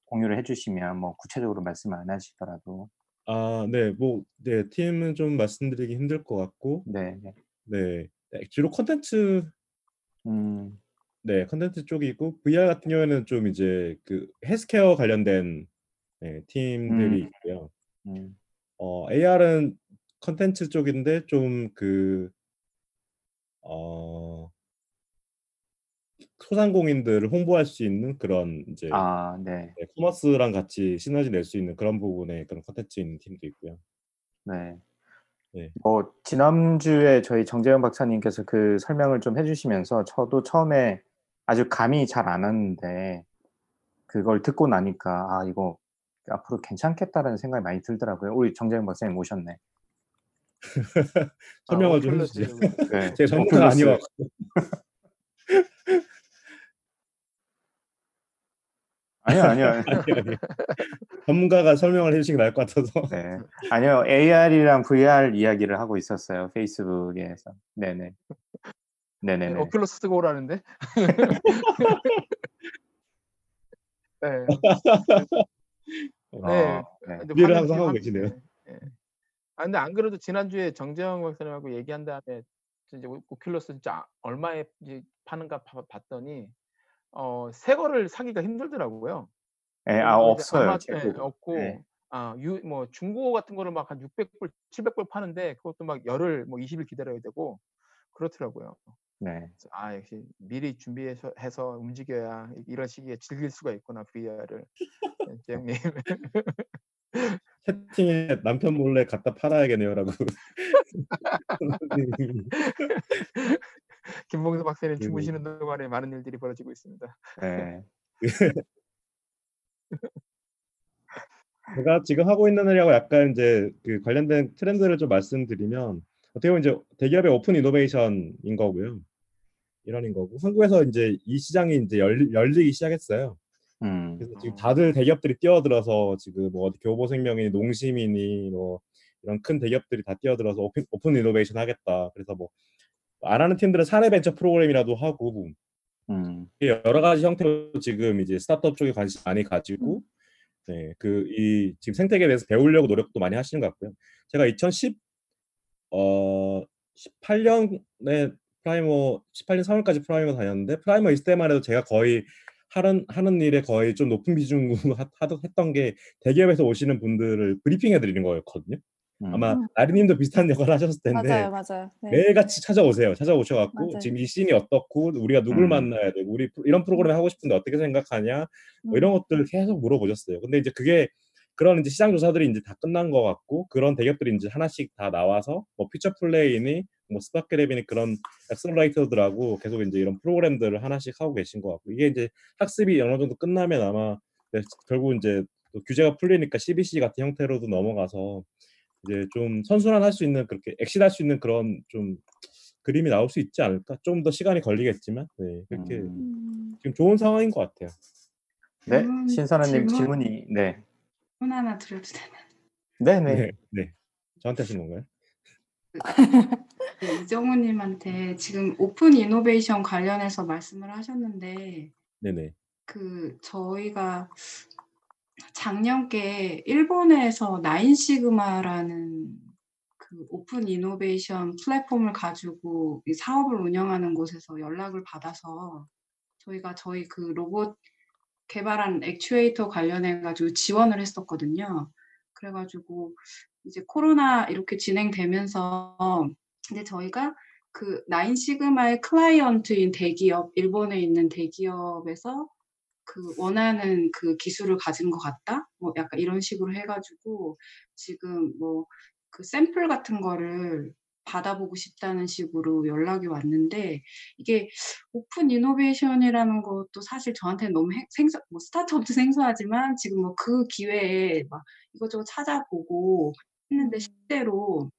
공유를 해 주시면 뭐 구체적으로 말씀 안 하시더라도. 아 네. 뭐 네 팀은 좀 말씀드리기 힘들 것 같고 네네. 네. 네 주로 콘텐츠 음. 네 콘텐츠 쪽이고 VR 같은 경우에는 좀 이제 그 헬스케어 관련된 네 팀들이 음. 있고요. 음. 어 AR은 콘텐츠 쪽인데 좀그 어 소상공인들을 홍보할 수 있는 그런 인제 아 네. 네 커머스랑 같이 시너지 낼 수 있는 그런 부분의 그런 콘텐츠 있는 팀도 있고요. 네. 네. 뭐 지난주에 저희 정재영 박사님께서 그 설명을 좀 해 주시면서 저도 처음에 아주 감이 잘 안 왔는데 그걸 듣고 나니까 '아 이거 앞으로 괜찮겠다.'라는 생각이 많이 들더라고요. 우리 정재영 박사님 오셨네. 아 <laughs> 설명을 좀해 오큘러스 주시죠. 네. 아니어 오큘러스. 갖고. 아니요, 아니요. 아니요, 아니요. 전문가가 설명을 해 주시는 게 나을 것 같아서. 네. 아니요. AR이랑 VR 이야기를 하고 있었어요, 페이스북에서. 네네. 네 네네네. 오큘러스 쓰고 오라는데. <laughs> 네. <laughs> 네. 아 네. 근데 이해를 화면 항상 하고 화 계시네요. 네. 예. 아 근데 안 그래도 지난주에 정재영 박사님하고 얘기한 다음에 이제 오- 오큘러스 진짜 얼마에 이제 파는가 봐- 봤더니 어 새 거를 사기가 힘들더라고요. 예, 아 이제 없어요. 아마 예, 재고. 없고 네. 아유 뭐 중고 같은 거를 막 한 600불, 700불 파는데 그것도 막 열흘 뭐 20일 기다려야 되고 그렇더라고요. 네. 아 역시 미리 준비해서 해서 움직여야 이런 시기에 즐길 수가 있구나 VR을. 네, <laughs> 재영님. 채팅에 남편 몰래 갖다 팔아야겠네요라고. <laughs> 김봉수 박사님. 주무시는 동안에 많은 일들이 벌어지고 있습니다. 네. <laughs> 제가 지금 하고 있는 일하고 약간 이제 그 관련된 트렌드를 좀 말씀드리면 어떻게 보면 이제 대기업의 오픈 이노베이션인 거고요. 일환인 거고 한국에서 이제 이 시장이 이제 열, 열리기 시작했어요. 음. 그래서 지금 다들 대기업들이 뛰어들어서 지금 뭐 교보생명이니 농심이니 뭐 이런 큰 대기업들이 다 뛰어들어서 open, open innovation 하겠다. 그래서 뭐 안 하는 팀들은 사내 벤처 프로그램이라도 하고 음. 여러 가지 형태로 지금 이제 스타트업 쪽에 관심 많이 가지고 네, 그 이 지금 생태계에 대해서 배우려고 노력도 많이 하시는 것 같고요. 제가 2010 어 18년에 프라이머 18년 3월까지 프라이머 다녔는데 프라이머 있을 때만 해도 제가 거의 하는 하는 일에 거의 좀 높은 비중 <laughs> 하- 하던 했던 게 대기업에서 오시는 분들을 브리핑해 드리는 거였거든요. 아마 음. 나리님도 비슷한 역할을 하셨을 텐데 맞아요, 맞아요. 네. 매일같이 찾아오세요. 찾아오셔갖고 맞아요. 지금 이 씬이 어떻고 우리가 누굴 음. 만나야 되고 우리 이런 프로그램 하고 싶은데 어떻게 생각하냐 뭐 음. 이런 것들 계속 물어보셨어요. 근데 이제 그게 그런 이제 시장 조사들이 이제 다 끝난 것 같고 그런 대기업들이 이제 하나씩 다 나와서 뭐 퓨처 플레이니 뭐 스파크랩이니 그런 엑셀러레이터들하고 계속 이제 이런 프로그램들을 하나씩 하고 계신 것 같고 이게 이제 학습이 어느 정도 끝나면 아마 네, 결국 이제 또 규제가 풀리니까 CBC 같은 형태로도 넘어가서 이제 좀 선순환할 수 있는 그렇게 엑시할 수 있는 그런 좀 그림이 나올 수 있지 않을까? 좀 더 시간이 걸리겠지만 네, 그렇게 음. 지금 좋은 상황인 것 같아요. 네. 신선아님 질문, 질문이 네. 질문 하나 드려도 되나요? 네네. 네, 네. 저한테 하시는 건가요? 그 이정우님한테 지금 open innovation 관련해서 말씀을 하셨는데 네네. 그 저희가 작년께 일본에서 나인 시그마라는 그 open innovation 플랫폼을 가지고 이 사업을 운영하는 곳에서 연락을 받아서 저희가 저희 그 로봇 개발한 액추에이터 관련해 가지고 지원을 했었거든요. 그래가지고 이제 코로나 이렇게 진행되면서 근데 저희가 그 나인 시그마의 클라이언트인 대기업 일본에 있는 대기업에서 그 원하는 그 기술을 가진 것 같다? 뭐 약간 이런 식으로 해가지고 지금 뭐 그 샘플 같은 거를 받아보고 싶다는 식으로 연락이 왔는데 이게 open innovation이라는 것도 사실 저한테는 너무 행- 생소, 뭐 스타트업도 생소하지만 지금 뭐 그 기회에 막 이것저것 찾아보고 했는데 실제로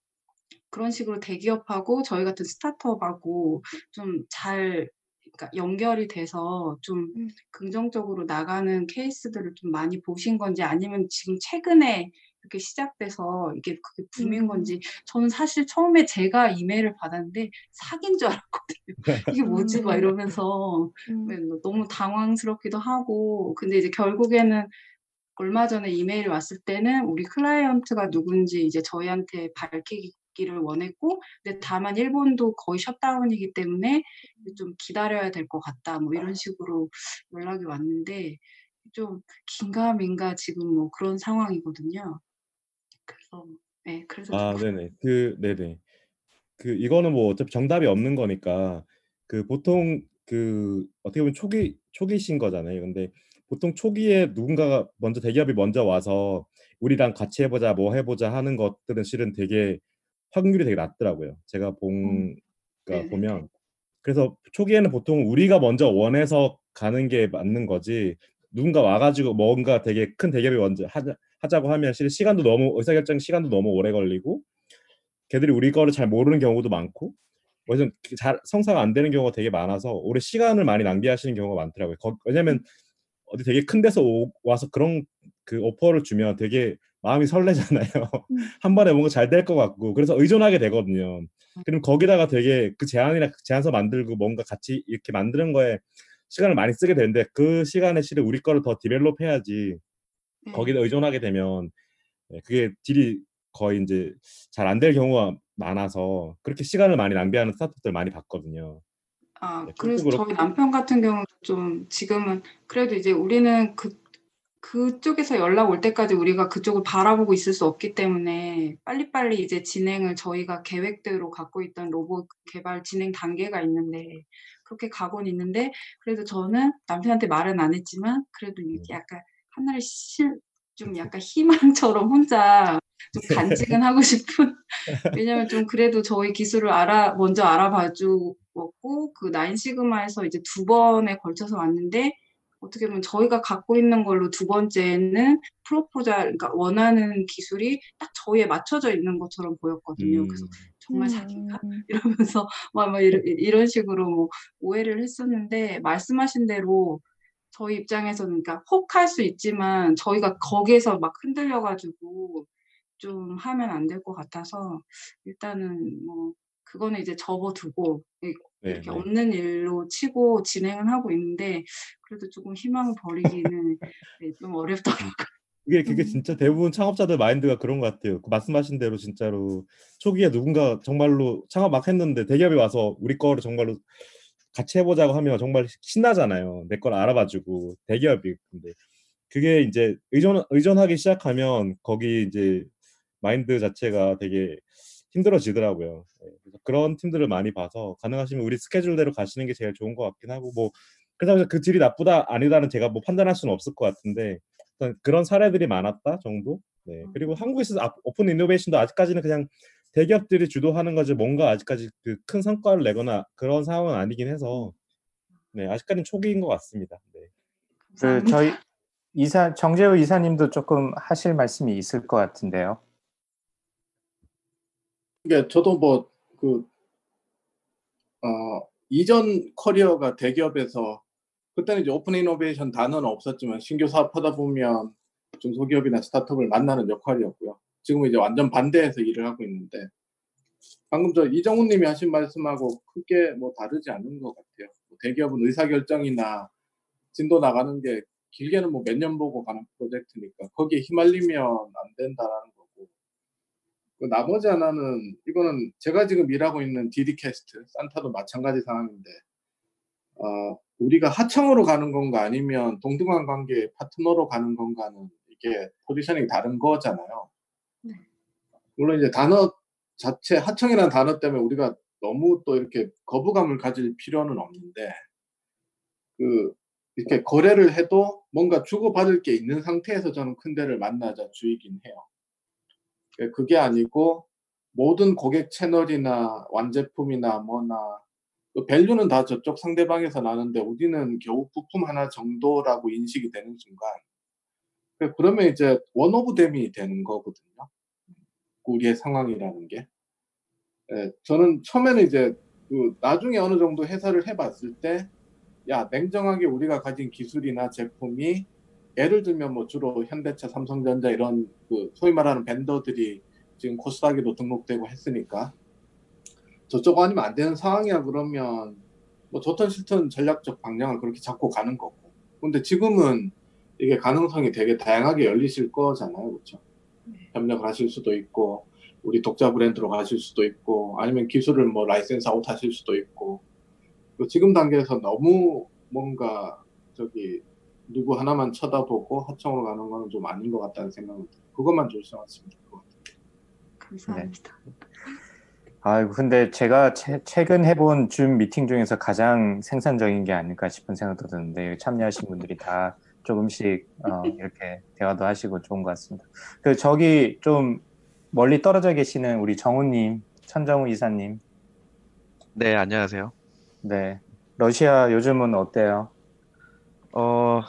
그런 식으로 대기업하고 저희 같은 스타트업하고 좀 잘 그러니까 연결이 돼서 좀 긍정적으로 나가는 케이스들을 좀 많이 보신 건지 아니면 지금 최근에 이렇게 시작돼서 이게 그게 붐인 건지 저는 사실 처음에 제가 이메일을 받았는데 사기인 줄 알았거든요. <laughs> 이게 뭐지? 막 이러면서 네, 너무 당황스럽기도 하고 근데 이제 결국에는 얼마 전에 이메일이 왔을 때는 우리 클라이언트가 누군지 이제 저희한테 밝히기를 원했고, 근데 다만 일본도 거의 셧다운이기 때문에 좀 기다려야 될 것 같다. 뭐 이런 식으로 연락이 왔는데, 좀 긴가민가 지금 뭐 그런 상황이거든요. 그래서, 네, 그래서 아, 좀 네네. 그, 네네. 그, 이거는 뭐 어차피 정답이 없는 거니까, 그 보통 그, 어떻게 보면 초기, 초기신 거잖아요. 근데 보통 초기에 누군가가 먼저 대기업이 먼저 와서 우리랑 같이 해보자, 뭐 해보자 하는 것들은 실은 되게 확률이 되게 낮더라고요. 제가 본, 그러니까 보면. 그래서 초기에는 보통 우리가 먼저 원해서 가는 게 맞는 거지, 누군가 와가지고 뭔가 되게 큰 대기업이 먼저 하자, 하자고 하면 실은 시간도 너무, 의사결정 시간도 너무 오래 걸리고, 걔들이 우리 거를 잘 모르는 경우도 많고, 그래서 잘 성사가 안 되는 경우가 되게 많아서 오래 시간을 많이 낭비하시는 경우가 많더라고요. 거- 왜냐면 어디 되게 큰 데서 오- 와서 그런 그 오퍼를 주면 되게 마음이 설레잖아요. <laughs> 한 번에 뭔가 잘 될 것 같고 그래서 의존하게 되거든요. 그럼 거기다가 되게 그 제안이나 제안서 만들고 뭔가 같이 이렇게 만드는 거에 시간을 많이 쓰게 되는데 그 시간에 실은 우리 거를 더 develop 해야지 거기다 의존하게 되면 네, 그게 deal이 거의 이제 잘 안 될 경우가 많아서 그렇게 시간을 많이 낭비하는 스타트업들 많이 봤거든요. 아, 네, 그래서 저희 남편 같은 경우도 좀 지금은 그래도 이제 우리는 그 그쪽에서 연락 올 때까지 우리가 그쪽을 바라보고 있을 수 없기 때문에 빨리빨리 이제 진행을 저희가 계획대로 갖고 있던 로봇 개발 진행 단계가 있는데 그렇게 가곤 있는데 그래도 저는 남편한테 말은 안 했지만 그래도 이렇게 약간 하나를 실, 좀 약간 희망처럼 혼자 좀 간직은 하고 싶은 <laughs> 왜냐면 좀 그래도 저희 기술을 알아 먼저 알아봐 주었고 그 나인 시그마에서 이제 두 번에 걸쳐서 왔는데 어떻게 보면 저희가 갖고 있는 걸로 두 번째는 프로포잘 그러니까 원하는 기술이 딱 저희에 맞춰져 있는 것처럼 보였거든요. 그래서 정말 자기가 <laughs> 이러면서 막, 막 이런, 이런 식으로 뭐 오해를 했었는데 말씀하신 대로 저희 입장에서는 그러니까 혹할 수 있지만 저희가 거기에서 막 흔들려가지고 좀 하면 안 될 것 같아서 일단은 뭐 그거는 이제 접어두고 이- 네, 이렇게 네. 없는 일로 치고 진행은 하고 있는데 그래도 조금 희망을 버리기는 <laughs> 네, 좀 어렵더라고요. 그게 그게 진짜 대부분 창업자들 마인드가 그런 것 같아요. 그 말씀하신 대로 진짜로 초기에 누군가 정말로 창업 막 했는데 대기업이 와서 우리 거를 정말로 같이 해보자고 하면 정말 신나잖아요. 내 걸 알아봐주고 대기업이 근데 그게 이제 의존 의존하기 시작하면 거기 이제 마인드 자체가 되게 힘들어지더라고요. 예, 그래서 그런 팀들을 많이 봐서 가능하시면 우리 스케줄대로 가시는 게 제일 좋은 것 같긴 하고 뭐 해서 그 질이 나쁘다 아니다는 제가 뭐 판단할 수는 없을 것 같은데 일단 그런 사례들이 많았다 정도. 네. 그리고 한국에서 앞- 오픈 이노베이션도 아직까지는 그냥 대기업들이 주도하는 거지 뭔가 아직까지 그 큰 성과를 내거나 그런 상황은 아니긴 해서 네 아직까지는 초기인 것 같습니다. 네. 그 저희 이사 정재우 이사님도 조금 하실 말씀이 있을 것 같은데요. 그러니까 저도 뭐그 어, 이전 커리어가 대기업에서 그때는 이제 open innovation 단어는 없었지만 신규 사업하다 보면 중소기업이나 스타트업을 만나는 역할이었고요. 지금은 이제 완전 반대해서 일을 하고 있는데 방금 저 이정훈 님이 하신 말씀하고 크게 뭐 다르지 않은 것 같아요. 뭐 대기업은 의사결정이나 진도 나가는 게 길게는 뭐 몇 년 보고 가는 프로젝트니까 거기에 휘말리면 안 된다라는 거고 그 나머지 하나는 이거는 제가 지금 일하고 있는 디디캐스트 산타도 마찬가지 상황인데 어, 우리가 하청으로 가는 건가 아니면 동등한 관계의 파트너로 가는 건가는 이게 포지셔닝이 다른 거잖아요. 물론 이제 단어 자체 하청이라는 단어 때문에 우리가 너무 또 이렇게 거부감을 가질 필요는 없는데 그 이렇게 거래를 해도 뭔가 주고받을 게 있는 상태에서 저는 큰 데를 만나자 주의긴 해요. 그- 그게 아니고 모든 고객 채널이나 완제품이나 뭐나 그 value는 다 저쪽 상대방에서 나는데 우리는 겨우 부품 하나 정도라고 인식이 되는 순간 그- 그러면 이제 one of them이 되는 거거든요. 우리의 상황이라는 게. 예, 저는 처음에는 이제 그 나중에 어느 정도 해설을 해봤을 때, 야 냉정하게 우리가 가진 기술이나 제품이 예를 들면 뭐 주로 현대차, 삼성전자 이런 그 소위 말하는 vendor들이 지금 코스닥에도 등록되고 했으니까 저쪽 아니면 안 되는 상황이야 그러면 뭐 좋든 싫든 전략적 방향을 그렇게 잡고 가는 거고. 근데 지금은 이게 가능성이 되게 다양하게 열리실 거잖아요, 그렇죠? 협력을 하실 수도 있고 우리 독자 브랜드로 가실 수도 있고 아니면 기술을 뭐 license out 하실 수도 있고 그 지금 단계에서 너무 뭔가 저기 누구 하나만 쳐다보고 하청으로 가는 거는 좀 아닌 것 같다는 생각은. 그것만 조심하시면 될 것 같아요. 감사합니다. 아이고, 근데 제가 최, 최근 해본 줌 미팅 중에서 가장 생산적인 게 아닐까 싶은 생각도 드는데, 참여하신 분들이 다 조금씩 어, <laughs> 이렇게 대화도 하시고 좋은 것 같습니다. 그, 저기 좀 멀리 떨어져 계시는 우리 정우님, 천정우 이사님. 네, 안녕하세요. 네. 러시아 요즘은 어때요? 어,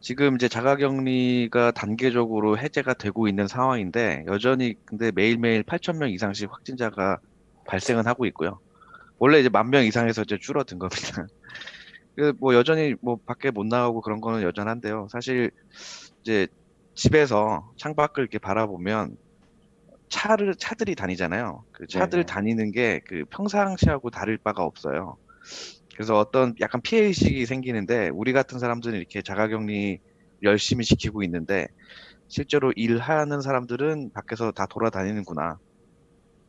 지금 이제 자가격리가 단계적으로 해제가 되고 있는 상황인데 여전히 근데 매일매일 8,000명 이상씩 확진자가 발생은 하고 있고요. 원래 이제 만 명 이상에서 이제 줄어든 겁니다. <laughs> 그뭐 여전히 뭐 밖에 못 나가고 그런 거는 여전한데요. 사실 이제 집에서 창밖을 이렇게 바라보면 차를 차들이 다니잖아요. 그 차들 네네. 다니는 게 그 평상시하고 다를 바가 없어요. 그래서 어떤 약간 피해 의식이 생기는데 우리 같은 사람들은 이렇게 자가격리 열심히 지키고 있는데 실제로 일하는 사람들은 밖에서 다 돌아다니는구나.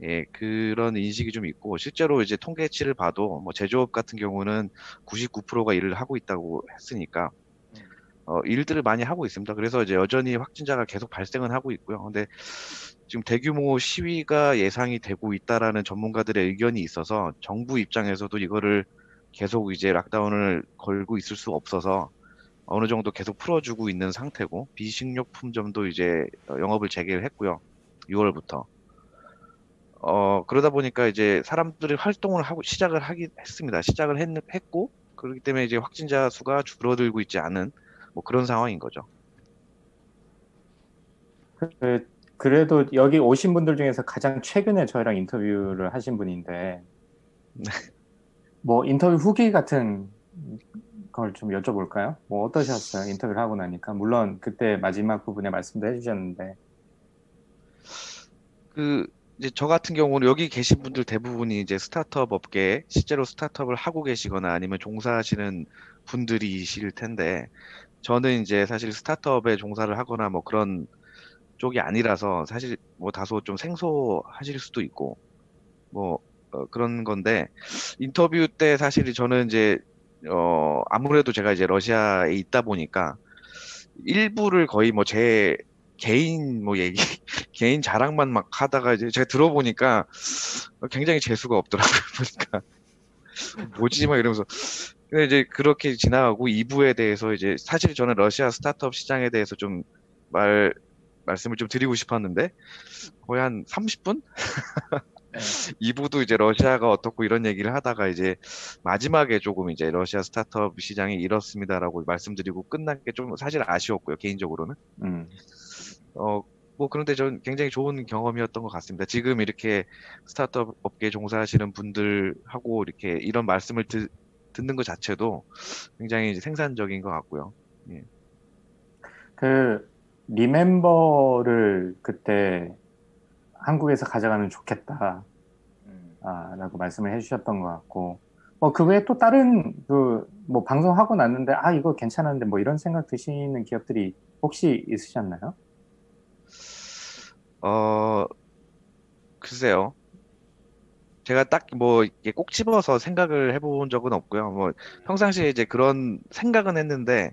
예, 그런 인식이 좀 있고 실제로 이제 통계치를 봐도 뭐 제조업 같은 경우는 99%가 일을 하고 있다고 했으니까 어, 일들을 많이 하고 있습니다. 그래서 이제 여전히 확진자가 계속 발생은 하고 있고요. 근데 지금 대규모 시위가 예상이 되고 있다라는 전문가들의 의견이 있어서 정부 입장에서도 이거를 계속 이제 락다운을 걸고 있을 수 없어서 어느 정도 계속 풀어주고 있는 상태고 비식료품점도 이제 어, 영업을 재개를 했고요. 6월부터. 어 그러다 보니까 이제 사람들이 활동을 하고 시작을 하긴 했습니다. 시작을 했, 했고 그렇기 때문에 이제 확진자 수가 줄어들고 있지 않은 뭐 그런 상황인 거죠. 그, 그래도 여기 오신 분들 중에서 가장 최근에 저희랑 인터뷰를 하신 분인데 뭐 인터뷰 후기 같은 걸 좀 여쭤볼까요? 뭐 어떠셨어요? 인터뷰를 하고 나니까 물론 그때 마지막 부분에 말씀도 해주셨는데 그 이제 저 같은 경우는 여기 계신 분들 대부분이 이제 스타트업 업계에 실제로 스타트업을 하고 계시거나 아니면 종사하시는 분들이실 텐데 저는 이제 사실 스타트업에 종사를 하거나 뭐 그런 쪽이 아니라서 사실 뭐 다소 좀 생소하실 수도 있고 뭐 어, 그런 건데 인터뷰 때 사실 저는 이제 어 아무래도 제가 이제 러시아에 있다 보니까 일부를 거의 뭐 제 개인 뭐 얘기 <laughs> 개인 자랑만 막 하다가 이제 제가 들어보니까 굉장히 재수가 없더라고요 <laughs> 보니까 뭐지 막 이러면서 근데 이제 그렇게 지나가고 2부에 대해서 이제 사실 저는 러시아 스타트업 시장에 대해서 좀 말 말씀을 좀 드리고 싶었는데 거의 한 30분? 2부도 <laughs> 이제 러시아가 어떻고 이런 얘기를 하다가 이제 마지막에 조금 이제 러시아 스타트업 시장이 이렇습니다라고 말씀드리고 끝난 게 좀 사실 아쉬웠고요 개인적으로는. 음. 어, 뭐 그런데 전 굉장히 좋은 경험이었던 것 같습니다. 지금 이렇게 스타트업 업계에 종사하시는 분들하고 이렇게 이런 말씀을 듣, 듣는 것 자체도 굉장히 생산적인 것 같고요. 예. 그 리멤버를 그때 한국에서 가져가면 좋겠다 아, 라고 말씀을 해주셨던 것 같고 뭐 그 외에 또 다른 그 뭐 방송하고 났는데 아 이거 괜찮은데 뭐 이런 생각 드시는 기업들이 혹시 있으셨나요? 어 글쎄요. 제가 딱 뭐 이게 꼭 집어서 생각을 해본 적은 없고요. 뭐 평상시에 이제 그런 생각은 했는데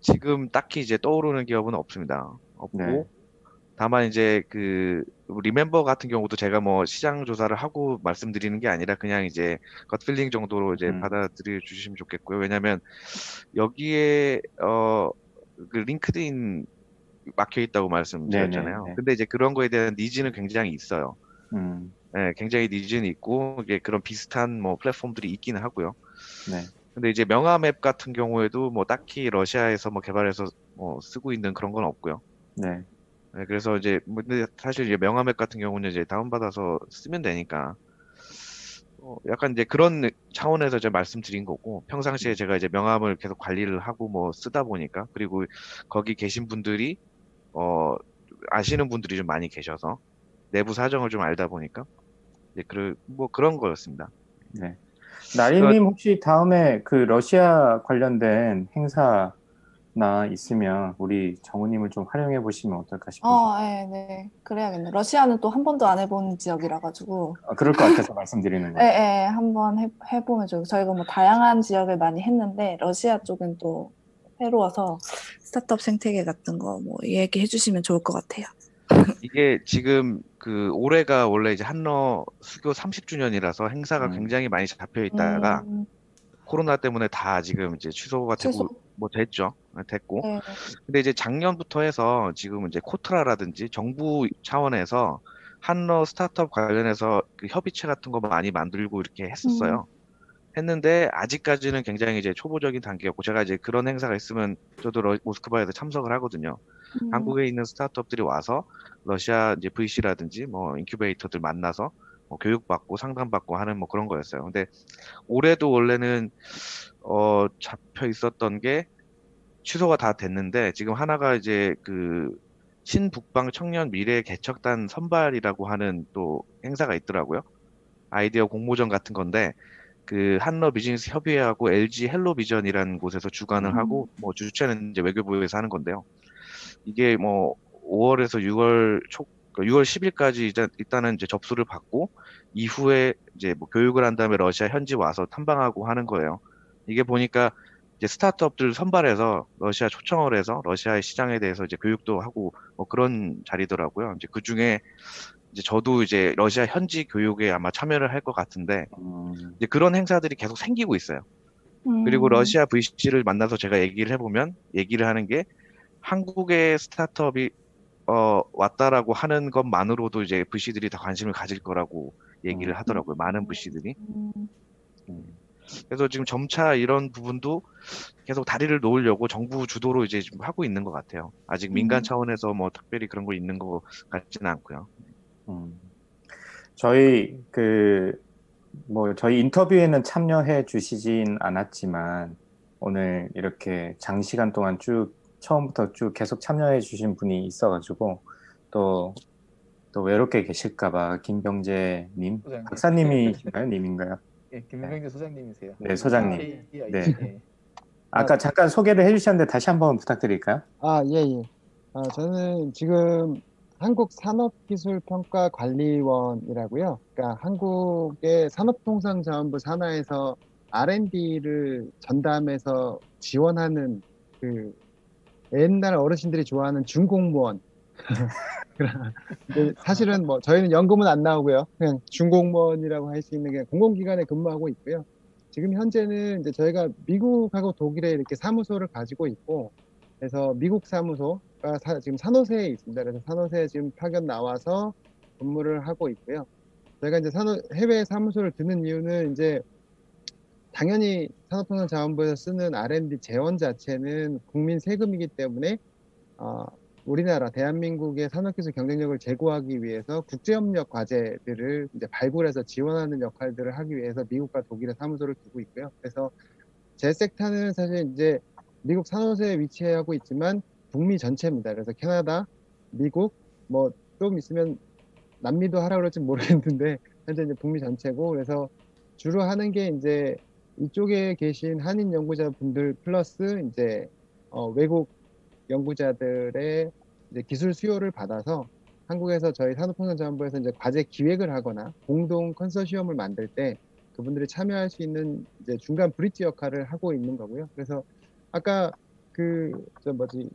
지금 딱히 이제 떠오르는 기업은 없습니다. 없고 네. 다만 이제 그 리멤버 같은 경우도 제가 뭐 시장 조사를 하고 말씀드리는 게 아니라 그냥 이제 겉필링 정도로 이제 음. 받아들여 주시면 좋겠고요. 왜냐하면 여기에 어 그 링크드인 막혀 있다고 말씀드렸잖아요. 네네, 네. 근데 이제 그런 거에 대한 니즈는 굉장히 있어요. 음, 네, 굉장히 니즈는 있고 이게 그런 비슷한 뭐 플랫폼들이 있기는 하고요. 네. 근데 이제 명함 앱 같은 경우에도 뭐 딱히 러시아에서 뭐 개발해서 뭐 쓰고 있는 그런 건 없고요. 네. 네, 그래서 이제 뭐 근데 사실 이제 명함 앱 같은 경우는 이제 다운받아서 쓰면 되니까 어, 약간 이제 그런 차원에서 제가 말씀드린 거고 평상시에 제가 이제 명함을 계속 관리를 하고 뭐 쓰다 보니까 그리고 거기 계신 분들이 어 아시는 분들이 좀 많이 계셔서 내부 사정을 좀 알다 보니까 이제 그 뭐 그런 거였습니다. 네. 나리님 혹시 다음에 그 러시아 관련된 행사나 있으면 우리 정우님을 좀 활용해 보시면 어떨까 싶어요. 어, 네, 네. 그래야겠네. 러시아는 또 한 번도 안 해본 지역이라 가지고. 아, 그럴 것 같아서 말씀드리는 예, 거예요. 예, 한번 해, 해보면 좋고 저희가 뭐 다양한 지역을 많이 했는데 러시아 쪽은 또 새로워서 스타트업 생태계 같은 거 뭐 얘기해 주시면 좋을 것 같아요. 이게 지금 그 올해가 원래 이제 한러 수교 30주년이라서 행사가 음. 굉장히 많이 잡혀 있다가 음, 코로나 때문에 다 지금 이제 취소가 되고 취소. 뭐 됐죠. 네, 됐고. 네. 근데 이제 작년부터 해서 지금 이제 코트라라든지 정부 차원에서 한러 스타트업 관련해서 그 협의체 같은 거 많이 만들고 이렇게 했었어요. 했는데 아직까지는 굉장히 이제 초보적인 단계였고 제가 이제 그런 행사가 있으면 저도 러- 모스크바에서 참석을 하거든요. 음. 한국에 있는 스타트업들이 와서 러시아 이제 VC라든지 뭐 인큐베이터들 만나서 뭐 교육받고 상담받고 하는 뭐 그런 거였어요. 근데 올해도 원래는 어 잡혀 있었던 게 취소가 다 됐는데 지금 하나가 이제 그 신북방 청년 미래 개척단 선발이라고 하는 또 행사가 있더라고요. 아이디어 공모전 같은 건데 그 한러 비즈니스 협의회하고 LG 헬로비전이라는 곳에서 주관을 음. 하고 뭐 주최는 이제 외교부에서 하는 건데요. 이게 뭐 5월에서 6월 초 6월 10일까지 이제 일단은 이제 접수를 받고 이후에 이제 뭐 교육을 한 다음에 러시아 현지 와서 탐방하고 하는 거예요. 이게 보니까 이제 스타트업들 선발해서 러시아 초청을 해서 러시아의 시장에 대해서 이제 교육도 하고 뭐 그런 자리더라고요. 이제 그 중에 이제 저도 이제 러시아 현지 교육에 아마 참여를 할 것 같은데 이제 그런 행사들이 계속 생기고 있어요. 그리고 음. 러시아 VC를 만나서 제가 얘기를 해보면 얘기를 하는 게 한국의 스타트업이 어, 왔다라고 하는 것만으로도 이제 VC들이 다 관심을 가질 거라고 얘기를 하더라고요. 많은 VC들이. 음. 그래서 지금 점차 이런 부분도 계속 다리를 놓으려고 정부 주도로 이제 좀 하고 있는 것 같아요. 아직 민간 음. 차원에서 뭐 특별히 그런 거 있는 것 같지는 않고요. 음. 저희 그 뭐 저희 인터뷰에는 참여해 주시진 않았지만 오늘 이렇게 장시간 동안 쭉 처음부터 쭉 계속 참여해 주신 분이 있어가지고 또 또 외롭게 계실까봐 김병재 님 소장님. 박사님이신가요, 님인가요? 예, 김명재 소장님이세요. 네, 소장님. KII. 네. 예. 아까 잠깐 소개를 해주셨는데 다시 한번 부탁드릴까요? 아, 예, 예. 아, 저는 지금 한국산업기술평가관리원이라고요. 그러니까 한국의 산업통상자원부 산하에서 R&D를 전담해서 지원하는 그 옛날 어르신들이 좋아하는 준공무원. <laughs> 근데 사실은 뭐 저희는 연금은 안 나오고요. 그냥 준공무원이라고 할 수 있는 그냥 공공기관에 근무하고 있고요. 지금 현재는 이제 저희가 미국하고 독일에 이렇게 사무소를 가지고 있고, 그래서 미국 사무소가 사- 지금 산호세에 있습니다. 그래서 산호세에 지금 파견 나와서 근무를 하고 있고요. 저희가 이제 산호, 해외 사무소를 두는 이유는 이제 당연히 산업통상자원부에서 쓰는 R&D 재원 자체는 국민 세금이기 때문에 어, 우리나라 대한민국의 산업기술 경쟁력을 제고하기 위해서 국제협력 과제들을 이제 발굴해서 지원하는 역할들을 하기 위해서 미국과 독일의 사무소를 두고 있고요. 그래서 제 섹터는 사실 이제 미국 산호세에 위치하고 있지만 북미 전체입니다. 그래서 캐나다, 미국, 뭐 좀 있으면 남미도 하라 그럴지 모르겠는데 현재 이제 북미 전체고 그래서 주로 하는 게 이제 이쪽에 계신 한인 연구자분들 플러스 이제 어, 외국 연구자들의 이제 기술 수요를 받아서 한국에서 저희 산업통상자원부에서 이제 과제 기획을 하거나 공동 컨소시엄을 만들 때 그분들이 참여할 수 있는 이제 중간 bridge 역할을 하고 있는 거고요. 그래서 아까 그 저 뭐지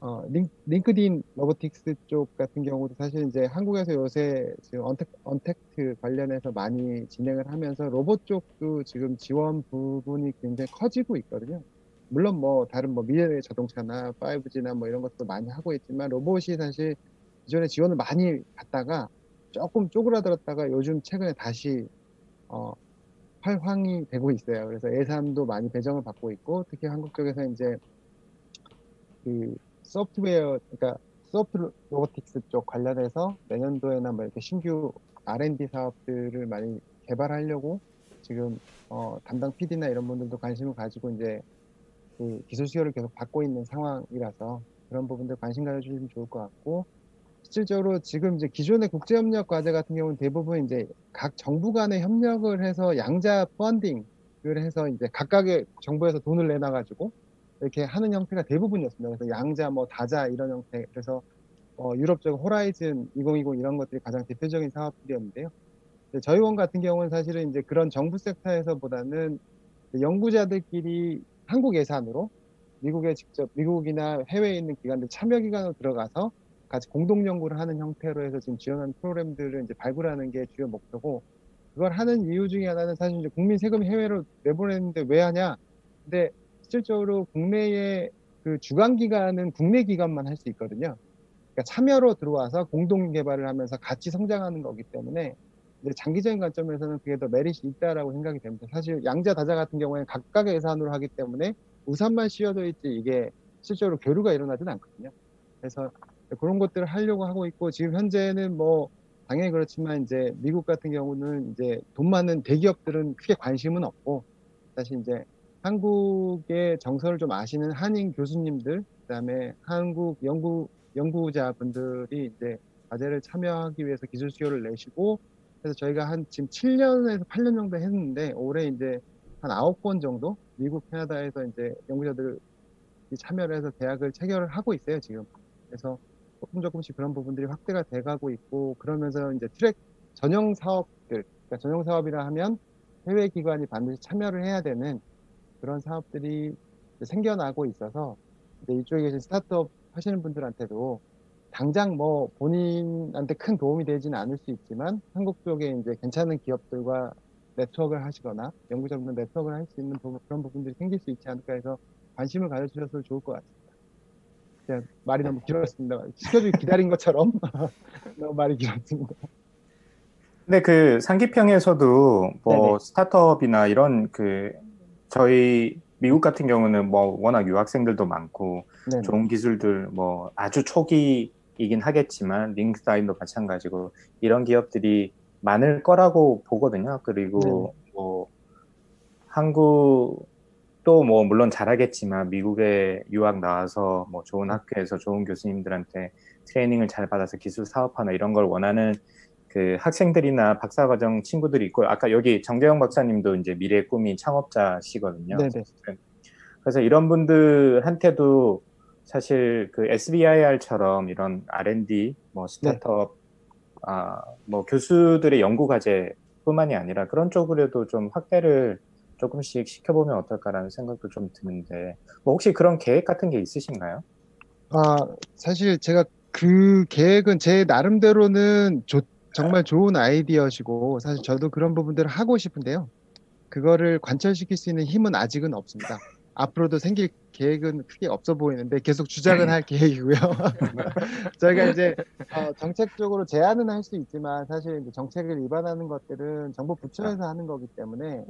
어, 링, LinkedIn robotics 쪽 같은 경우도 사실 이제 한국에서 요새 지금 untac, untact 관련해서 많이 진행을 하면서 로봇 쪽도 지금 지원 부분이 굉장히 커지고 있거든요. 물론 뭐 다른 뭐 미래의 자동차나 5G나 뭐 이런 것도 많이 하고 있지만 로봇이 사실 기존에 지원을 많이 받다가 조금 쪼그라들었다가 요즘 최근에 다시 어, 활황이 되고 있어요. 그래서 예산도 많이 배정을 받고 있고 특히 한국 쪽에서 이제 그 소프트웨어 그러니까 소프트 로보틱스 쪽 관련해서 내년도에나 뭐 이렇게 신규 R&D 사업들을 많이 개발하려고 지금 어, 담당 PD나 이런 분들도 관심을 가지고 이제 그 기술 수요를 계속 받고 있는 상황이라서 그런 부분들 관심 가져주시면 좋을 것 같고 실질적으로 지금 이제 기존의 국제협력 과제 같은 경우는 대부분 이제 각 정부 간의 협력을 해서 양자 펀딩을 해서 이제 각각의 정부에서 돈을 내놔가지고 이렇게 하는 형태가 대부분이었습니다. 그래서 양자, 뭐 다자 이런 형태. 그래서 어, 유럽 쪽 호라이즌 2020 이런 것들이 가장 대표적인 사업들이었는데요. 저희 원 같은 경우는 사실은 이제 그런 정부 섹터에서보다는 연구자들끼리 한국 예산으로 미국에 직접 미국이나 해외에 있는 기관들 참여 기관으로 들어가서 같이 공동 연구를 하는 형태로 해서 지금 지원하는 프로그램들을 이제 발굴하는 게 주요 목표고 그걸 하는 이유 중에 하나는 사실 이제 국민 세금 해외로 내보내는데 왜 하냐? 근데 실질적으로 국내의 그 주관 기관은 국내 기관만 할 수 있거든요. 그러니까 참여로 들어와서 공동 개발을 하면서 같이 성장하는 거기 때문에 장기적인 관점에서는 그게 더 메리트 있다라고 생각이 됩니다. 사실 양자 다자 같은 경우에는 각각의 예산으로 하기 때문에 우산만 씌워져 있지 이게 실제로 교류가 일어나진 않거든요. 그래서 그런 것들을 하려고 하고 있고 지금 현재는 뭐 당연히 그렇지만 이제 미국 같은 경우는 이제 돈 많은 대기업들은 크게 관심은 없고 사실 이제 한국의 정서를 좀 아시는 한인 교수님들 그다음에 한국 연구 연구자분들이 이제 과제를 참여하기 위해서 기술 수요를 내시고 그래서 저희가 한 지금 7년에서 8년 정도 했는데 올해 이제 한 9건 정도 미국 캐나다에서 이제 연구자들이 참여를 해서 계약을 체결을 하고 있어요 지금. 그래서 조금 조금씩 그런 부분들이 확대가 돼가고 있고 그러면서 이제 트랙 전용 사업들, 그러니까 전용 사업이라 하면 해외 기관이 반드시 참여를 해야 되는 그런 사업들이 생겨나고 있어서 이제 이쪽에 계신 스타트업 하시는 분들한테도 당장 뭐 본인한테 큰 도움이 되지는 않을 수 있지만 한국 쪽에 이제 괜찮은 기업들과 네트워크를 하시거나 연구자분들 네트워크를 할 수 있는 부- 그런 부분들이 생길 수 있지 않을까 해서 관심을 가져주셔서 좋을 것 같습니다. 제가 말이 너무 길었습니다. 시켜주기 기다린 것처럼 <laughs> 너무 말이 길었습니다. 근데 그 상기평에서도 뭐 네네. 스타트업이나 이런 그 저희 미국 같은 경우는 뭐 워낙 유학생들도 많고 네네. 좋은 기술들 뭐 아주 초기이긴 하겠지만 링크드인도 마찬가지고 이런 기업들이 많을 거라고 보거든요. 그리고 뭐 한국 도 뭐 물론 잘하겠지만 미국에 유학 나와서 뭐 좋은 학교에서 좋은 교수님들한테 트레이닝을 잘 받아서 기술 사업하나 이런 걸 원하는 그 학생들이나 박사과정 친구들이 있고 아까 여기 정재영 박사님도 이제 미래의 꿈이 창업자시거든요. 네네. 그래서 이런 분들한테도 사실 그 SBIR처럼 이런 R&D, 뭐 스타트업, 아, 뭐 교수들의 연구 과제뿐만이 아니라 그런 쪽으로도 좀 확대를 조금씩 시켜보면 어떨까라는 생각도 좀 드는데, 뭐 혹시 그런 계획 같은 게 있으신가요? 아, 사실 제가 그 계획은 제 나름대로는 좋- 정말 좋은 아이디어시고 사실 저도 그런 부분들을 하고 싶은데요. 그거를 관철시킬 수 있는 힘은 아직은 없습니다. 앞으로도 생길 계획은 크게 없어 보이는데 계속 주장은 할 계획이고요. <laughs> 저희가 이제 어, 정책적으로 제안은 할 수 있지만 사실 이제 정책을 위반하는 것들은 정부 부처에서 하는 거기 때문에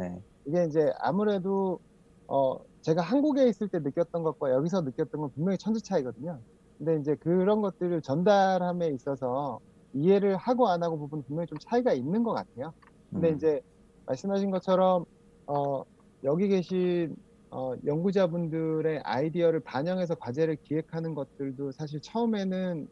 이게 이제 아무래도 어, 제가 한국에 있을 때 느꼈던 것과 여기서 느꼈던 건 분명히 천지 차이거든요. 근데 이제 그런 것들을 전달함에 있어서 이해를 하고 안 하고 부분 분명히 좀 차이가 있는 것 같아요. 근데 음. 이제 말씀하신 것처럼 어, 여기 계신 어, 연구자분들의 아이디어를 반영해서 과제를 기획하는 것들도 사실 처음에는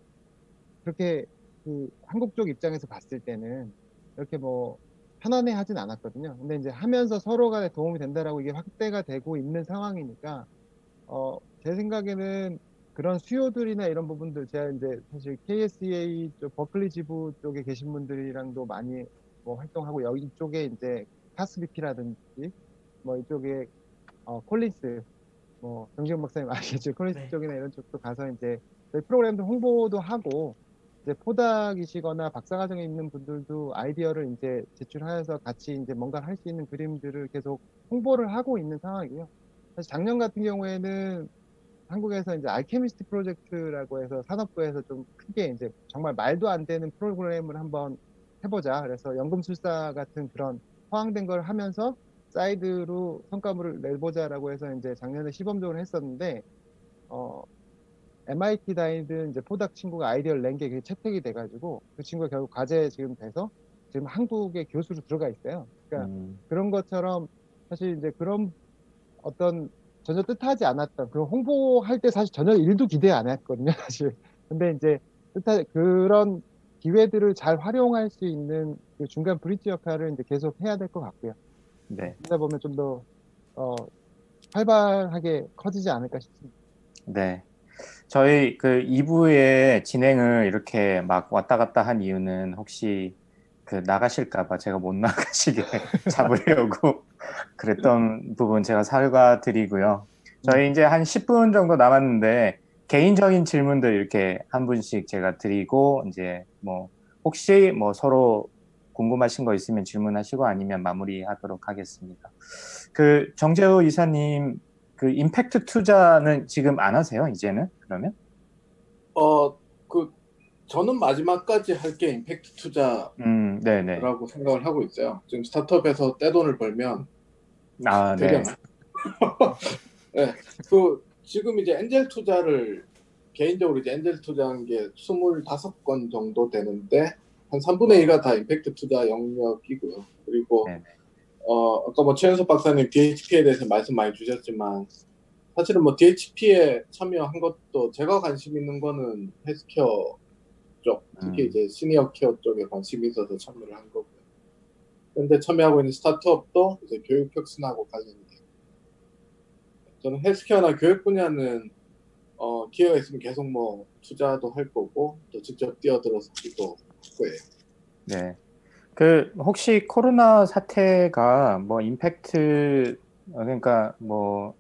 그렇게 그 한국 쪽 입장에서 봤을 때는 이렇게 뭐 편안해 하진 않았거든요. 근데 이제 하면서 서로가 도움이 된다라고 이게 확대가 되고 있는 상황이니까 어, 제 생각에는 그런 수요들이나 이런 부분들 제가 이제 사실 KSEA 쪽 버클리 지부 쪽에 계신 분들이랑도 많이 뭐 활동하고 여기 이쪽에 이제 카스비피라든지 뭐 이쪽에 어, 콜린스 뭐 정지훈 박사님 <laughs> 아시겠죠? 콜린스 쪽이나 이런 쪽도 가서 이제 저희 프로그램도 홍보도 하고 이제 포닥이시거나 박사과정에 있는 분들도 아이디어를 이제 제출하여서 같이 이제 뭔가 할 수 있는 그림들을 계속 홍보를 하고 있는 상황이고요. 사실 작년 같은 경우에는 한국에서 이제 알케미스트 프로젝트라고 해서 산업부에서 좀 크게 이제 정말 말도 안 되는 프로그램을 한번 해보자. 그래서 연금술사 같은 그런 허황된 걸 하면서 사이드로 성과물을 내보자라고 해서 이제 작년에 시범적으로 했었는데 어, MIT 다니던 이제 포닥 친구가 아이디어를 낸 게 채택이 돼가지고 그 친구가 결국 과제 지금 돼서 지금 한국의 교수로 들어가 있어요. 그러니까 그런 것처럼 사실 이제 그런 어떤 전혀 뜻하지 않았던 그 홍보할 때 사실 전혀 일도 기대 안 했거든요, 사실. 근데 이제 뜻하 그런 기회들을 잘 활용할 수 있는 그 중간 브릿지 역할을 이제 계속 해야 될 것 같고요. 네. 그러다 보면 좀 더 어, 활발하게 커지지 않을까 싶습니다. 네. 저희 그 2부의 진행을 이렇게 막 왔다 갔다 한 이유는 혹시 그 나가실까봐 제가 못 나가시게 <laughs> 잡으려고 <laughs> 그랬던 부분 제가 사과드리고요. 저희 이제 한 10분 정도 남았는데 개인적인 질문들 이렇게 한 분씩 제가 드리고 이제 뭐 혹시 뭐 서로 궁금하신 거 있으면 질문하시고 아니면 마무리하도록 하겠습니다. 그 정재호 이사님 그 임팩트 투자는 지금 안 하세요 이제는 그러면? 어, 그 저는 마지막까지 할 게 임팩트 투자라고 음. 생각을 하고 있어요. 지금 스타트업에서 떼돈을 벌면 아, 네. 되려나? <laughs> 네, 그 지금 이제 엔젤 투자를 개인적으로 이제 엔젤 투자한 게 25건 정도 되는데 한 3분의 2가 다 임팩트 투자 영역이고요. 그리고 어 아까 뭐 최현석 박사님 DHP에 대해서 말씀 많이 주셨지만 사실은 뭐 DHP에 참여한 것도 제가 관심 있는 거는 헬스케어 쪽 특히 이제 시니어 케어 쪽에 관심이 있어서 참여를 한 거고요. 근데 참여하고 있는 스타트업도 이제 교육 혁신하고 관련이 돼요. 저는 헬스케어나 교육 분야는 어, 기회가 있으면 계속 뭐 투자도 할 거고 또 직접 뛰어들어서 또 거예요. 네. 그 혹시 코로나 사태가 뭐 임팩트 어, 그러니까 뭐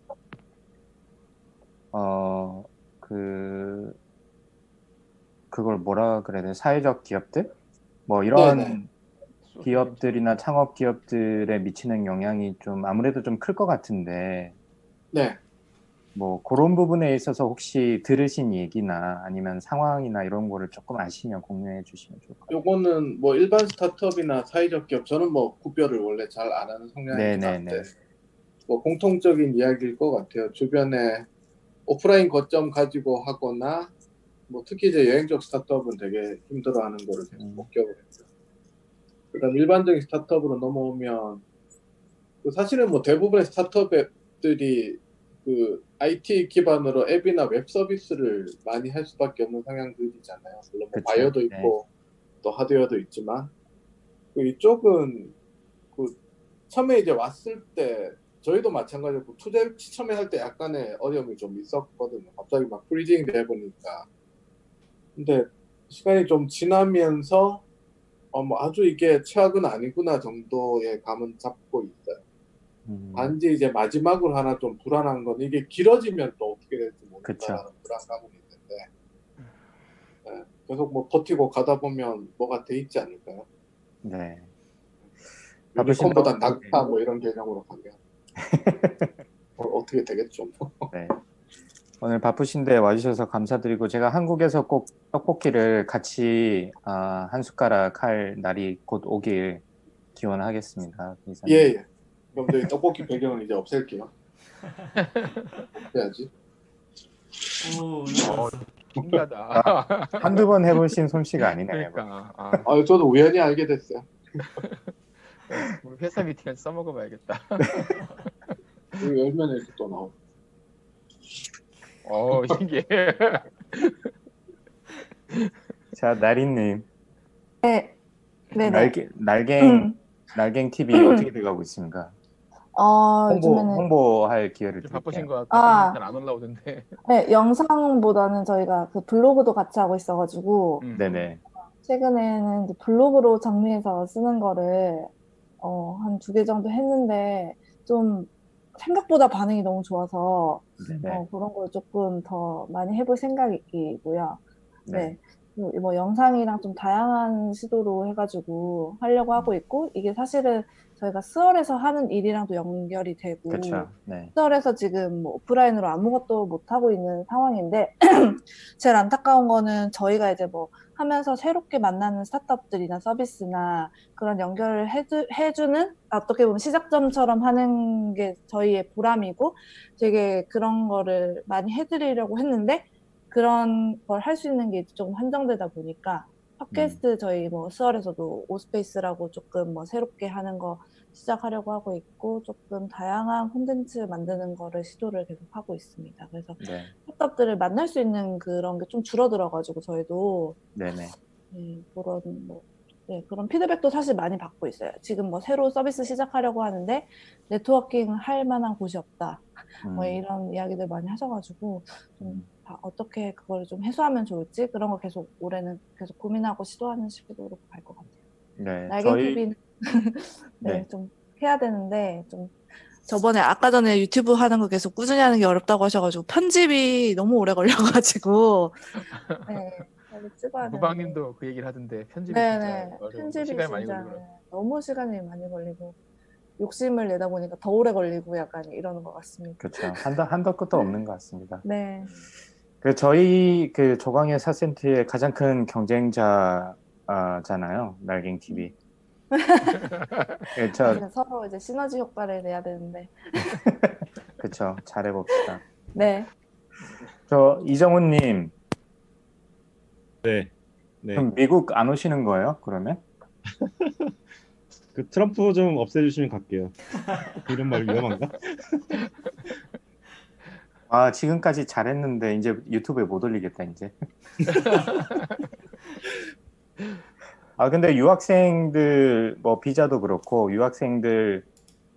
어 그 그걸 뭐라 그래야 돼? 사회적 기업들? 뭐 이런 네네. 기업들이나 창업 기업들에 미치는 영향이 좀 아무래도 좀 클 것 같은데 네. 뭐 그런 부분에 있어서 혹시 들으신 얘기나 아니면 상황이나 이런 거를 조금 아시면 공유해 주시면 좋을 것 같아요. 요거는 뭐 일반 스타트업이나 사회적 기업 저는 뭐 구별을 원래 잘 안 하는 성향이긴 네네네. 한데 뭐 공통적인 이야기일 것 같아요. 주변에 오프라인 거점 가지고 하거나 뭐 특히 이제 여행 쪽 스타트업은 되게 힘들어하는 거를 계속 목격을 했죠. 그다음 일반적인 스타트업으로 넘어오면 그 사실은 뭐 대부분의 스타트업들이 그 IT 기반으로 앱이나 웹 서비스를 많이 할 수밖에 없는 성향들이잖아요. 물론 뭐 그쵸. 바이오도 네. 있고 또 하드웨어도 있지만 그 이쪽은 그 처음에 이제 왔을 때 저희도 마찬가지고 투자 처음에 할 때 약간의 어려움이 좀 있었거든요. 갑자기 막 freezing 돼 보니까 근데 시간이 좀 지나면서 어, 뭐 아주 이게 최악은 아니구나 정도의 감은 잡고 있어요. 음. 단지 이제 마지막으로 하나 좀 불안한 건 이게 길어지면 또 어떻게 될지. 모른다는 불안감은 있는데 예, 계속 뭐 버티고 가다 보면 뭐가 돼 있지 않을까요? 네. 유니콘보다 낙타 뭐 이런 개념으로 가면 <laughs> 어, 어떻게 되겠죠? 뭐. 네. 오늘 바쁘신데 와주셔서 감사드리고 제가 한국에서 꼭 떡볶이를 같이 아, 한 숟가락 할 날이 곧 오길 기원하겠습니다. 이사님. 예, 예. 그럼 저희 떡볶이 배경은 이제 없앨게요. 해야지. 오, 어, 신기하다. 아, 한두 번 해보신 솜씨가 아니네요. 그러니까 아, 아, 저도 우연히 알게 됐어요. <laughs> 우리 회사 미팅에 써먹어봐야겠다. <laughs> 이거 열면 이렇게 또 나오고. 어 신기해. <laughs> 자, 나리님. 네. 네네. 날개, 날갱, 음. 날갱 TV 어떻게 <clears throat> 돼가고 있습니까? 어, 홍보, 요즘에는 홍보할 기회를 드릴게요. 바쁘신 것 아. 같아서 잘안 올라오던데. <laughs> 네, 영상보다는 저희가 그 블로그도 같이 하고 있어가지고 음. 네네. 최근에는 이제 블로그로 정리해서 쓰는 거를 어, 한 두 개 정도 했는데 좀 생각보다 반응이 너무 좋아서 네네. 어, 그런 걸 조금 더 많이 해볼 생각이고요. 네. 네. 뭐, 뭐 영상이랑 좀 다양한 시도로 해가지고 하려고 하고 있고 이게 사실은 저희가 스월에서 하는 일이랑도 연결이 되고 그렇죠. 네. 시설에서 지금 뭐 오프라인으로 아무것도 못 하고 있는 상황인데 <clears throat> 제일 안타까운 거는 저희가 이제 뭐 하면서 새롭게 만나는 스타트업들이나 서비스나 그런 연결을 해주, 해주는 어떻게 보면 시작점처럼 하는 게 저희의 보람이고 되게 그런 거를 많이 해드리려고 했는데 그런 걸 할 수 있는 게 조금 한정되다 보니까 팟캐스트 저희 뭐 스월에서도 오스페이스라고 조금 뭐 새롭게 하는 거 시작하려고 하고 있고 조금 다양한 콘텐츠 만드는 거를 시도를 계속 하고 있습니다. 그래서 네. 스타트업들을 만날 수 있는 그런 게 좀 줄어들어가지고 저희도 네네. 네, 그런 뭐 네, 그런 피드백도 사실 많이 받고 있어요. 지금 뭐 새로 서비스 시작하려고 하는데 네트워킹 할 만한 곳이 없다. 뭐 음. 이런 이야기들 많이 하셔가지고 좀다 어떻게 그걸 좀 해소하면 좋을지 그런 거 계속 올해는 계속 고민하고 시도하는 시도로 갈 것 같아요. 네. 날개 저희 TV는 <laughs> 네, 네. 좀 해야 되는데 좀 저번에 아까 전에 유튜브 하는 거 계속 꾸준히 하는 게 어렵다고 하셔가지고 편집이 너무 오래 걸려가지고 <laughs> 네, 빨리 찍어야 무방님도 그 얘기를 하던데 편집이 네네 진짜 어려워. 편집이 시간이 많이. 네, 너무 시간이 많이 걸리고 욕심을 내다 보니까 더 오래 걸리고 약간 이러는 것 같습니다. 그렇죠. 한도 한도 끝도 없는 것 같습니다. 네. 그 저희 그 조광의 사센트의 가장 큰 경쟁자잖아요. 날갱 TV. <laughs> 예, 저 이제 서로 이제 시너지 효과를 내야 되는데 <laughs> 그쵸. 잘해 봅시다. 네. 저 이정훈 님, 네. 네. 그럼 미국 안 오시는 거예요? 그러면? <laughs> 그 트럼프 좀 없애주시면 갈게요. 이런 말 위험한가? 아 지금까지 잘했는데 이제 유튜브에 못 올리겠다 이제. <laughs> 아 근데 유학생들 뭐 비자도 그렇고 유학생들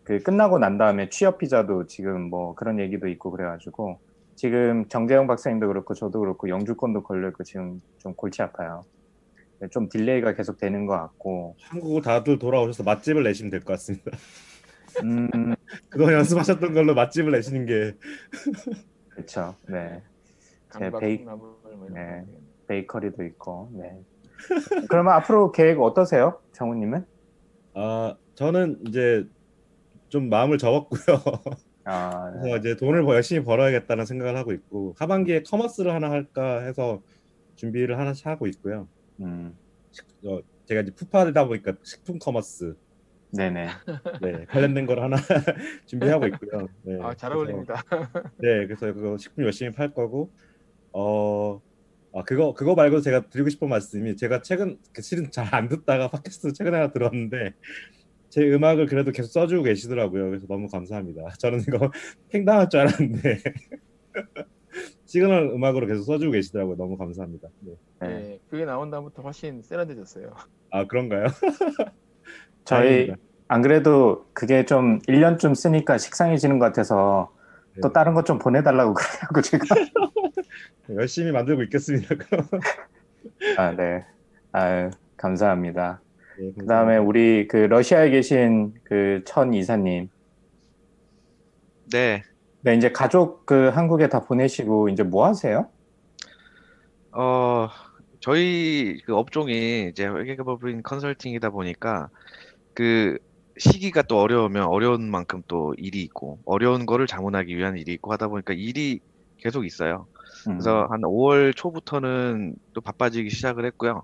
그 끝나고 난 다음에 취업 비자도 지금 뭐 그런 얘기도 있고 그래가지고 지금 정재영 박사님도 그렇고 저도 그렇고 영주권도 걸려 있고 지금 좀 골치 아파요. 네, 좀 delay가 계속 되는 것 같고 한국으로 다들 돌아오셔서 맛집을 내시면 될 것 같습니다. 음, <laughs> 그동안 연습하셨던 걸로 맛집을 내시는 게 그렇죠. 네. 제 베이, 뭐 네, 거. 베이커리도 있고. 네. <laughs> 그러면 앞으로 계획 어떠세요, 정우 님은? 아 저는 이제 좀 마음을 접었고요. <laughs> 아, 네. 그래서 이제 돈을 더 열심히 벌어야겠다는 생각을 하고 있고 하반기에 commerce를 하나 할까 해서 준비를 하나씩 하고 있고요. 음, 어, 제가 이제 푸파다 보니까 식품 commerce 네네. 네, 관련된 걸 하나 <laughs> 준비하고 있고요. 네, 아, 잘 그래서- 어울립니다. <laughs> 네, 그래서 그거 식품 열심히 팔 거고 어, 아 그거 그거 말고 제가 드리고 싶은 말씀이 제가 최근 그 실은 잘 안 듣다가 팟캐스트 최근에 하나 들었는데 제 음악을 그래도 계속 써주고 계시더라고요. 그래서 너무 감사합니다. <laughs> 저는 이거 팽당할 줄 알았는데 시그널 음악으로 계속 써주고 계시더라고요. 너무 감사합니다. 네. 네, 그게 나온 다음부터 훨씬 세련돼졌어요. 아 그런가요? 저희 다행입니다. 안 그래도 그게 좀 1년쯤 쓰니까 식상해지는 것 같아서 또 네. 다른 것 좀 보내달라고 <laughs> 그래갖고 제가 <laughs> 열심히 만들고 있겠습니다. 그럼. <laughs> 아, 네. 아유, 감사합니다. 네, 그 다음에 우리 그 러시아에 계신 그 천 이사님. 네. 네, 이제 가족 그 한국에 다 보내시고 이제 뭐 하세요? 어, 저희 그 업종이 이제 회계법인 컨설팅이다 보니까 그 시기가 또 어려우면 어려운 만큼 또 일이 있고 어려운 거를 자문하기 위한 일이 있고 하다 보니까 일이 계속 있어요. 음. 그래서 한 5월 초부터는 또 바빠지기 시작을 했고요.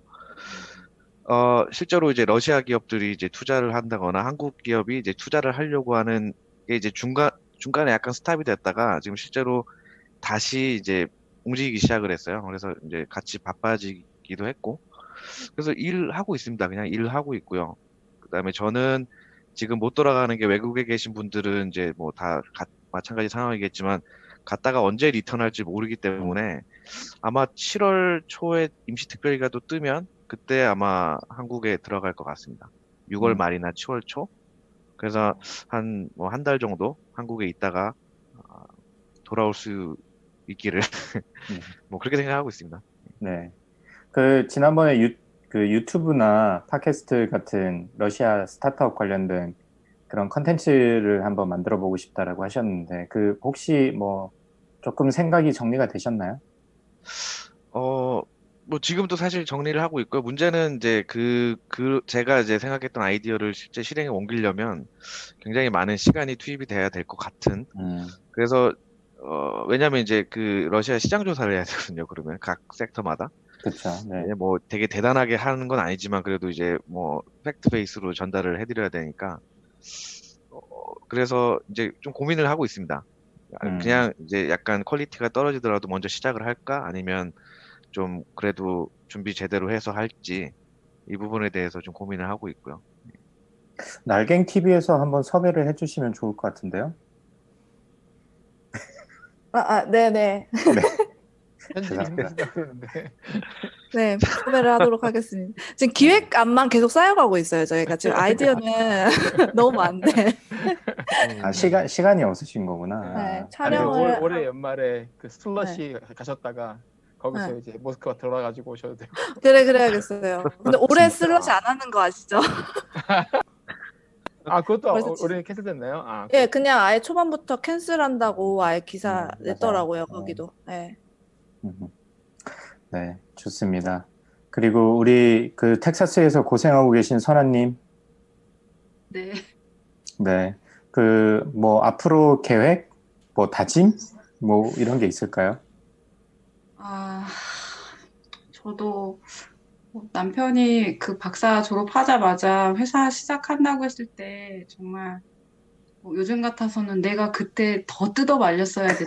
어, 실제로 이제 러시아 기업들이 이제 투자를 한다거나 한국 기업이 이제 투자를 하려고 하는 게 이제 중간, 중간에 약간 스탑이 됐다가 지금 실제로 다시 이제 움직이기 시작을 했어요. 그래서 이제 같이 바빠지기도 했고. 그래서 일하고 있습니다. 그냥 일하고 있고요. 그 다음에 저는 지금 못 돌아가는 게 외국에 계신 분들은 이제 뭐 다 마찬가지 상황이겠지만 갔다가 언제 리턴할지 모르기 때문에 아마 7월 초에 임시특별기가 또 뜨면 그때 아마 한국에 들어갈 것 같습니다. 6월 음. 말이나 7월 초. 그래서 한 뭐 한 달 정도 한국에 있다가 어, 돌아올 수 있기를 <laughs> 뭐 그렇게 생각하고 있습니다. 네. 그 지난번에 유, 그 유튜브나 팟캐스트 같은 러시아 스타트업 관련된 그런 컨텐츠를 한번 만들어 보고 싶다라고 하셨는데 그 혹시 뭐 조금 생각이 정리가 되셨나요? 어, 뭐 지금도 사실 정리를 하고 있고요. 문제는 이제 그, 그, 제가 이제 생각했던 아이디어를 실제 실행에 옮기려면 굉장히 많은 시간이 투입이 돼야 될 것 같은. 음. 그래서, 어, 왜냐면 이제 그 러시아 시장 조사를 해야 되거든요. 그러면 각 sector마다. 그렇죠. 네. 네, 뭐 되게 대단하게 하는 건 아니지만 그래도 이제 뭐 fact base로 전달을 해드려야 되니까. 어, 그래서 이제 좀 고민을 하고 있습니다. 아, 음. 그냥 이제 약간 quality가 떨어지더라도 먼저 시작을 할까? 아니면 좀 그래도 준비 제대로 해서 할지 이 부분에 대해서 좀 고민을 하고 있고요. 날갱 TV에서 한번 섭외를 해주시면 좋을 것 같은데요. 아, 아, 네네. 그러는데. <laughs> 네, 섭외를 하도록 하겠습니다. 지금 기획 안만 계속 쌓여가고 있어요. 저희가 지금 아이디어는 <laughs> 너무 많은데. 아 시간 시간이 없으신 거구나. 네, 아니, 올, 촬영을 올해 연말에 그 슬러시 가셨다가 거기서 네. 이제 모스크바 돌아가지고 오셔도 되고. 그래 그래야겠어요. 근데 올해 슬러시 안 하는 거 아시죠? <laughs> 아 그것도 어, 올해 캔슬됐나요? 아, 예, 그냥 아예 초반부터 캔슬한다고 아예 기사 음, 냈더라고요. 맞아요. 거기도. 예. 네, 좋습니다. 그리고 우리 그 텍사스에서 고생하고 계신 선아님, 네. 네, 그 뭐 앞으로 계획, 뭐 다짐, 뭐 이런 게 있을까요? 아, 저도 뭐 남편이 그 박사 졸업하자마자 회사 시작한다고 했을 때 정말 뭐 요즘 같아서는 내가 그때 더 뜯어 말렸어야 돼.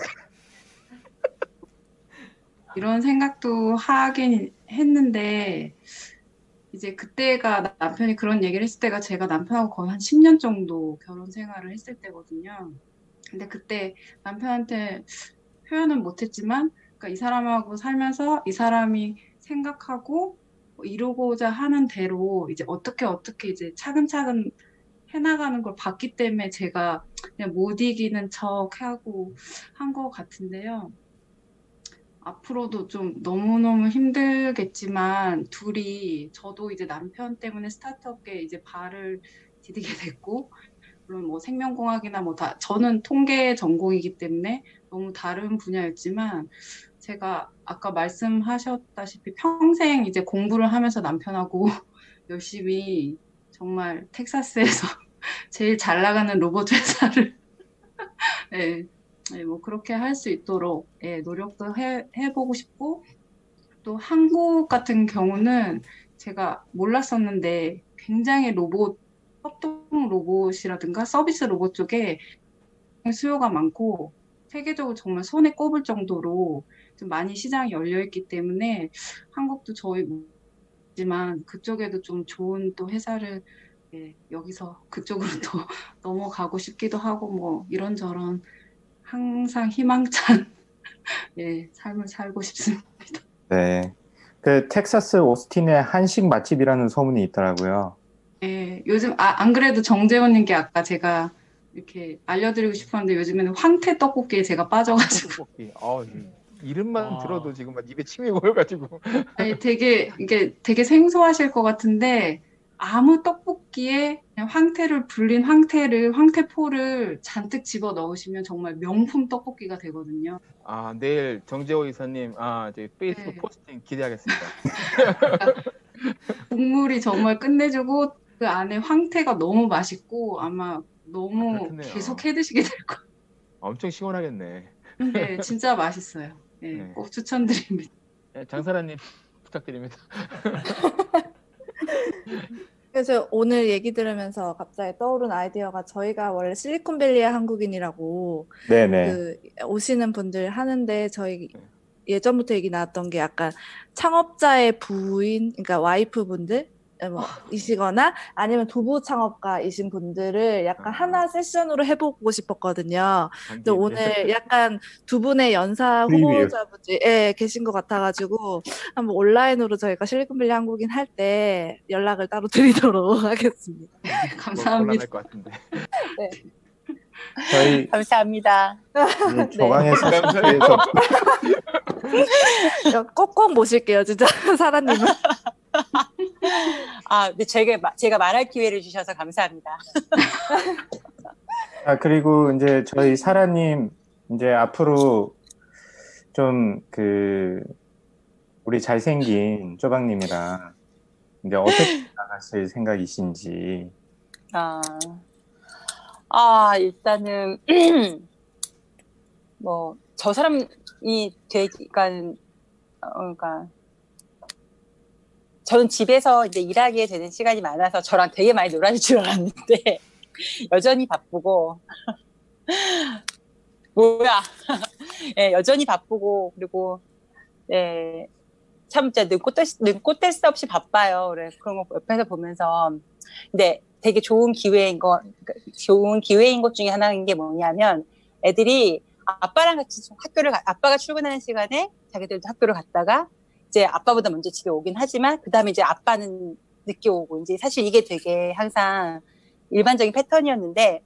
이런 생각도 하긴 했는데 이제 그때가 나- 남편이 그런 얘기를 했을 때가 제가 남편하고 거의 한 10년 정도 결혼 생활을 했을 때거든요. 근데 그때 남편한테 표현은 못했지만 그러니까 이 사람하고 살면서 이 사람이 생각하고 뭐 이루고자 하는 대로 이제 어떻게 어떻게 이제 차근차근 해나가는 걸 봤기 때문에 제가 그냥 못 이기는 척 하고 한 것 같은데요. 앞으로도 좀 너무너무 힘들겠지만 둘이 저도 이제 남편 때문에 스타트업계 이제 발을 디디게 됐고 물론 뭐 생명공학이나 뭐 다 저는 통계 전공이기 때문에 너무 다른 분야였지만 제가 아까 말씀하셨다시피 평생 이제 공부를 하면서 남편하고 <laughs> 열심히 정말 텍사스에서 <laughs> 제일 잘 나가는 로봇 회사를 <laughs> 네, 네, 뭐 그렇게 할 수 있도록 예, 노력도 해, 해보고 싶고 또 한국 같은 경우는 제가 몰랐었는데 굉장히 로봇 협동 로봇이라든가 서비스 로봇 쪽에 수요가 많고 세계적으로 정말 손에 꼽을 정도로 좀 많이 시장이 열려 있기 때문에 한국도 저희 지만 그쪽에도 좀 좋은 또 회사를 예, 여기서 그쪽으로 또 <laughs> 넘어가고 싶기도 하고 뭐 이런저런 항상 희망찬 <laughs> 예, 삶을 살고 싶습니다. 네. 그 텍사스 오스틴에 한식 맛집이라는 소문이 있더라고요. 예, 요즘 아, 안 그래도 정재원님께 아까 제가 이렇게 알려드리고 싶었는데 요즘에는 황태 떡볶이에 제가 빠져가지고 떡볶이. 어, 이- 이름만 아. 들어도 지금 막 입에 침이 고여가지고. 아니 되게 이게 되게 생소하실 것 같은데 아무 떡볶이에 황태를 불린 황태를 황태포를 잔뜩 집어 넣으시면 정말 명품 떡볶이가 되거든요. 아 내일 정재호 이사님 아 이제 페이스북 네. 포스팅 기대하겠습니다. <laughs> 국물이 정말 끝내주고 그 안에 황태가 너무 맛있고 아마 너무 그렇겠네요. 계속 해 드시게 될 거예요. 엄청 시원하겠네. 네, 진짜 맛있어요. 네, 네. 꼭 추천드립니다. 네, 장사라님 부탁드립니다. <laughs> 그래서 오늘 얘기 들으면서 갑자기 떠오른 아이디어가 저희가 원래 실리콘밸리의 한국인이라고 네네. 그 오시는 분들 하는데 저희 예전부터 얘기 나왔던 게 약간 창업자의 부인, 그러니까 와이프분들 뭐 이시거나 아니면 두부 창업가이신 분들을 약간 하나 세션으로 해보고 싶었거든요. 근데 오늘 약간 두 분의 연사. 후보자분이 예, 계신 것 같아가지고 한번 온라인으로 저희가 실리콘밸리 한국인 할 때 연락을 따로 드리도록 <laughs> 하겠습니다. 감사합니다. 것 같은데. 네. 저희 <laughs> 감사합니다. 이 조강의 사실에서 꼭꼭 모실게요, 진짜 <laughs> 사라님은. 아, 근데 제가 마- 제가 말할 기회를 주셔서 감사합니다. <laughs> 아 그리고 이제 저희 사라님 이제 앞으로 좀 그 우리 잘생긴 쪼박님이랑 이제 어떻게 나가실 생각이신지 아, 아 일단은 <clears throat> 뭐 저 사람이 되니까 어, 그러니까 저는 집에서 이제 일하게 되는 시간이 많아서 저랑 되게 많이 놀아줄 줄 알았는데 <laughs> 여전히 바쁘고 <laughs> 뭐야 <laughs> 예, 여전히 바쁘고 그리고 예, 참 진짜 눈꽃 뗄, 눈꽃 뗄새 없이 바빠요. 그래 그런 거 옆에서 보면서 근데 되게 좋은 기회인 거 그러니까 좋은 기회인 것 중에 하나인 게 뭐냐면 애들이 아빠랑 같이 좀 학교를 가- 아빠가 출근하는 시간에 자기들도 학교를 갔다가 이제 아빠보다 먼저 집에 오긴 하지만 그 다음에 이제 아빠는 늦게 오고 이제 사실 이게 되게 항상 일반적인 패턴이었는데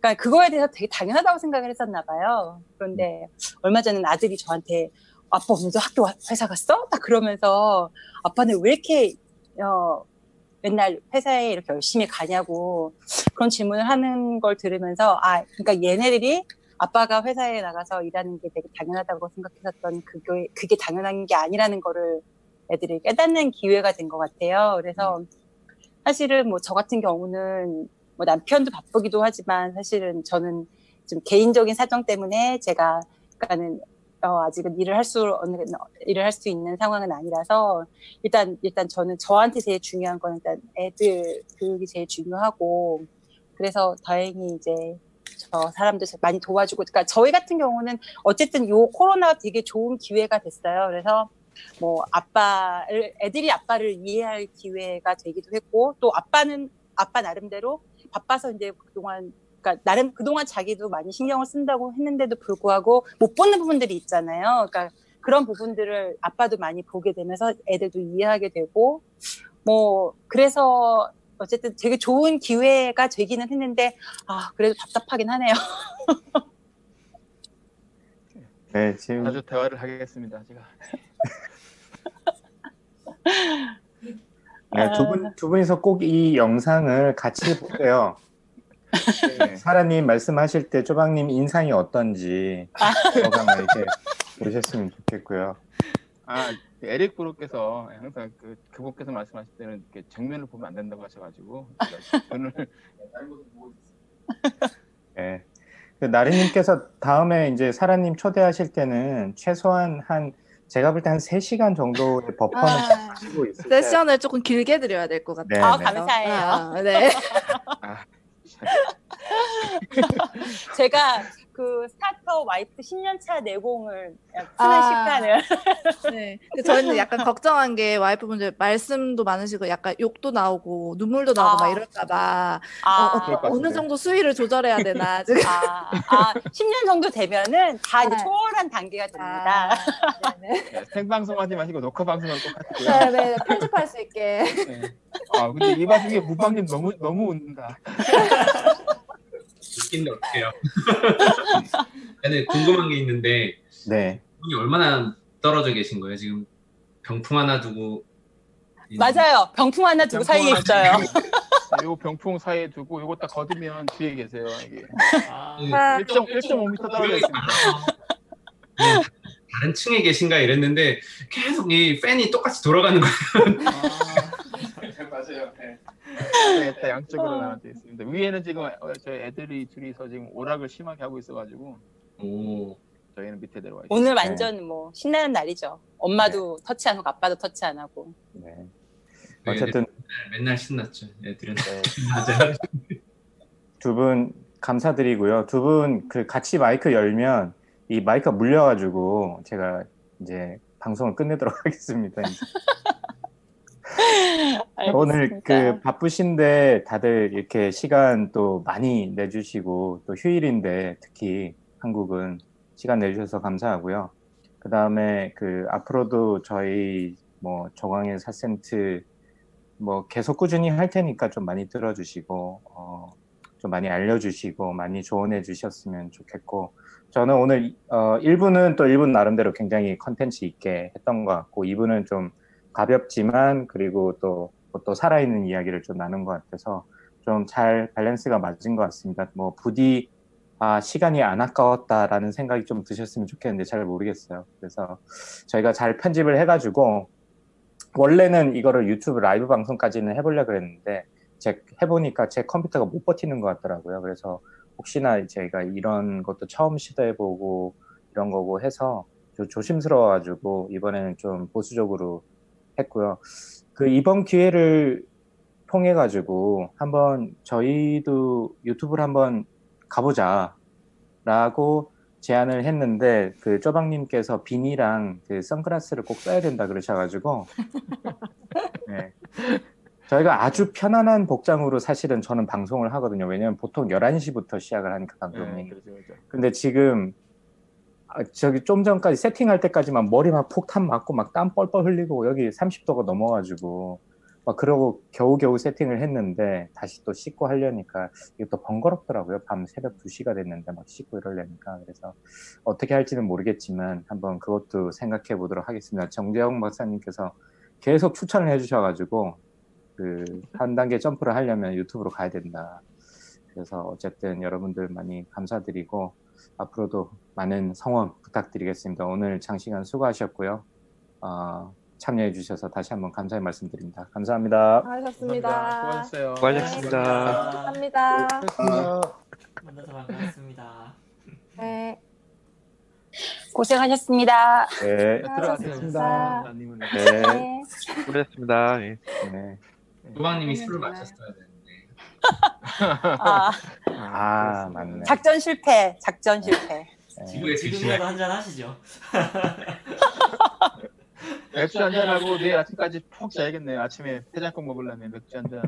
그러니까 그거에 대해서 되게 당연하다고 생각을 했었나 봐요. 그런데 얼마 전에 아들이 저한테 아빠 오늘도 학교 와- 회사 갔어? 딱 그러면서 아빠는 왜 이렇게 어, 맨날 회사에 이렇게 열심히 가냐고 그런 질문을 하는 걸 들으면서 아 그러니까 얘네들이 아빠가 회사에 나가서 일하는 게 되게 당연하다고 생각했었던 그게 그게 당연한 게 아니라는 거를 애들이 깨닫는 기회가 된 것 같아요. 그래서 사실은 뭐 저 같은 경우는 뭐 남편도 바쁘기도 하지만 사실은 저는 좀 개인적인 사정 때문에 제가 그러니까는 어, 아직은 일을 할 수 일을 할 수 있는 상황은 아니라서 일단 일단 저는 저한테 제일 중요한 건 일단 애들 교육이 제일 중요하고 그래서 다행히 이제 저 사람들 많이 도와주고 그러니까 저희 같은 경우는 어쨌든 요 코로나가 되게 좋은 기회가 됐어요. 그래서 뭐 아빠를 애들이 아빠를 이해할 기회가 되기도 했고 또 아빠는 아빠 나름대로 바빠서 이제 그동안 그러니까 나름 그동안 자기도 많이 신경을 쓴다고 했는데도 불구하고 못 보는 부분들이 있잖아요. 그러니까 그런 부분들을 아빠도 많이 보게 되면서 애들도 이해하게 되고 뭐 그래서 어쨌든 되게 좋은 기회가 되기는 했는데 아 그래도 답답하긴 하네요. <laughs> 네, 지금 자주 대화를 하겠습니다. 제가. 네, 두 분, 두 분이서 꼭 이 영상을 같이 <laughs> 보세요. 네, 사라님 말씀하실 때 쪼박님 인상이 어떤지 영상을 이렇게 보셨으면 좋겠고요. 아, 그 에릭 브로께서 항상 그 그분께서 말씀하실 때는 이렇게 정면을 보면 안 된다고 하셔가지고 눈을 <laughs> 네. 그 나리님께서 다음에 이제 사라님 초대하실 때는 최소한 한 제가 볼 때 한 3시간 정도의 buffer는 아, 가지고 때 session을 조금 길게 드려야 될 것 같아요. 네, 아, 네. 감사해요. 아, 네. 제가 그 스타트업 와이프 10년차 내공을 푸는 아. 시간을 <laughs> 네. 저희는 약간 걱정한 게 와이프분들 말씀도 많으시고 약간 욕도 나오고 눈물도 나오고 막 이럴까봐 아. 어, 어, 같은데. 정도 수위를 조절해야 되나 지금. 아, 아 10년 정도 되면은 다 이제 초월한 단계가 됩니다. <laughs> 네, 생방송 하지 마시고 녹화 방송을 꼭 하시고요. 네, 네, 편집할 수 있게. 아 근데 이 와중에 무방님 너무 너무 웃는다. <laughs> 웃긴데 어떡해요. <laughs> 근데 궁금한 게 있는데 네. 분이 얼마나 떨어져 계신 거예요? 지금 병풍 하나 두고 맞아요. 병풍 하나 두고 사이에 있어요. 요 병풍 사이에 두고 요거 딱 거두면 뒤에 계세요. 이게 아, 1.5m 1.5m 떨어져 있습니다. 다른 층에 계신가 이랬는데 계속 이 팬이 똑같이 돌아가는 거예요. 맞아요. 네. 네, 다 양쪽으로 나눠져 있습니다. 위에는 지금 어, 저희 애들이 둘이서 지금 오락을 심하게 하고 있어가지고 오. 저희는 밑에 내려와 있어요. 오늘 완전 뭐 신나는 날이죠. 엄마도 터치 안 하고 아빠도 터치 안 하고. 네. 어쨌든 맨날, 맨날 신났죠. 애들은 네. <laughs> 맞아요. 두분 감사드리고요. 두 분 그 같이 마이크 열면 이 마이크가 물려가지고 제가 이제 방송을 끝내도록 <laughs> 하겠습니다. 오늘 그 바쁘신데 다들 이렇게 시간 또 많이 내주시고 또 휴일인데 특히 한국은 시간 내주셔서 감사하고요. 그 다음에 그 앞으로도 저희 뭐 조광의 4센트 뭐 계속 꾸준히 할 테니까 좀 많이 들어주시고 어, 좀 많이 알려주시고 많이 조언해 주셨으면 좋겠고 저는 오늘 어, 1부는 또 1분 나름대로 굉장히 컨텐츠 있게 했던 것 같고 2부는 좀 가볍지만 그리고 또, 또 살아있는 이야기를 좀 나눈 것 같아서 좀 잘 밸런스가 맞은 것 같습니다. 뭐 부디 아, 시간이 안 아까웠다라는 생각이 좀 드셨으면 좋겠는데 잘 모르겠어요. 그래서 저희가 잘 편집을 해가지고 원래는 이거를 유튜브 라이브 방송까지는 해보려고 그랬는데 제 해보니까 제 컴퓨터가 못 버티는 것 같더라고요. 그래서 혹시나 저희가 이런 것도 처음 시도해보고 이런 거고 해서 좀 조심스러워가지고 이번에는 좀 보수적으로 했고요. 그 이번 기회를 통해 가지고 한번 저희도 유튜브를 한번 가보자라고 제안을 했는데 그 쪼박님께서 비니랑 그 선글라스를 꼭 써야 된다 그러셔가지고 <laughs> 네. 저희가 아주 편안한 복장으로 사실은 저는 방송을 하거든요. 왜냐면 보통 11시부터 시작을 하니까 방송이. 네, 그렇죠, 그렇죠. 근데 지금 아, 저기 좀 전까지 세팅할 때까지만 머리 막 폭탄 맞고 막 땀 뻘뻘 흘리고 여기 30도가 넘어가지고 막 그러고 겨우겨우 세팅을 했는데 다시 또 씻고 하려니까 이게 또 번거롭더라고요. 밤 새벽 2시가 됐는데 막 씻고 이러려니까 그래서 어떻게 할지는 모르겠지만 한번 그것도 생각해 보도록 하겠습니다. 정재영 박사님께서 계속 추천을 해주셔가지고 그 한 단계 점프를 하려면 유튜브로 가야 된다. 그래서 어쨌든 여러분들 많이 감사드리고 앞으로도 많은 성원 부탁드리겠습니다. 오늘 장시간 수고하셨고요. 어, 참여해 주셔서 다시 한번 감사의 말씀드립니다. 감사합니다. 수고하셨습니다. 수고하셨어요. 수고하셨습니다. 감사합니다. 만나서 반갑습니다. 네. 고생하셨습니다. 네. 수고하셨습니다. 네. 수고하셨습니다. 예. 네. 도방님이 술을 마셨어야 되는데. 아, 아, 맞네. 작전 실패. 작전 실패. 지금, 지금이라도 한잔 하시죠. 맥주 한 잔 하고 내일 아침까지 푹 자야겠네요. 아침에 해장국 먹으려면 맥주 한 잔.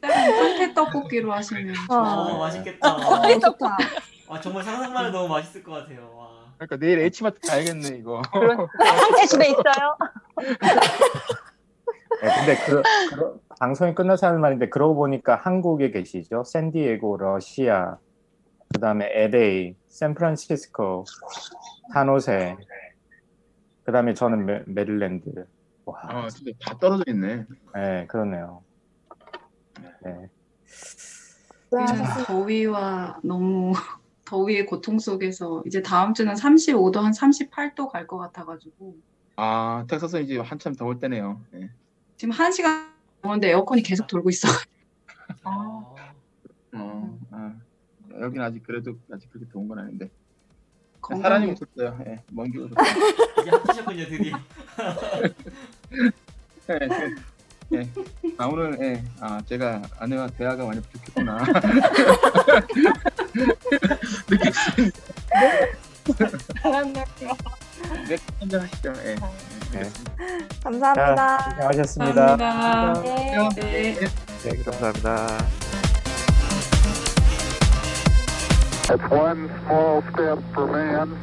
사태 떡볶이로 하시면 어, 맛있겠다. 아, 좋다. 와, 정말 상상만 해도 너무 맛있을 것 같아요. 와. 그러니까 내일 H마트 가야겠네 이거. 상태 집에 있어요? <laughs> 네, 근데 그, 그 방송이 끝나서 하는 말인데 그러고 보니까 한국에 계시죠? 샌디에고, 러시아, 그 다음에 LA, 샌프란시스코, 산호세, 그 다음에 저는 메, 메릴랜드. 와, 아, 진짜 다 떨어져 있네. 네, 그러네요. 네. 우리는 더위와 너무 <laughs> 더위의 고통 속에서 이제 다음 주는 35도 한 38도 갈 것 같아가지고 아, 텍사스는 이제 한참 더울 때네요. 예. 지금 한 시간 넘었는데 에어컨이 계속 돌고 있어. 어, 아, 여기는 아직 그래도 아직 그렇게 더운 건 아닌데. 사람이 오셨어요. 예, 먼길 오셨어요. 이제 합치셨군요 드디어. <laughs> 예, 그, 예. 아 오늘 예, 아 제가 아내와 대화가 많이 부족했구나. <laughs> <laughs> 느꼈습니다. 네, 한잔 하시죠. 예. 네. 감사합니다. 자, 고생하셨습니다. 감사합니다. 네. 네. 네, 감사합니다. It's one small step for man,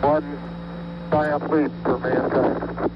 one giant leap for mankind.